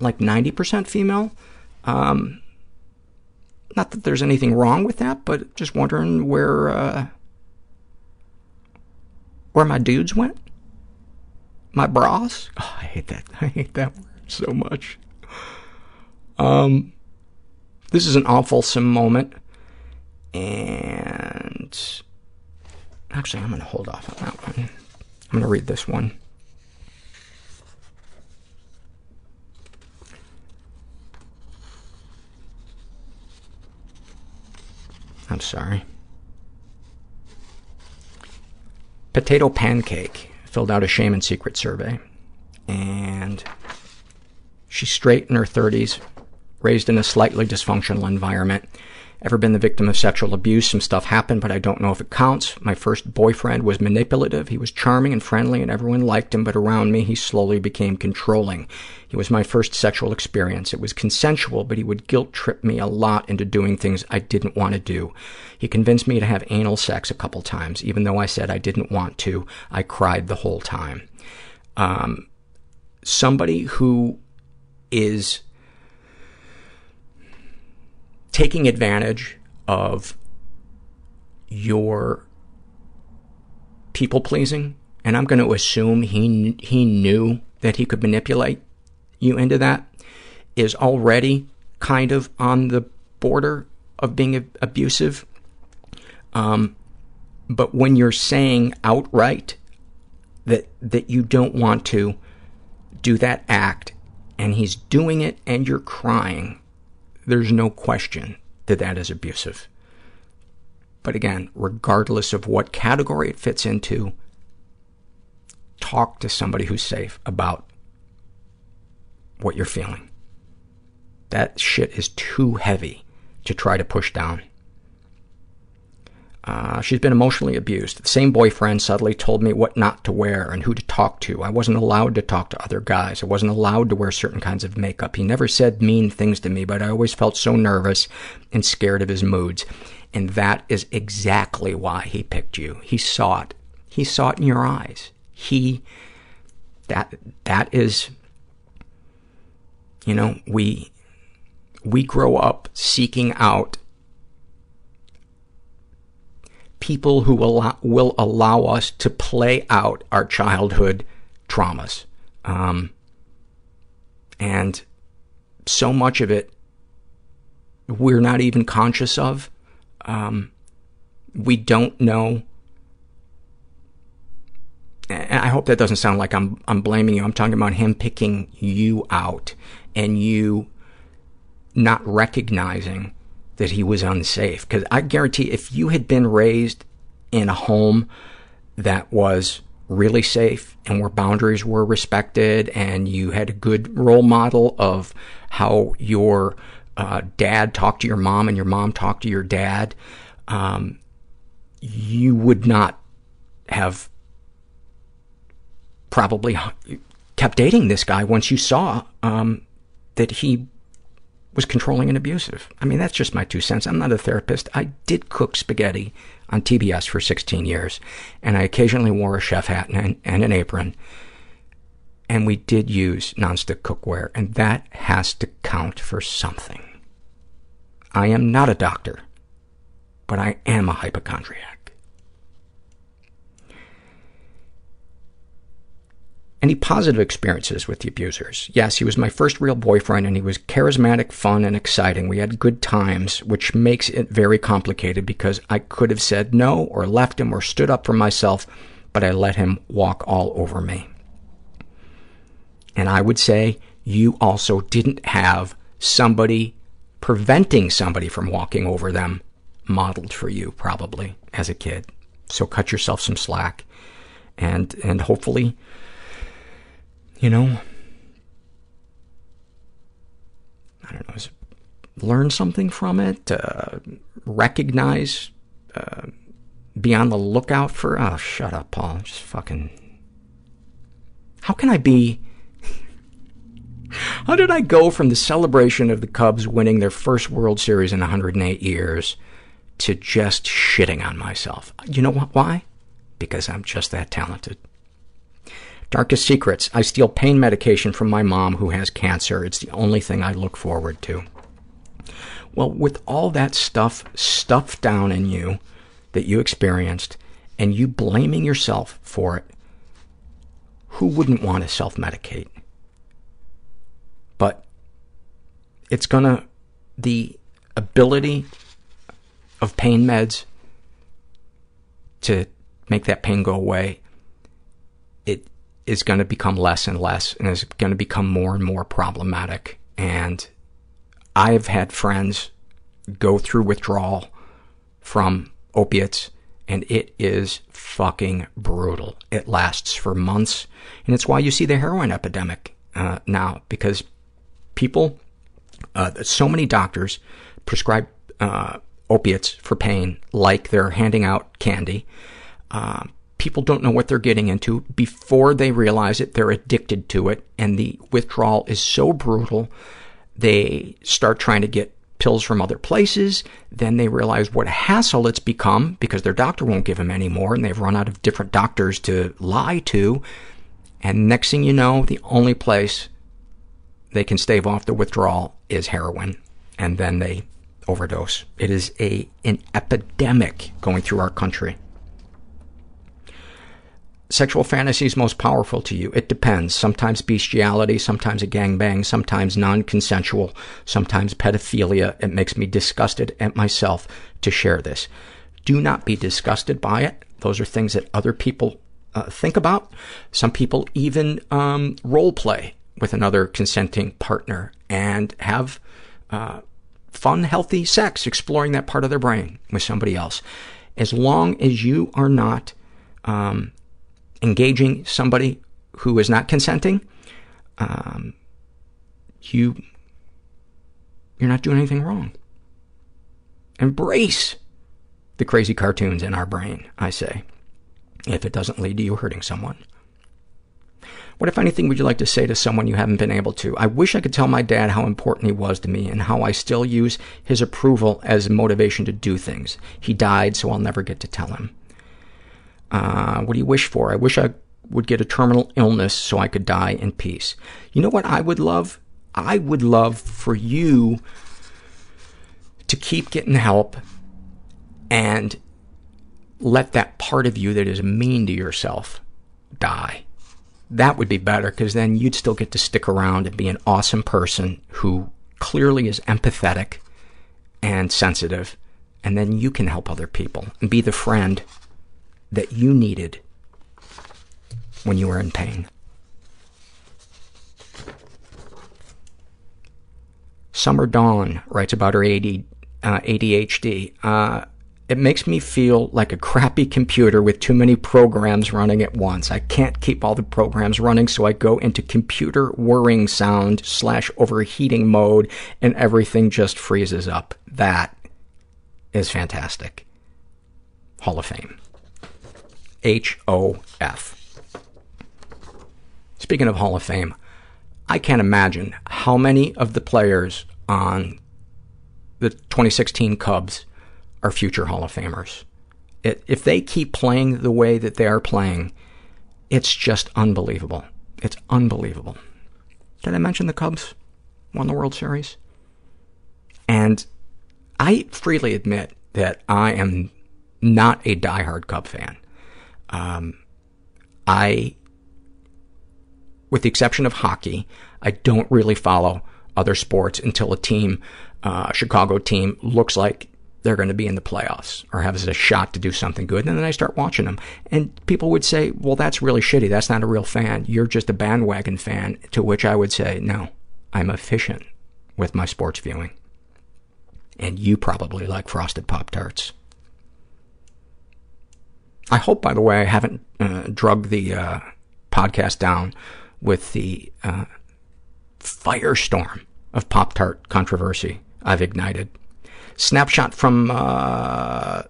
like 90% female. Um, not that there's anything wrong with that, but just wondering where uh, where my dudes went. My bras. Oh, I hate that. I hate that word so much. Um, this is an awful moment, and actually, I'm going to hold off on that one. I'm going to read this one. I'm sorry. Potato Pancake filled out a shame and secret survey. And she's straight in her 30s, raised in a slightly dysfunctional environment. Ever been the victim of sexual abuse? Some stuff happened, but I don't know if it counts. My first boyfriend was manipulative. He was charming and friendly, and everyone liked him, but around me, he slowly became controlling. He was my first sexual experience. It was consensual, but he would guilt trip me a lot into doing things I didn't want to do. He convinced me to have anal sex a couple times. Even though I said I didn't want to, I cried the whole time. Um, somebody who is taking advantage of your people-pleasing, and I'm going to assume he he knew that he could manipulate you into that, is already kind of on the border of being abusive. Um, but when you're saying outright that that you don't want to do that act, and he's doing it, and you're crying, there's no question that that is abusive. But again, regardless of what category it fits into, talk to somebody who's safe about what you're feeling. That shit is too heavy to try to push down. Uh, she's been emotionally abused. The same boyfriend suddenly told me what not to wear and who to talk to. I wasn't allowed to talk to other guys. I wasn't allowed to wear certain kinds of makeup. He never said mean things to me, but I always felt so nervous and scared of his moods. And that is exactly why he picked you. He saw it. He saw it in your eyes. He, that, that is, you know, we, we grow up seeking out people who will, will allow us to play out our childhood traumas. Um, and so much of it we're not even conscious of. Um, we don't know. And I hope that doesn't sound like I'm I'm blaming you. I'm talking about him picking you out and you not recognizing that he was unsafe. Because I guarantee if you had been raised in a home that was really safe and where boundaries were respected and you had a good role model of how your uh, dad talked to your mom and your mom talked to your dad, um, you would not have probably kept dating this guy once you saw um, that he was controlling and abusive. I mean, that's just my two cents. I'm not a therapist. I did cook spaghetti on TBS for 16 years, and I occasionally wore a chef hat and, and an apron, and we did use nonstick cookware, and that has to count for something. I am not a doctor, but I am a hypochondriac. Any positive experiences with the abusers? Yes, he was my first real boyfriend, and he was charismatic, fun, and exciting. We had good times, which makes it very complicated because I could have said no or left him or stood up for myself, but I let him walk all over me. And I would say you also didn't have somebody preventing somebody from walking over them modeled for you, probably, as a kid. So cut yourself some slack. And, and hopefully you know, I don't know, learn something from it, uh, recognize, uh, be on the lookout for, oh, shut up, Paul, just fucking, how can I be, how did I go from the celebration of the Cubs winning their first World Series in 108 years to just shitting on myself? You know what, why? Because I'm just that talented. Darkest secrets. I steal pain medication from my mom who has cancer. It's the only thing I look forward to. Well, with all that stuff stuffed down in you that you experienced and you blaming yourself for it, who wouldn't want to self-medicate? But it's going to, the ability of pain meds to make that pain go away, is going to become less and less and is going to become more and more problematic. And I've had friends go through withdrawal from opiates, and it is fucking brutal. It lasts for months, and it's why you see the heroin epidemic uh, now, because people, uh, so many doctors prescribe uh, opiates for pain like they're handing out candy. Uh, people don't know what they're getting into. Before they realize it, they're addicted to it, and the withdrawal is so brutal, they start trying to get pills from other places. Then they realize what a hassle it's become because their doctor won't give them any more, and they've run out of different doctors to lie to. And next thing you know, the only place they can stave off the withdrawal is heroin, and then they overdose. It is a an epidemic going through our country. Sexual fantasies most powerful to you? It depends. Sometimes bestiality, sometimes a gangbang, sometimes non-consensual, sometimes pedophilia. It makes me disgusted at myself to share this. Do not be disgusted by it. Those are things that other people uh, think about. Some people even um, role play with another consenting partner and have uh, fun, healthy sex, exploring that part of their brain with somebody else. As long as you are not um, engaging somebody who is not consenting, um, you, you're not doing anything wrong. Embrace the crazy cartoons in our brain, I say, if it doesn't lead to you hurting someone. What, if anything, would you like to say to someone you haven't been able to? I wish I could tell my dad how important he was to me and how I still use his approval as motivation to do things. He died, so I'll never get to tell him. Uh, what do you wish for? I wish I would get a terminal illness so I could die in peace. You know what I would love? I would love for you to keep getting help and let that part of you that is mean to yourself die. That would be better because then you'd still get to stick around and be an awesome person who clearly is empathetic and sensitive, and then you can help other people and be the friend that you needed when you were in pain. Summer Dawn writes about her AD, uh, ADHD. Uh, it makes me feel like a crappy computer with too many programs running at once. I can't keep all the programs running, so I go into computer whirring sound slash overheating mode, and everything just freezes up. That is fantastic. Hall of Fame. H-O-F. Speaking of Hall of Fame, I can't imagine how many of the players on the 2016 Cubs are future Hall of Famers. It, if they keep playing the way that they are playing, it's just unbelievable. It's unbelievable. Did I mention the Cubs won the World Series? And I freely admit that I am not a diehard Cub fan. Um, I, with the exception of hockey, I don't really follow other sports until a team, uh, a Chicago team, looks like they're going to be in the playoffs or has a shot to do something good. And then I start watching them. And people would say, well, that's really shitty. That's not a real fan. You're just a bandwagon fan. To which I would say, no, I'm efficient with my sports viewing. And you probably like Frosted Pop-Tarts. I hope, by the way, I haven't uh, drugged the uh, podcast down with the uh, firestorm of Pop-Tart controversy I've ignited. Snapshot from uh,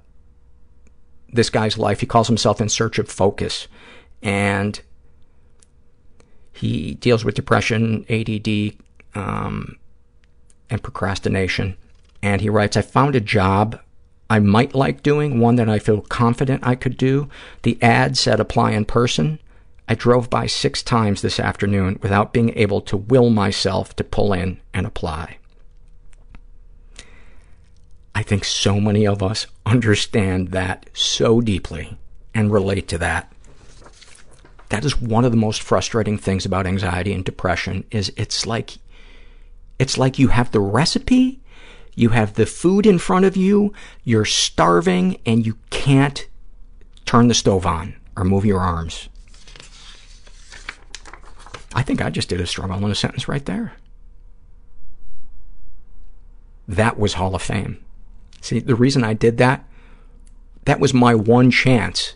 this guy's life. He calls himself In Search of Focus. And he deals with depression, ADD, um, and procrastination. And he writes, I found a job I might like doing, one that I feel confident I could do. The ad said apply in person. I drove by six times this afternoon without being able to will myself to pull in and apply. I think so many of us understand that so deeply and relate to that. That is one of the most frustrating things about anxiety and depression is it's like it's like you have the recipe, you have the food in front of you, you're starving and you can't turn the stove on or move your arms. I think I just did a struggle in a sentence right there. That was Hall of Fame. See, the reason I did that, that was my one chance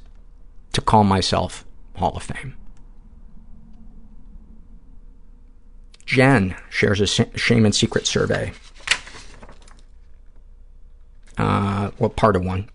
to call myself Hall of Fame. Jen shares a shame and secret survey. Uh, well, part of one.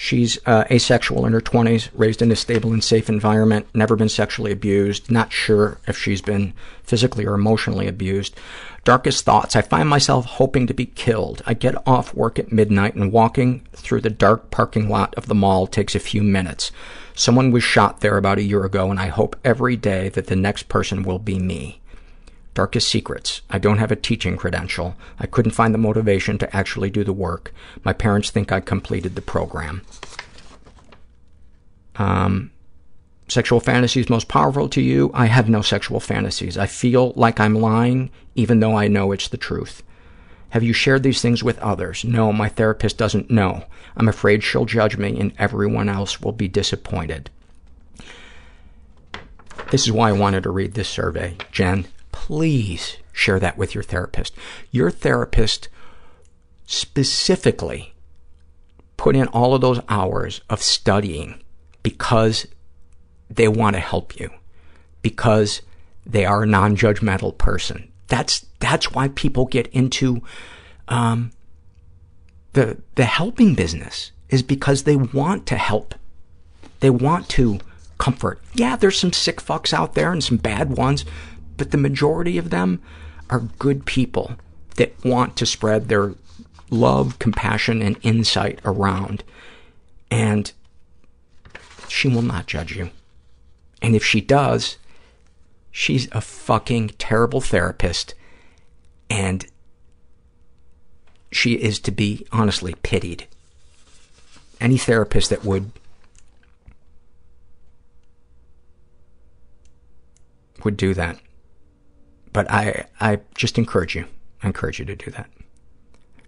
She's uh, asexual in her 20s, raised in a stable and safe environment, never been sexually abused, not sure if she's been physically or emotionally abused. Darkest thoughts, I find myself hoping to be killed. I get off work at midnight and walking through the dark parking lot of the mall takes a few minutes. Someone was shot there about a year ago, and I hope every day that the next person will be me. Darkest secrets. I don't have a teaching credential. I couldn't find the motivation to actually do the work. My parents think I completed the program. Um, sexual fantasies most powerful to you? I have no sexual fantasies. I feel like I'm lying even though I know it's the truth. Have you shared these things with others? No, my therapist doesn't know. I'm afraid she'll judge me and everyone else will be disappointed. This is why I wanted to read this survey, Jen please share that with your therapist. Your therapist specifically put in all of those hours of studying because they want to help you, because they are a non-judgmental person. That's, that's why people get into um, the, the helping business, is because they want to help. They want to comfort. Yeah, there's some sick fucks out there and some bad ones, but the majority of them are good people that want to spread their love, compassion, and insight around. And she will not judge you. And if she does, she's a fucking terrible therapist, and she is to be honestly pitied. Any therapist that would would do that but I, I just encourage you. I encourage you to do that.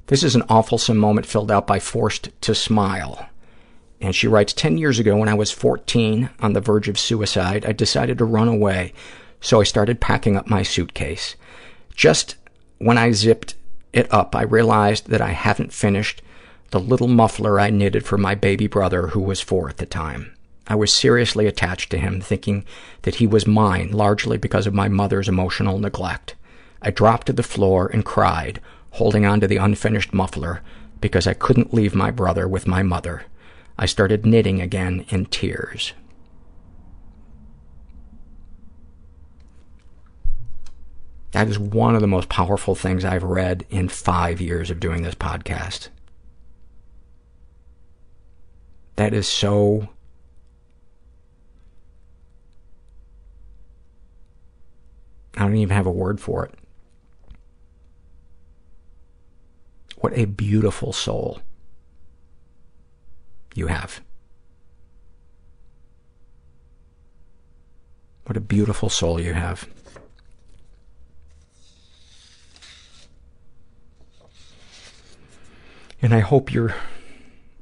This is an awfulsome moment filled out by Forced to Smile. And she writes, 10 years ago when I was 14, on the verge of suicide, I decided to run away, so I started packing up my suitcase. Just when I zipped it up, I realized that I haven't finished the little muffler I knitted for my baby brother, who was four at the time. I was seriously attached to him, thinking that he was mine, largely because of my mother's emotional neglect. I dropped to the floor and cried, holding on to the unfinished muffler, because I couldn't leave my brother with my mother. I started knitting again in tears. That is one of the most powerful things I've read in five years of doing this podcast. That is so I don't even have a word for it. What a beautiful soul you have. What a beautiful soul you have. And I hope you're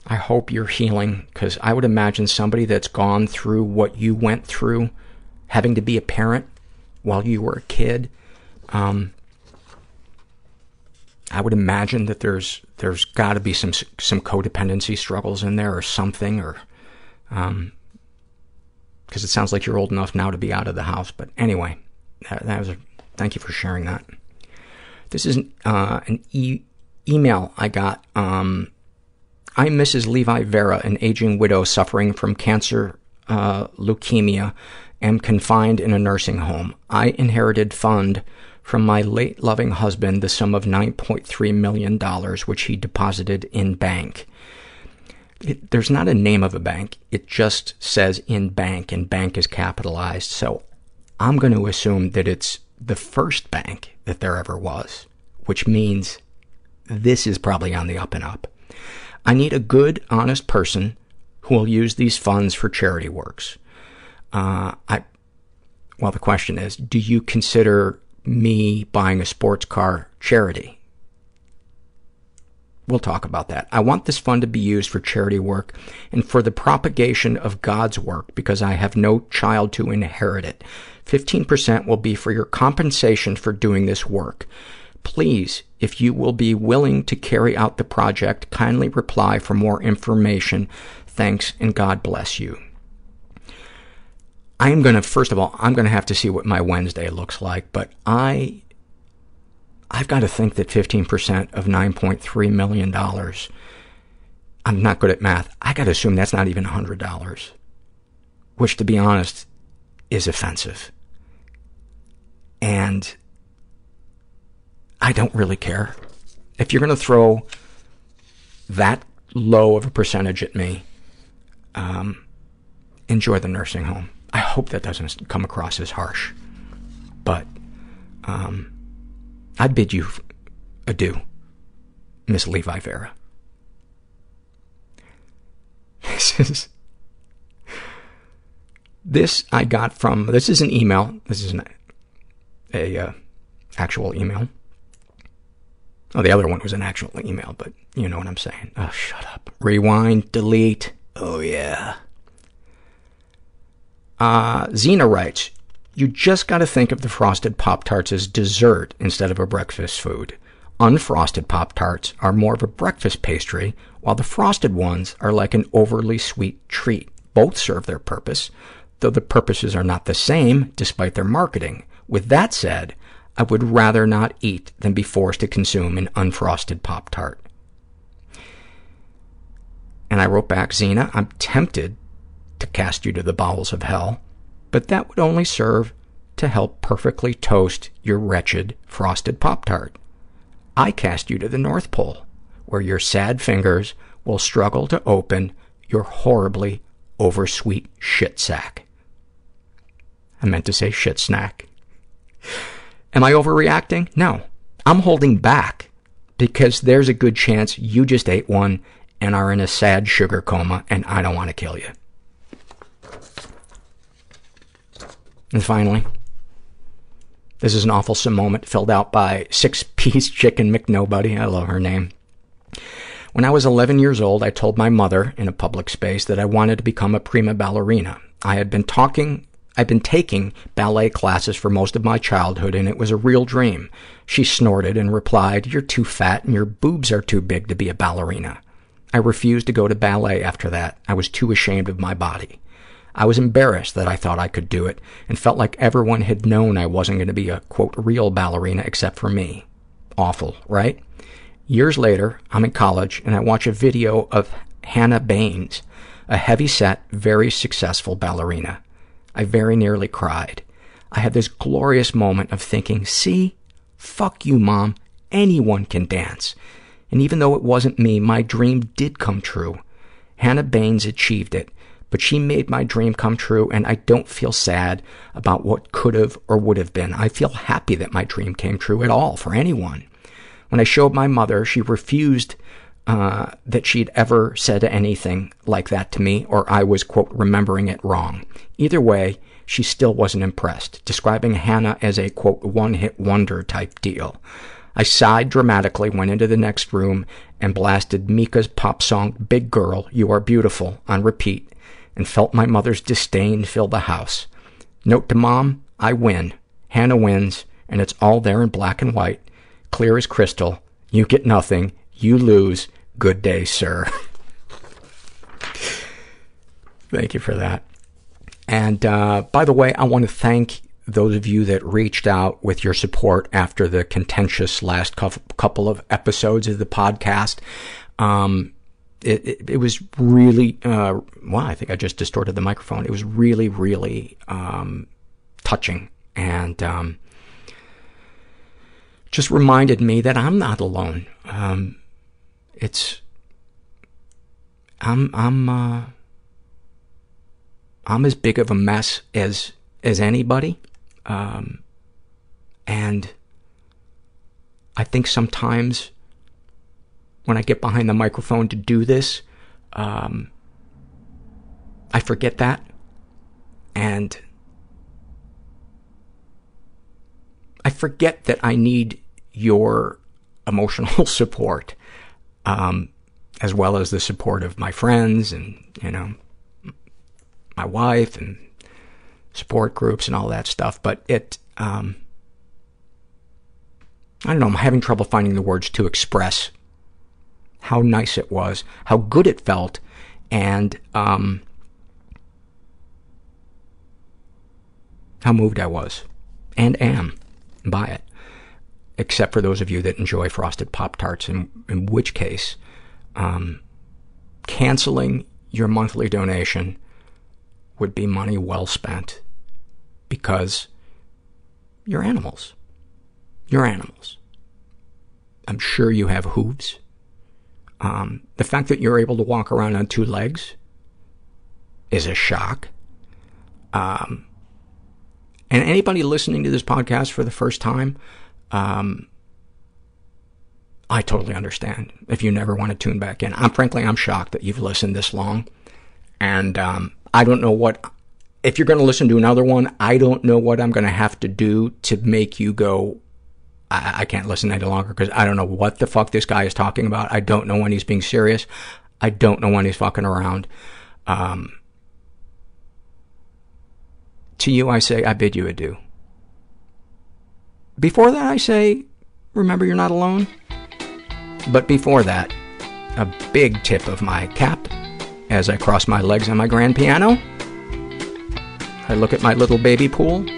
I hope you're healing because I would imagine somebody that's gone through what you went through, having to be a parent, while you were a kid. Um, I would imagine that there's there's got to be some some codependency struggles in there or something, or um, because it sounds like you're old enough now to be out of the house. But anyway, that, that was a, thank you for sharing that. This is uh, an e- email I got. Um, I'm Mrs. Levi Vera, an aging widow suffering from cancer, uh, leukemia, am confined in a nursing home. I inherited fund from my late loving husband the sum of $9.3 million, which he deposited in bank. It, there's not a name of a bank. It just says in bank, and bank is capitalized. So I'm going to assume that it's the first bank that there ever was, which means this is probably on the up and up. I need a good, honest person who will use these funds for charity works. Uh, I, well, the question is, do you consider me buying a sports car charity? We'll talk about that. I want this fund to be used for charity work and for the propagation of God's work because I have no child to inherit it. 15% will be for your compensation for doing this work. Please, if you will be willing to carry out the project, kindly reply for more information. Thanks, and God bless you. I am going to, first of all, I'm going to have to see what my Wednesday looks like, but I, I've got to think that 15% of $9.3 million, I'm not good at math, I got to assume that's not even $100, which, to be honest, is offensive. And I don't really care. If you're going to throw that low of a percentage at me, um, enjoy the nursing home. I hope that doesn't come across as harsh. But um, I bid you adieu, Miss Levi Vera. This is this I got from this is an email. This is an a uh, actual email. Oh, the other one was an actual email, but you know what I'm saying. Oh, shut up. Rewind, delete. Oh, yeah. Uh, Zena writes, you just got to think of the frosted Pop-Tarts as dessert instead of a breakfast food. Unfrosted Pop-Tarts are more of a breakfast pastry, while the frosted ones are like an overly sweet treat. Both serve their purpose, though the purposes are not the same despite their marketing. With that said, I would rather not eat than be forced to consume an unfrosted Pop-Tart. And I wrote back, Zena, I'm tempted to cast you to the bowels of hell, but that would only serve to help perfectly toast your wretched frosted Pop-Tart. I cast you to the North Pole, where your sad fingers will struggle to open your horribly oversweet shit sack. I meant to say shit snack. Am I overreacting? No. I'm holding back because there's a good chance you just ate one and are in a sad sugar coma and I don't want to kill you. And finally, this is an awful moment filled out by Six-Piece Chicken McNobody. I love her name. When I was 11 years old, I told my mother in a public space that I wanted to become a prima ballerina. I had been talking I'd been taking ballet classes for most of my childhood, and it was a real dream. She snorted and replied, you're too fat and your boobs are too big to be a ballerina. I refused to go to ballet after that. I was too ashamed of my body. I was embarrassed that I thought I could do it and felt like everyone had known I wasn't going to be a, quote, real ballerina except for me. Awful, right? Years later, I'm in college and I watch a video of Hannah Baines, a heavy-set, very successful ballerina. I very nearly cried. I had this glorious moment of thinking, see, fuck you, Mom, anyone can dance. And even though it wasn't me, my dream did come true. Hannah Baines achieved it, but she made my dream come true, and I don't feel sad about what could have or would have been. I feel happy that my dream came true at all for anyone. When I showed my mother, she refused uh, that she'd ever said anything like that to me or I was, quote, remembering it wrong. Either way, she still wasn't impressed, describing Hannah as a, quote, one-hit wonder type deal. I sighed dramatically, went into the next room, and blasted Mika's pop song, Big Girl, You Are Beautiful, on repeat, and felt my mother's disdain fill the house. Note to Mom, I win. Hannah wins, and it's all there in black and white, clear as crystal. You get nothing. You lose. Good day, sir. Thank you for that. And uh, by the way, I want to thank those of you that reached out with your support after the contentious last couple of episodes of the podcast. Um, it, it, it, was really, uh, wow, I think I just distorted the microphone. It was really, really um, touching and um, just reminded me that I'm not alone. Um, it's, I'm, I'm, uh, I'm as big of a mess as as anybody, um, and I think sometimes when I get behind the microphone to do this, um, I forget that, and I forget that I need your emotional support, um, as well as the support of my friends and, you know, my wife and support groups and all that stuff. But it, um, I don't know, I'm having trouble finding the words to express how nice it was, how good it felt, and um, how moved I was and am by it, except for those of you that enjoy frosted Pop Tarts, in, in which case, um, canceling your monthly donation would be money well spent because you're animals. You're animals. I'm sure you have hooves. Um, the fact that you're able to walk around on two legs is a shock. Um, and anybody listening to this podcast for the first time, um, I totally understand if you never want to tune back in. I'm frankly, I'm shocked that you've listened this long. And, um, I don't know what, if you're going to listen to another one, I don't know what I'm going to have to do to make you go, I, I can't listen any longer because I don't know what the fuck this guy is talking about. I don't know when he's being serious. I don't know when he's fucking around. Um, to you, I say, I bid you adieu. Before that, I say, remember you're not alone. But before that, a big tip of my cap as I cross my legs on my grand piano. I look at my little baby pool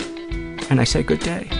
and I say good day.